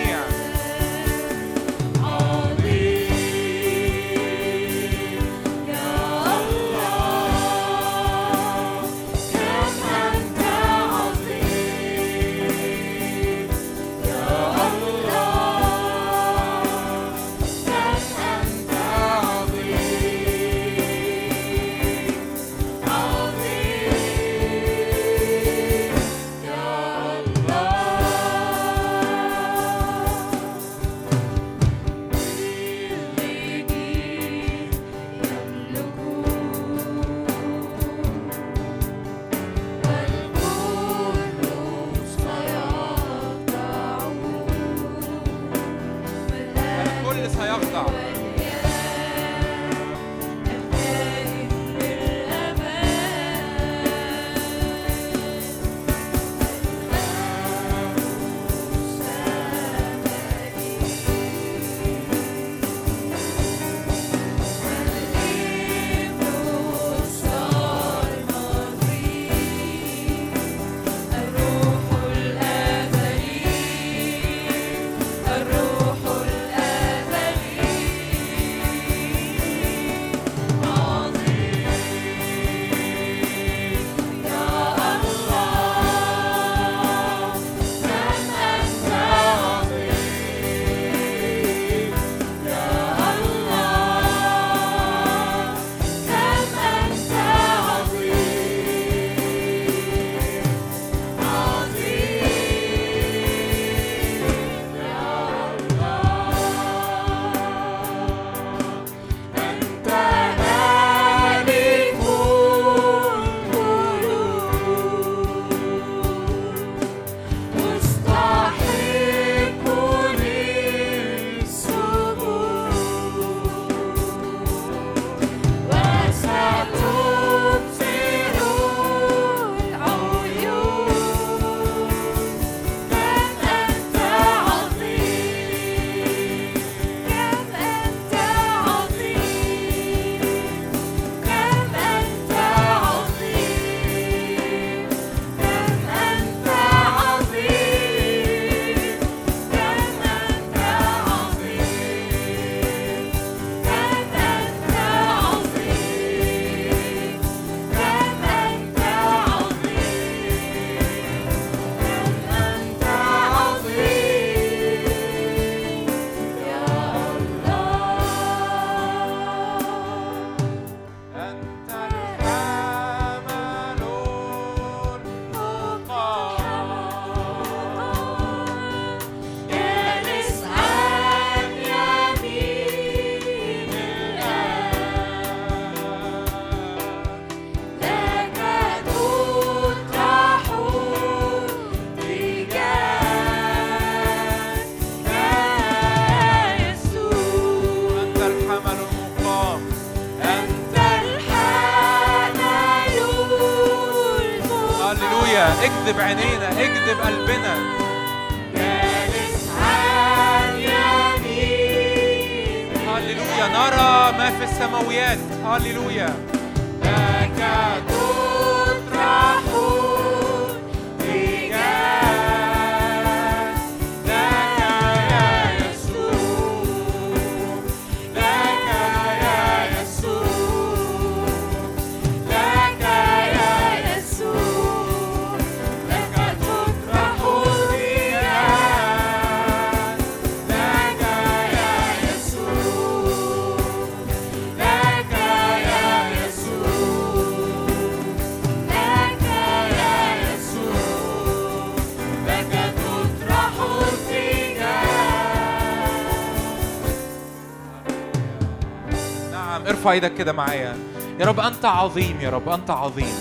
إيدك كده معايا يا رب انت عظيم يا رب انت عظيم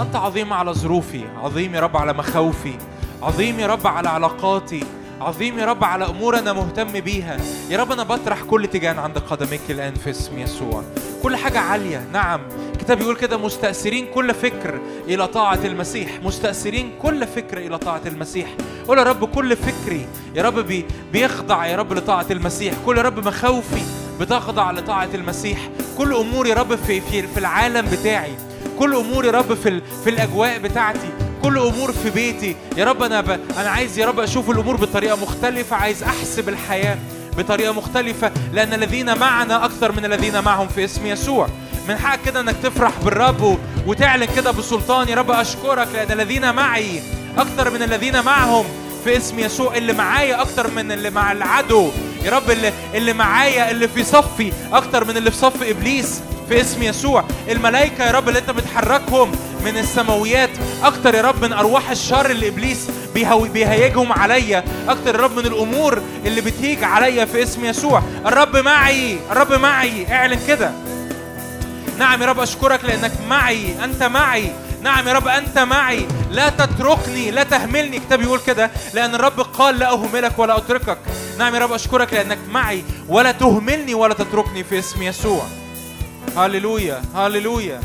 انت عظيم على ظروفي عظيم يا رب على مخاوفي عظيم يا رب على علاقاتي عظيم يا رب على امور أنا مهتم بيها يا رب أنا بطرح كل تيجان عند قدميك الان في اسم يسوع كل حاجة عاليه نعم الكتاب يقول كده مستأثرين كل فكر إلى طاعة المسيح مستأثرين كل فكر إلى طاعة المسيح قول يا رب كل فكري يا رب بي بيخضع يا رب لطاعة المسيح كل يا رب مخاوفي بتخضع لطاعة المسيح كل أمور يا رب في في في العالم بتاعي. كل أمور يا رب في في الأجواء بتاعتي. كل أمور في بيتي. يا رب أنا ب... أنا عايز يا رب أشوف الأمور بطريقة مختلفة. عايز أحسب الحياة بطريقة مختلفة. لأن الذين معنا أكثر من الذين معهم في اسم يسوع. من حقك كده إنك تفرح بالرب. وتعلن كده بسلطان. يا رب أشكرك لأن الذين معي أكثر من الذين معهم في اسم يسوع اللي معايا أكتر من اللي مع العدو. يا رب اللي اللي معايا اللي في صفي أكتر من اللي في صف إبليس. في اسم يسوع. الملائكة يا رب اللي أنت بتحركهم من السماويات. أكتر يا رب من أرواح الشر اللي بيهو- بيهيجهم عليا. أكتر يا رب من الأمور اللي بتهيج عليا في اسم يسوع. الرب معي الرب معي. اعلن كده. نعم يا رب أشكرك لأنك معي. أنت معي. نعم يا رب أنت معي. لا تتركني لا تهملني. كتاب يقول كده لأن الرب قال لا أهملك ولا أتركك. نعم يا رب أشكرك لأنك معي. ولا تهملني ولا تتركني في اسم يسوع. هللويا هللويا.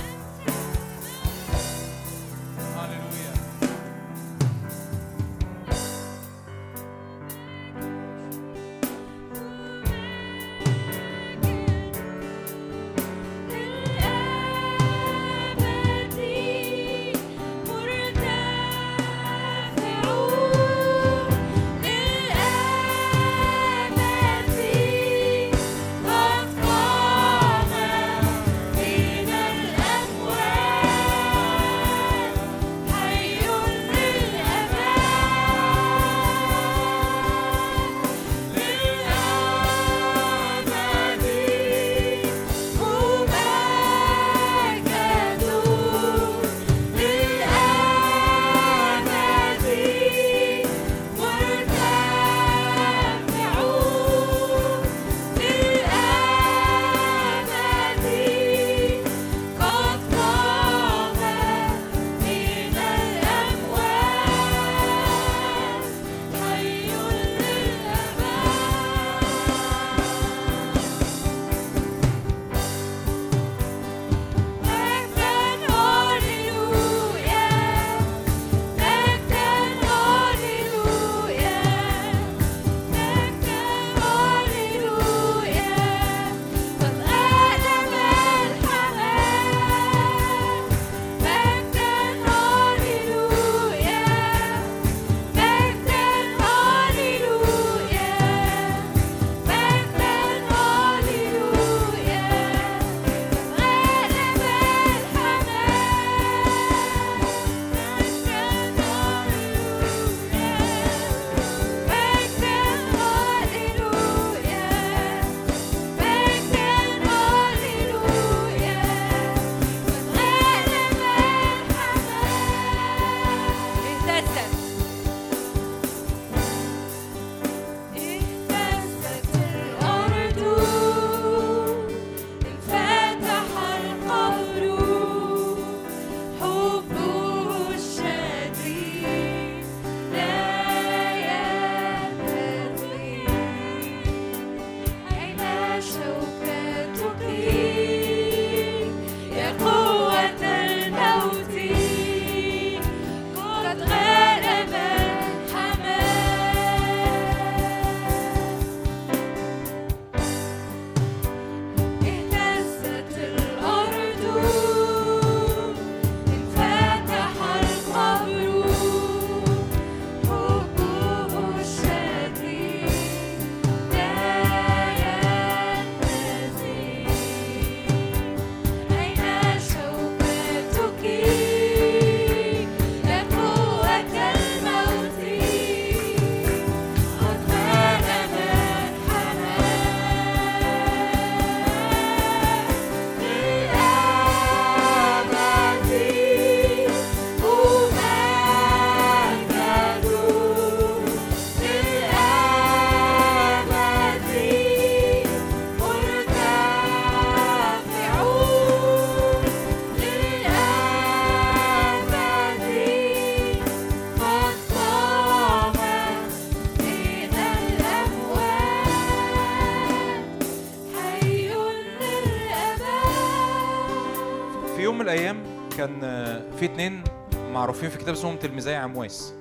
في اتنين معروفين في كتاب اسمهم تلميذي عمواس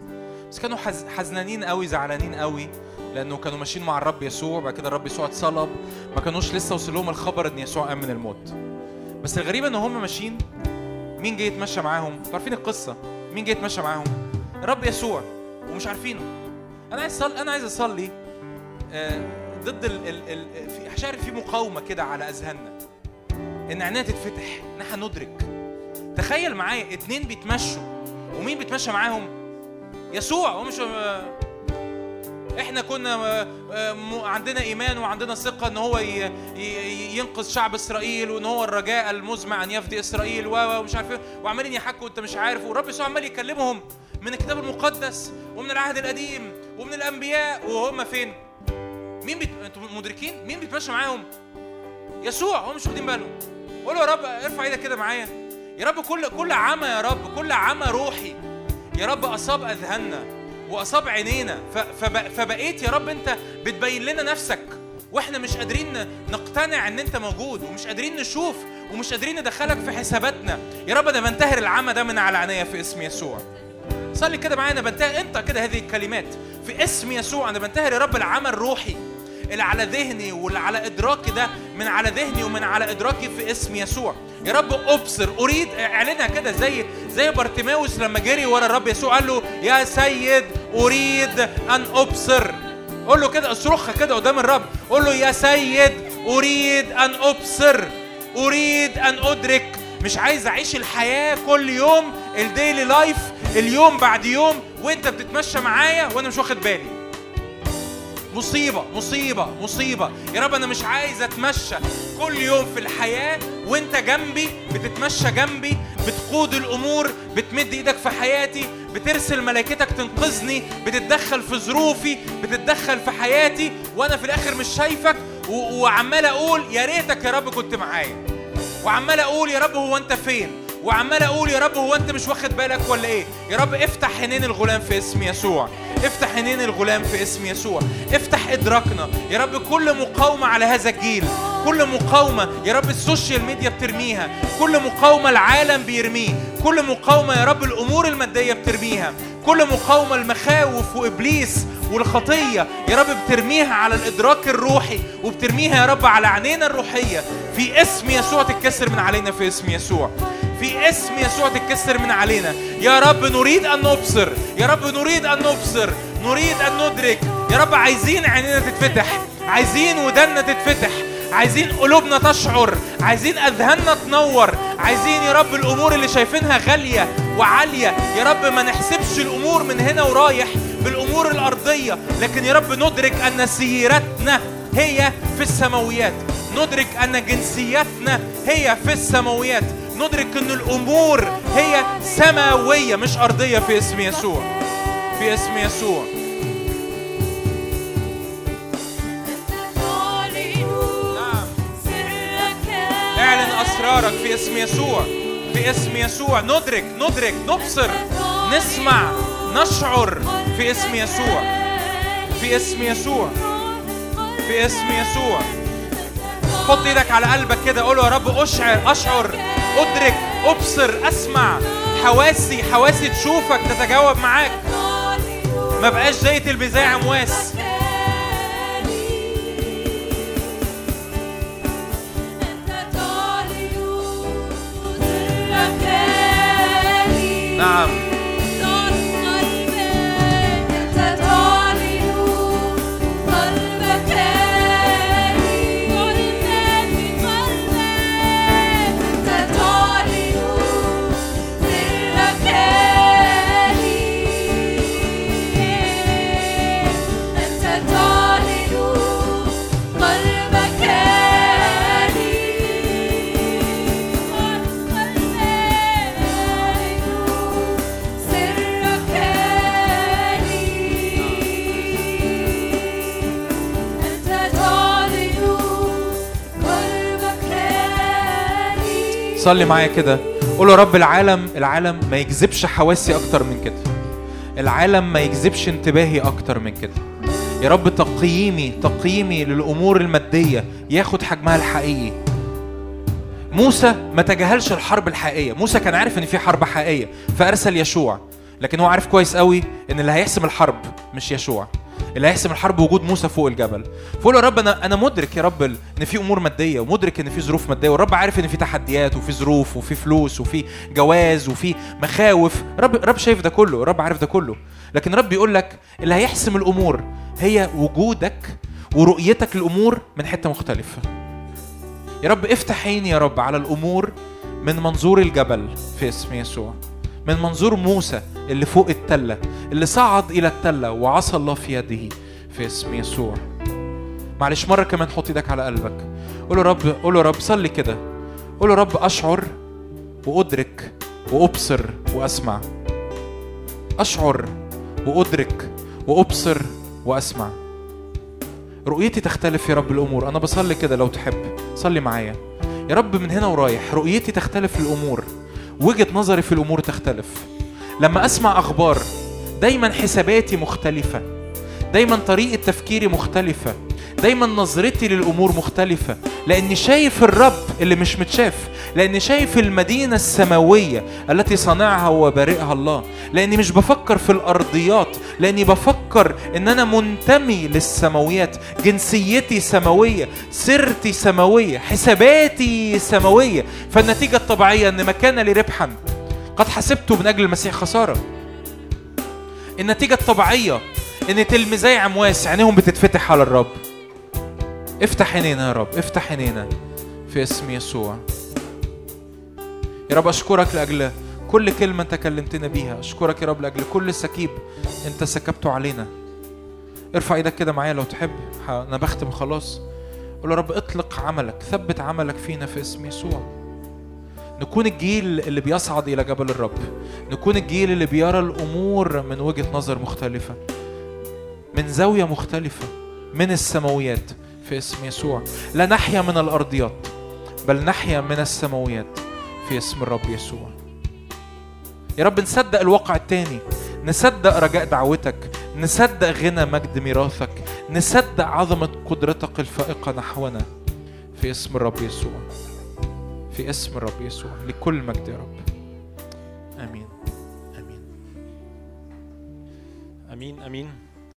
بس كانوا حز... حزنانين قوي زعلانين قوي لأنه كانوا ماشيين مع الرب يسوع بعد كده الرب يسوع اتصلب ما كانوش لسه وصل لهم الخبر إن يسوع قام من الموت. بس الغريب إن هم ماشيين مين جه يتمشى معاهم؟ عارفين القصة. مين جه يتمشى معاهم؟ الرب يسوع ومش عارفينه. أنا عايز اصلي أنا عايز أصلي آه، ضد ال... ال... ال... في شايف في مقاومة كده على أذهاننا. إن عينينا تتفتح إن إحنا ندرك. تخيل معايا اتنين بيتمشوا ومين بيتمشى معاهم؟ يسوع. هو مش إحنا كنا آه، آه، عندنا إيمان وعندنا ثقة إن هو ينقذ شعب إسرائيل وإن هو الرجاء المزمع أن يفدي إسرائيل ومش عارف إيه. وعمالين يحكوا أنت مش عارف. والرب يسوع عمال يكلمهم من الكتاب المقدس ومن العهد القديم ومن الأنبياء. وهم فين؟ مين بيت... أنتوا مدركين؟ مين بيتمشى معاهم؟ يسوع. هم مش واخدين بالهم. قولوا يا رب ارفع إيدك كده معايا. يا رب كل كل عمى يا رب كل عمى روحي. يا رب أصاب أذهاننا وأصاب عينينا. فبقيت يا رب أنت بتبين لنا نفسك. وإحنا مش قادرين نقتنع إن أنت موجود ومش قادرين نشوف ومش قادرين ندخلك في حساباتنا. يا رب أنا بنتهر العمى ده من على عينيا في اسم يسوع. صلي كده معايا أنا بنتهر انت كده هذه الكلمات في اسم يسوع. أنا بنتهر يا رب العمى الروحي اللي على ذهني واللي على إدراكي ده من على ذهني ومن على إدراكي في اسم يسوع. يا رب أبصر. أريد اعلنها كده زي زي بارتيماوس لما جري ورا الرب يسوع قال له يا سيد أريد أن أبصر. قول له كده اصرخها كده قدام الرب. قول له يا سيد أريد أن أبصر. أريد أن أدرك. مش عايز أعيش الحياة كل يوم الديلي لايف اليوم بعد يوم وأنت بتتمشى معايا وأنا مش واخد بالي. مصيبة مصيبة مصيبة. يا رب أنا مش عايز أتمشى كل يوم في الحياة وأنت جنبي بتتمشى جنبي بتقود الأمور بتمد إيدك في حياتي بترسل ملائكتك تنقذني بتتدخل في ظروفي بتتدخل في حياتي وأنا في الآخر مش شايفك. وعمال أقول يا ريتك يا رب كنت معايا. وعمال أقول يا رب هو أنت فين؟ وعمال أقول يا رب هو أنت مش واخد بالك ولا إيه؟ يا رب افتح عينين الغلام في اسم يسوع. افتح عينين الغلام في اسم يسوع. افتح إدراكنا. يا رب كل مقاومة على هذا الجيل كل مقاومة. يا رب ال social media بترميها. كل مقاومة العالم بيرميه. كل مقاومة يا رب الأمور المادية بترميها. كل مقاومة المخاوف وإبليس والخطية. يا رب بترميها على الإدراك الروحي وبترميها يا رب على عينينا الروحية. في اسم يسوع تتكسر من علينا في اسم يسوع. في اسم يسوع تتكسر من علينا. يا رب نريد أن نبصر. يا رب نريد أن نبصر. نريد أن ندرك. يا رب عايزين عينينا تتفتح. عايزين ودنا تتفتح. عايزين قلوبنا تشعر. عايزين أذهاننا تنور. عايزين يا رب الأمور اللي شايفينها غالية وعالية. يا رب ما نحسبش الأمور من هنا ورايح بالأمور الأرضية. لكن يا رب ندرك أن سيرتنا هي في السماويات. ندرك أن جنسيتنا هي في السماويات. ندرك إن الأمور هي سماوية مش أرضية في اسم يسوع. في اسم يسوع. نعم. اعلن أسرارك في اسم يسوع. في اسم يسوع. ندرك ندرك نبصر نسمع نشعر في اسم يسوع. في اسم يسوع. في اسم يسوع. حط إيدك على قلبك كده قول يا رب أشعر أشعر أدرك أبصر أسمع. حواسي حواسي تشوفك تتجاوب معاك. ما بقاش زي تلميذي عمواس نعم. صلي معايا كده. قول يا رب العالم العالم ما يجذبش حواسي أكتر من كده. العالم ما يجذبش انتباهي أكتر من كده. يا رب تقييمي تقييمي للأمور المادية ياخد حجمها الحقيقي. موسى ما تجاهلش الحرب الحقيقية. موسى كان عارف إن في حرب حقيقية فأرسل يشوع. لكن هو عارف كويس قوي إن اللي هيحسم الحرب مش يشوع. اللي هيحسم الحرب وجود موسى فوق الجبل. فقول يا رب أنا أنا مدرك يا رب إن في أمور مادية ومدرك إن في ظروف مادية والرب عارف إن في تحديات وفي ظروف وفي فلوس وفي جواز وفي مخاوف. رب رب شايف ده كله رب عارف ده كله. لكن رب بيقول لك اللي هيحسم الأمور هي وجودك ورؤيتك للأمور من حتة مختلفة. يا رب افتح عيني يا رب على الأمور من منظور الجبل في اسم يسوع. من منظور موسى اللي فوق التلة اللي صعد إلى التلة وعصى الله في يده في اسم يسوع. معلش مرة كمان حط إيدك على قلبك. قول رب قول رب صلي كده. قول رب أشعر وأدرك وأبصر وأسمع. أشعر وأدرك وأبصر وأسمع. رؤيتي تختلف يا رب الأمور. أنا بصلي كده لو تحب. صلي معايا. يا رب من هنا ورايح رؤيتي تختلف الأمور وجهة نظري في الأمور تختلف. لما أسمع أخبار دايما حساباتي مختلفة. دايما طريقة تفكيري مختلفة دايما نظرتي للأمور مختلفة لأني شايف الرب اللي مش متشاف لأني شايف المدينة السماوية التي صنعها وبارئها الله لأني مش بفكر في الأرضيات لأني بفكر إن أنا منتمي للسماويات جنسيتي سماوية سيرتي سماوية حساباتي سماوية فالنتيجة الطبيعية إن ما كان لي ربحا قد حسبته من أجل المسيح خسارة. النتيجة الطبيعية إن تلميذي عمواس عينيهم بتتفتح على الرب. افتح عينينا يا رب افتح عينينا في اسم يسوع. يا رب أشكرك لأجل كل كلمة أنت كلمتنا بيها. أشكرك يا رب لأجل كل سكيب أنت سكبته علينا. ارفع إيدك كده معايا لو تحب. أنا بختم خلاص. قول يا رب اطلق عملك ثبت عملك فينا في اسم يسوع. نكون الجيل اللي بيصعد إلى جبل الرب. نكون الجيل اللي بيرى الأمور من وجهة نظر مختلفة. من زاوية مختلفة من السماويات في اسم يسوع. لا نحيا من الأرضيات بل نحيا من السماويات في اسم الرب يسوع. يا رب نصدق الواقع التاني نصدق رجاء دعوتك نصدق غنى مجد ميراثك نصدق عظمة قدرتك الفائقة نحونا في اسم الرب يسوع. في اسم الرب يسوع لكل مجد يا رب. آمين. آمين. آمين. آمين.